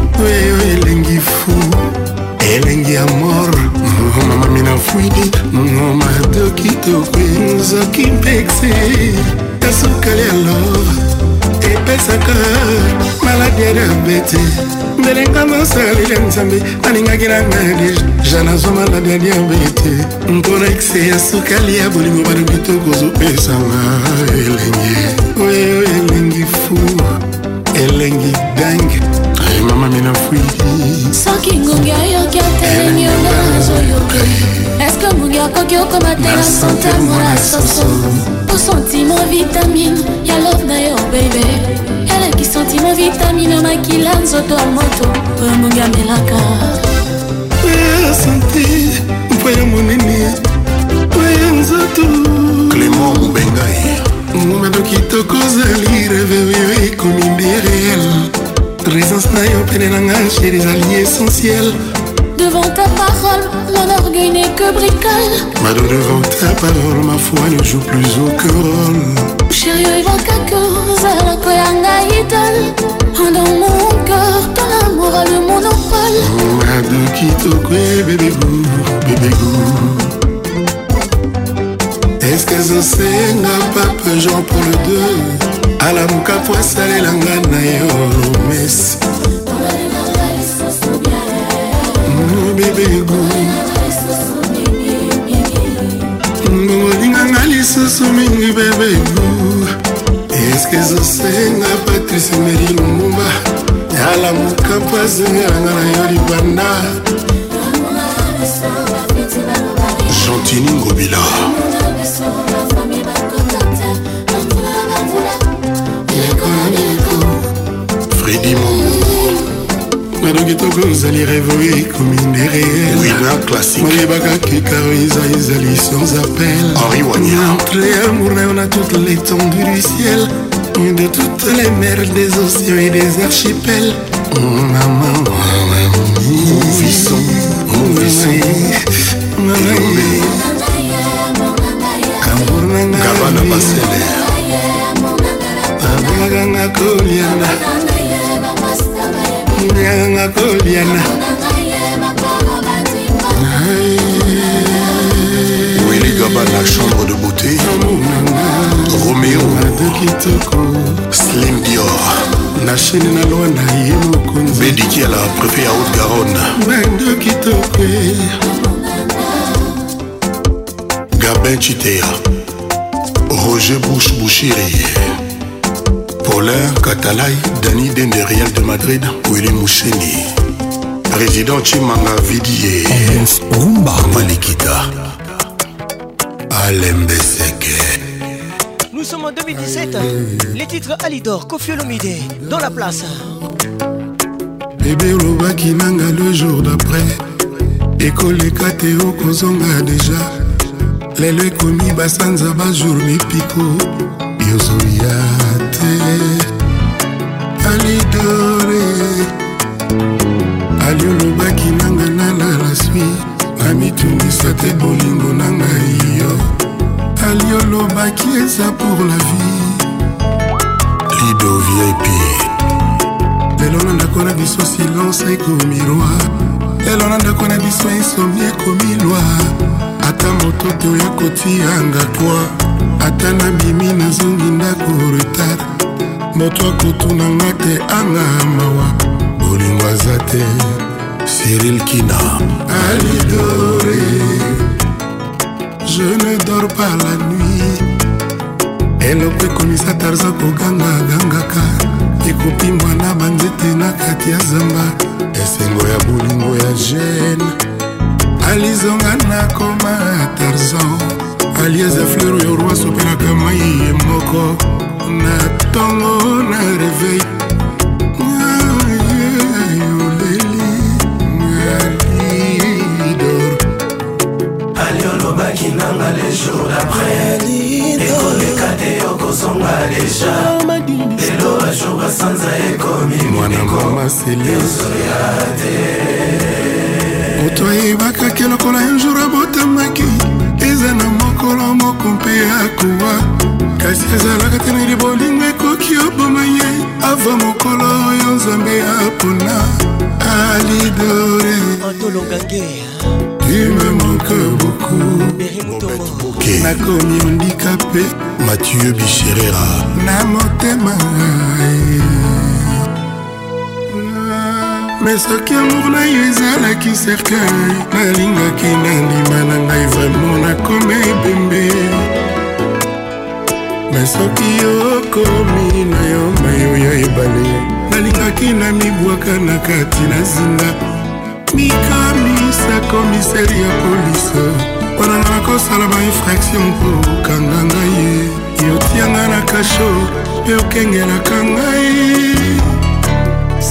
bato eyo elengi fu elengi ya mor mamami na fwidi mado kitoko nzoki mpexe ya sukali ya lor epesaka maladi ya diabete ndelenga mosalile nzambe alingaki na ngai deja nazwa maladi ya diabete mpona ekse ya sukali ya bolingo balobi tokozopesanga elengi oyo elengi fu elengi dange mama mina fui soki ngungi ayoki atelemi eh, onga nazoyoka eh, eh, eske ngungi akoki okomatela santamo na soso po sentimo vitamine ya love na yo bebe eleki sentimo vitamine ya makila nzoto ya moto oyo ngungi amelaka sante mpo ya monene mpo ya nzoto clément mobengai momento kitoko ozali reveve ekomi nde réel présence na yo pene na les alliés essentiels devant ta parole mon orgueil n'est que bricole Madame devant ta parole ma foi ne joue plus aucun rôle chéri oyo ebakaki ozalako ya ngai idole dans mon cœur ton amour a le monopole ado bébé goût, bébé goût est-ce qu'elles osengent pas pas, Jean pour le deux alamuka po asalela nga na yo mesi mobebego bongoninganga lisusu mingi bebego eske ezosenga patrice meri lumumba alamuka po azengelanga na yo libanda gentini ngobila kedi momo nado kitoko ozali revo ekomi ndereyelwina classique malebaka kekaro eza ezali sans appel henri wanyantre amour na yo na toute l'étendue du ciel de toutes les mers des océans et des archipels mouvison mouvison gabana baselere abakanga koliana muyanganga koliana Willy Gaba la chambre de beauté Roméo Slim Dior na chaîne na lwa na ye mokonzi bediki ala préfet ya haute garonne bando kitoko gabin chitea roger bush bushiri Roller, Catalay, Dani Dende, de Madrid, Willy Moucheni. Président Chimanga Vidie. Ambiance Rumba. Malikita. Alembeseke. Nous sommes en 2017. Les titres Alidor, Kofi Olomide, dans la place. Bébé olobaki nanga le jour d'après ekoleka te okozonga déjà, lelo ekomi basanza bajour mipiko yozoya alidore aliolobaki nanga nala laswi namitungisa te bolingo na ngai yo aliolobaki eza pour la vie lido vip lelo na ndako na biso silence ekomi roi lelo na ndako na biso insomi ekomi loi ata moto toya kotianga toi ata nabimi nazongi ndako retard moto akotunanga te anga mawa bolingo aza te cyril kina alidore je ne dors pas la nuit eloko ekomisa tarza kogangagangaka ekopimbwa na banzete na kati ya zamba esengo ya bolingo ya gene alizonga nakoma tarzan alieza fleur oyo roi sopelaka mai ye moko na ntongo na reveil oleli alidor ali olobaki nanga le jour d'après ekoleka te okozonga deja lelo bajour basanza ekomi mwanamamaselioso ya te moto ayebakaki lokola ya jour abotamaki eza na mokolo moko mpe akowa kasi ezalaka te neli bolingo ekoki oboma ye ava mokolo oyo nzambe apona alidore otolongange tume moke boku nakomi ondikape mathieu bisherera na motema me soki amour na yo ezalaki cercueil nalingaki na ndima na ngai vraimen nakoma ebembe me soki okomi na yo mayo ya ebale nalingaki na mibwaka na kati na zinga mikamisa komiseri ya polise mpona na nakosala bainfraction mpo okanga ngai ye yotianga na kasho mpe okengelaka ngai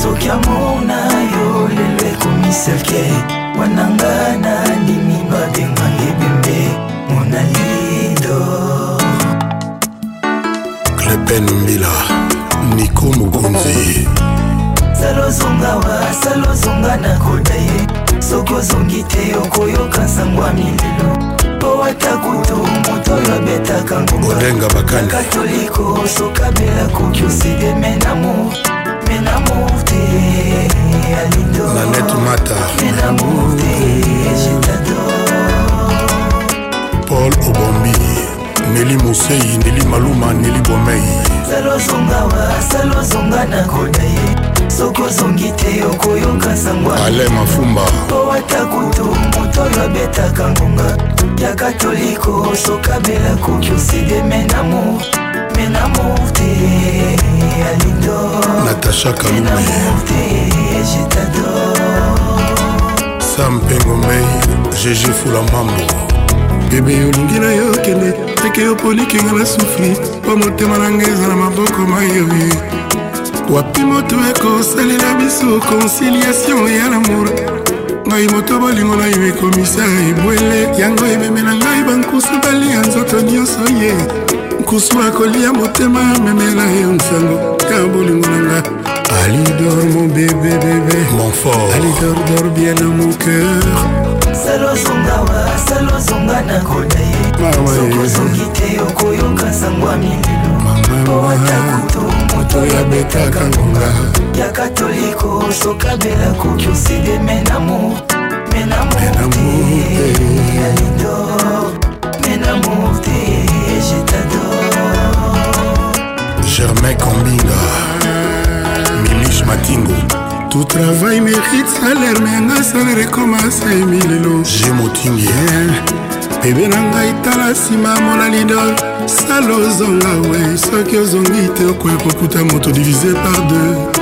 soki amona yo lelo ekomiselke wananga na nini babengangebima pen mbila niko mokonzi salozongawa salozonga nakoda ye soki ozongi te okoyoka nsango ya mililo mpo ata kutu moto oyo abetaka ngombaodenga bakaniakatoliko sokabela koki oside menamo menamo te alindo nanet mata menamo te jetado paul obombi neli mosei neli maluma neli bomei soki ozongi te okoyoka sangwaale mafumba po ata kutu moto oyo abetaka ngonga ya katoliko sokabela koki oside menamour menamour te alindo natasha kalume sam pengomei gg fula mambo ebe olingi na yo kende teke yo polikinga na sufri mpo motema na ngai eza na maboko mayoye wapi moto ekosalela biso conciliation ya lamour ngai moto bolingo na yo ekomisa ebwele yango ememe na ngai bankusu balia nzoto nyonso ye nkusu akolia motema amemela yo nsango ya bolingo na nga alidor mon bébé bébé mon fort alidor dor bien na mon cœur asalozongawa asalozonga na koda ye eh, sokozongi eh. te okoyoka sangwa mililo po atakutu moto yabetaka ngonga eh. ya katoliko sokabela koki oside menamo menamorte alidor menamorte jetador germain combinga mimish matingo tout travail mérite salaire me yanga salaire ekoma saemi lelo je motingi eh. bebe na ngai tala nsima molalido sala ozonga we soki ozongi te okoyekokuta moto divise par deux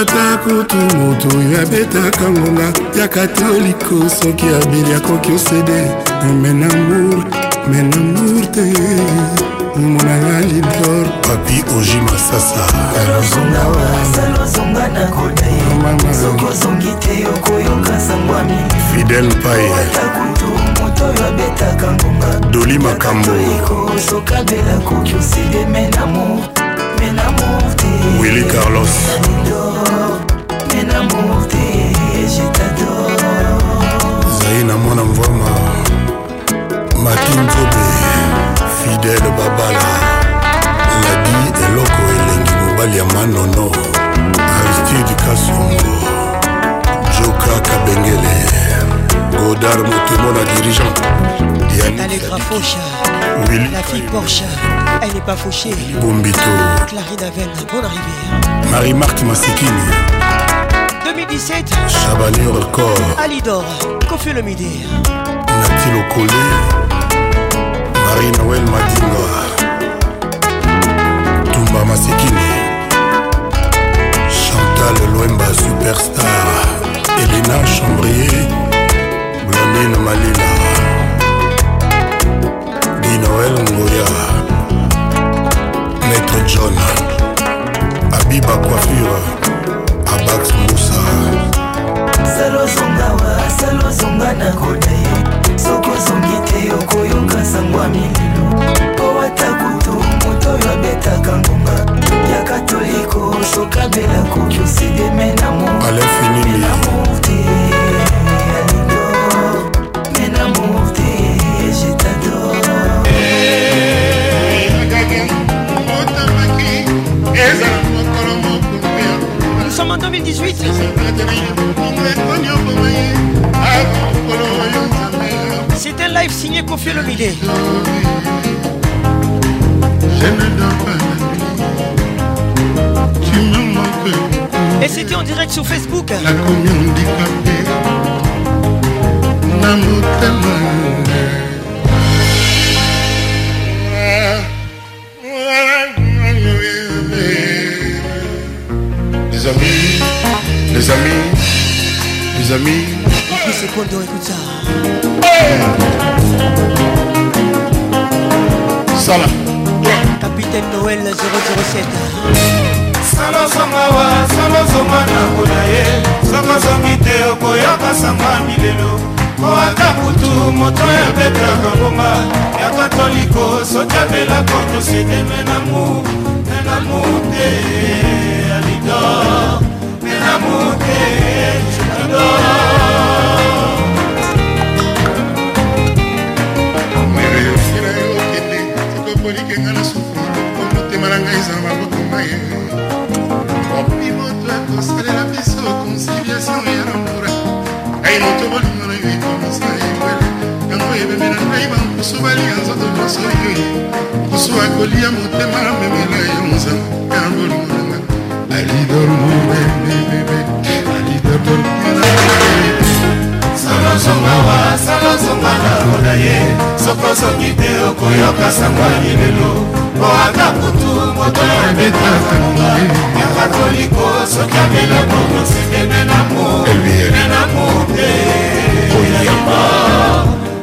ata kutu moto oyo abetaka ngonga ya katoliko soki abeli akoki osede menamour menamour te monanga libor papi oji masasa sokozongi te okoyoka sango ya mifidel payetakutu moto oyo abetaka ngonga doli makambo ekosokabela koki oside menamo menamo te willi carlos menamo te jetador zai na mwana mvwama makinzobe Fidèle babala ladi eloko elengi mobali ya manono aristide kasongo joka kabengele godar motemo Bonne rivière marie marthe Massikini 2017 chabanur Corps alidor kofi le midi natilo marie noel madinga tumba masekini chantal lwemba superstar elina chambrier blondine malila di noel ngoya maître john abiba coiffure abax moussa selozongawa selozonga na koda ye soki ozongi te okoyoka sango ya Nous sommes en 2018. C'était un live signé le Olomide. Et c'était en direct sur Facebook. Les amis, les amis, les amis. quoi ça sala capitaine noël 007 salosongawa salosonga na kola ye sokosongi te okoyoka sanga milelo po ata kutu moto yabetaka ngoma ya katoliko soki abelaka tosede menamu menamu te alidor menamu te chukador alingenga na suku po motema na ngai eza bakotumba ye opi moto akosalela biso conciliation ya lambura ngai moto bolingo na yo ekomisa ebwele yango ebeme na ngai bankusu balia nzoto nyonso yoi nkusu akolia motema na memela yo nzambe ya bolingo nanga alidormobebebebe solozonga wa salozonga ntango na ye sokosongi te okoyoka sango ya libelo po ata kutu moto abetaka nonga ya katoliko soki amela bokoseke menamo menamo te oyamba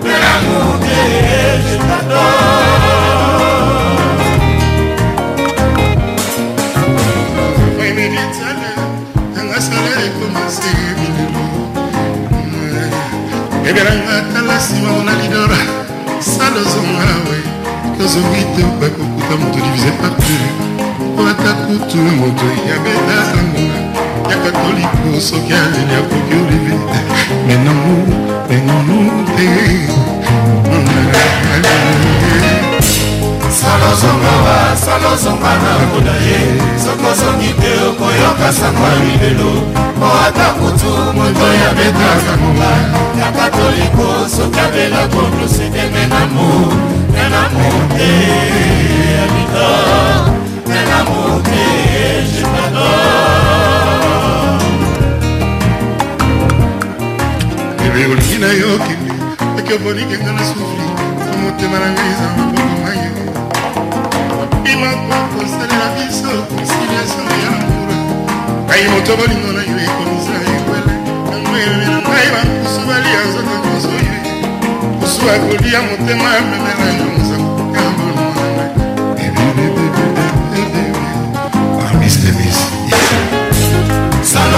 menamo te jetador ebelanga tala nsima na lidora salozonga we tozongi te bakokuta moto divise partu po ata kutu moto ya beta sangonga ya katoliko soki aleli akoki olive menanu menanu te salozongowa salozonga na koda ye sokosongi te okoyoka sango libelo mpo ata kutu moto ya betaka monga ya katoliko soki abela koblosete menamu menamu te abita menamu te jepado ebe olingi nayoki ake obolingenga na sufli na motema na ngai eza maboko ngai yesu ya mkuru kai moto bolingo na yue komusa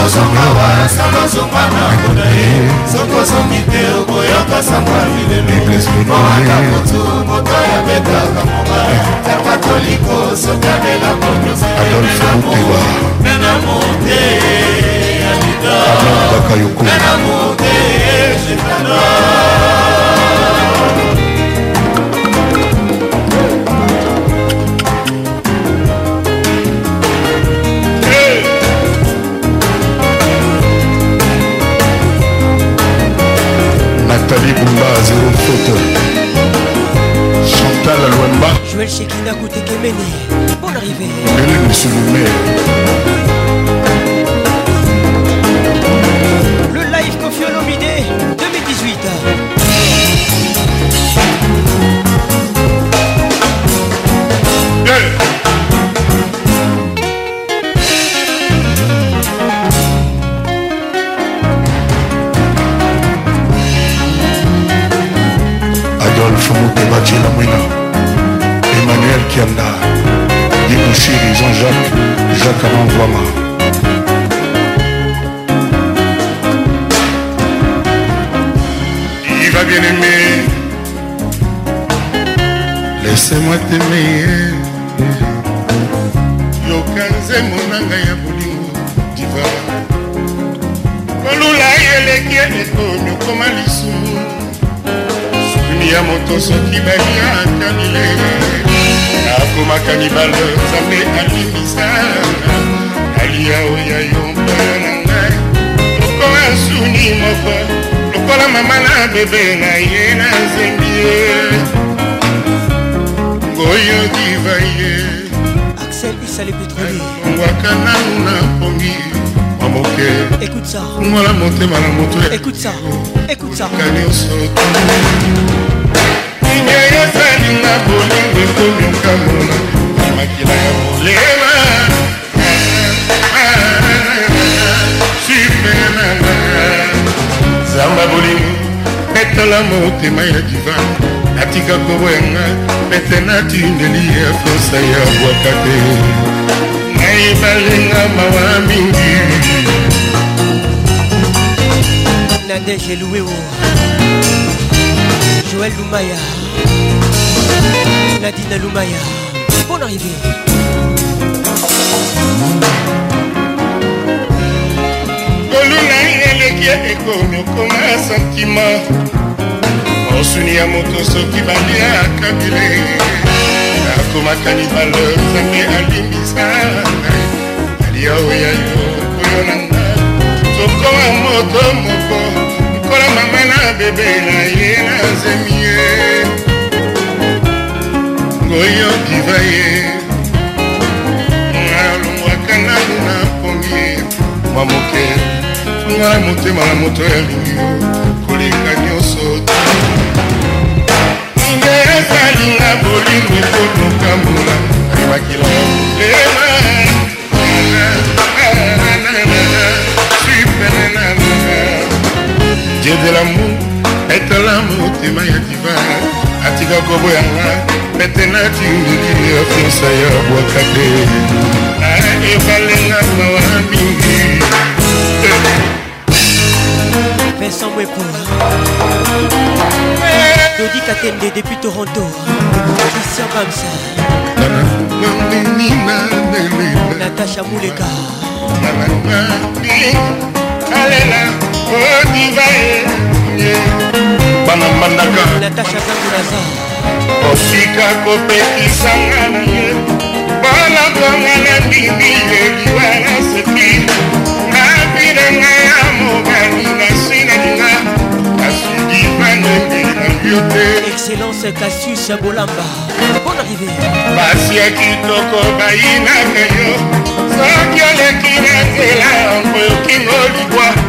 tozonga wasa kozonga na kuna ye soki ozongi te okoyoka sango ya bileloata motu moto ayabetaka moba tanga toliko soki abelako nyonsoa nana mote ya lidonana mote jetano Nathalie Bumba, zéro faute. Chantal Alouemba. Joël Chekina Koutekemene. Bonne arrivée. Nelly Musulume. isaka na mvwama il va bien aimer laissez-moi t'aimer yoka nzembo na ngai ya bolingo diva kolula eleki etomi okoma lisumu sukuni ya moto soki baliakanile akoma kanibale nzambe alimisa alia oya yomba na ngai lokola suni moko lokola mama na bebe na ye na nzembi ye ngoyo diva ye ngwaka nanu na pongi mamoke ngola motema na moto ya nyonso lingei ezalinga bolingo ekomi nkangona makila ya molema sipenana zamba bolingo etola motema ya divan natika koboyanga pete natindeli ya fosa ya bwaka te naibalinga mawa mingi nadege luweo Joël Lumaya Nadine Lumaya Bonne arrivée kolunga eleki ya ekomi okoma santima osuni ya moto soki baliaka bile nakomaka libala nzambe alimbisa ngai nalia oya yo oyo na nga tokoma moto moko nkola mama bebe na ye nazemi ye ngoyoki va ye nalongwaka nanu na mpongi ye mwa moke nga motema na moto ya lingi yo koleka nyonso nge ezalinga bolingo ekonokambola ayebakila lema Dieu de l'amour tala motema ya diva atika koboyanga metenati meli ya fiansa ya bwaka te ah, ebalenga mawa mingi Vincent Mwepou eh. Dodi Katende depuis Toronto Christian Bams Natacha Mouleka Alela odiva bana mbandaka osika kopekisanga na ye bolokonga na ndimi yeliwa na sepi nabinanga ya mobali nasinalinga asuki banenge nango te excellence casus bolamba bon arrivé basi ya kitoko bayinaka yo soki oleki na nzela ongoyokingo libwa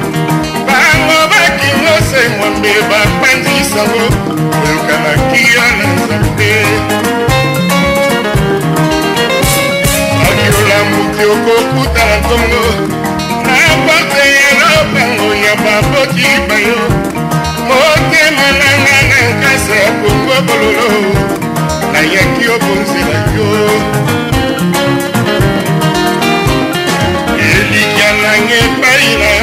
se mwambe bapanzisango oyokanaki ya na nzambe bakiolambuki okokutana ntongo na porte ya lopango ya baboti bayo motema nanga na nkasa ya kongo bololo nayaki obonzela yo elikya nanga epai na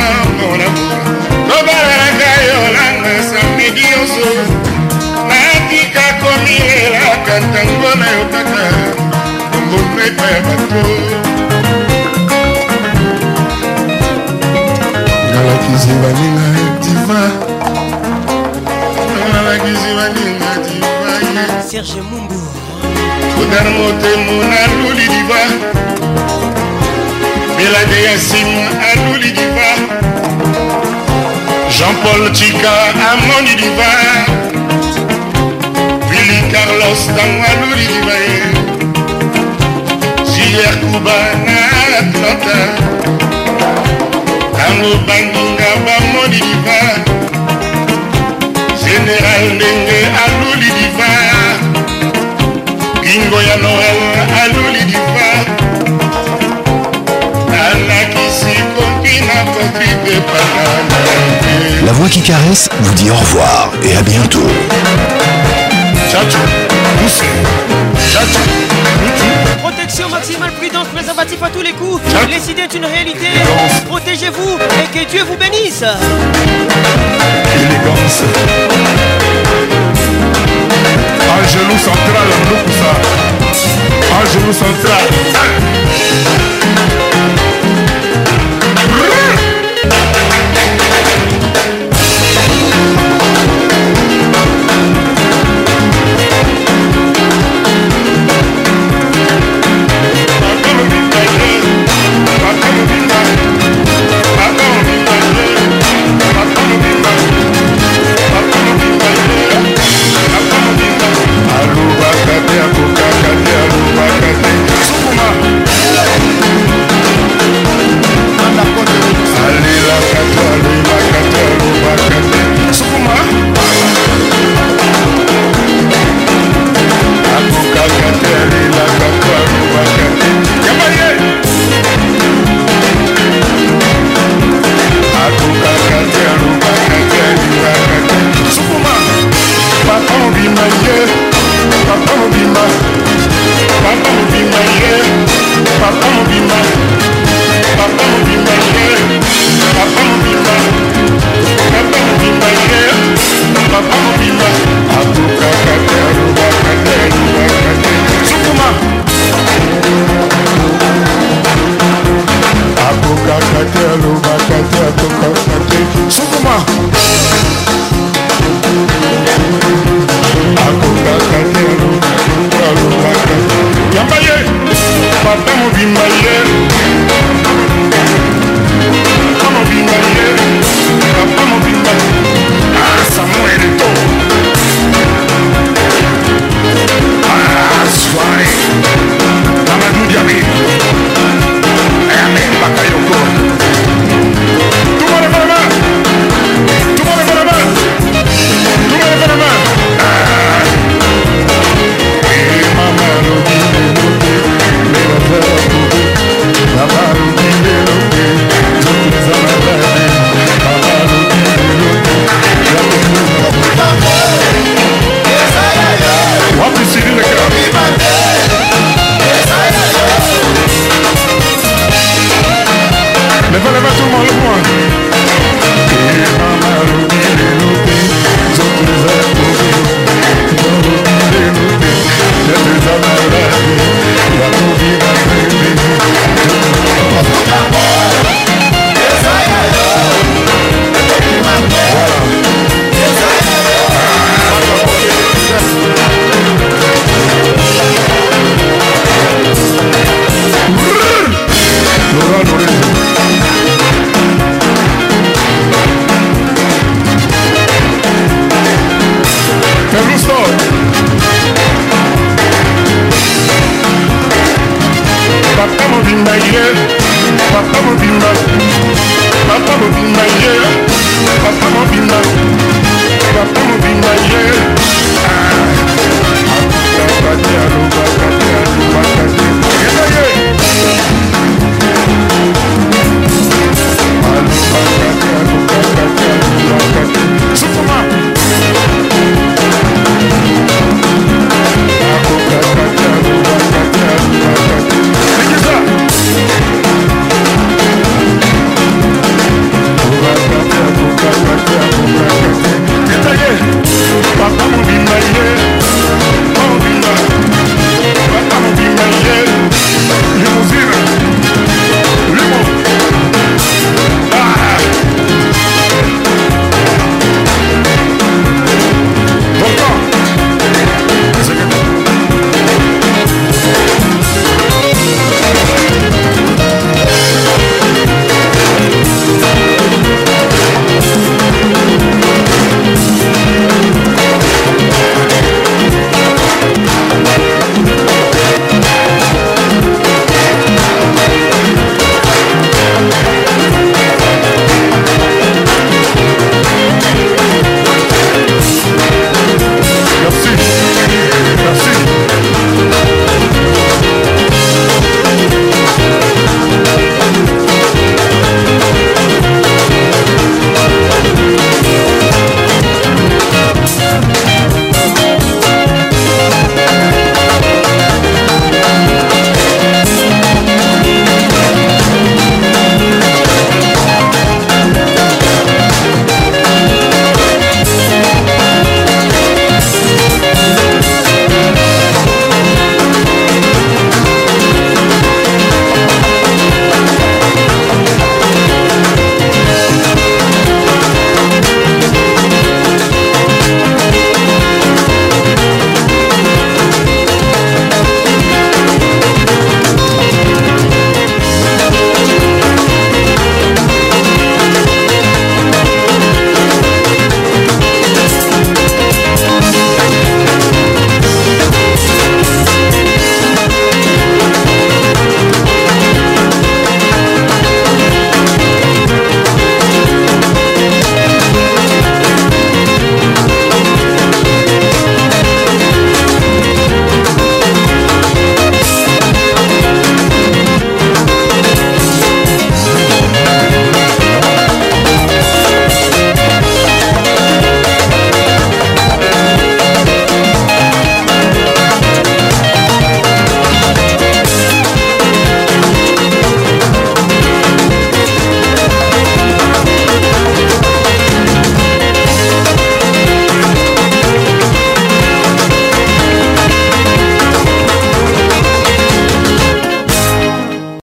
tobalaka yo nanga samedi nyonso natika komiyelaka ntango nayokaka kongopepa ya bato nalakisi baninga diva nalakisi baninga diva serge mumbu kodar motemo naluli diva belade ya nsima aluli diva Jean-Paul Chica Amoni Divin Billy Carlos Tangwalouri Divin Zier Kubana Atlanta Tango Banginga Bamoni Divin Général Ndenge Alouli Divin Kingo ya Noël Alouli Divin La voix qui caresse vous dit au revoir et à bientôt. Protection maximale, prudence, préservatif à tous les coups. Les idées est une réalité. Protégez-vous et que Dieu vous bénisse. Un central, un Un central.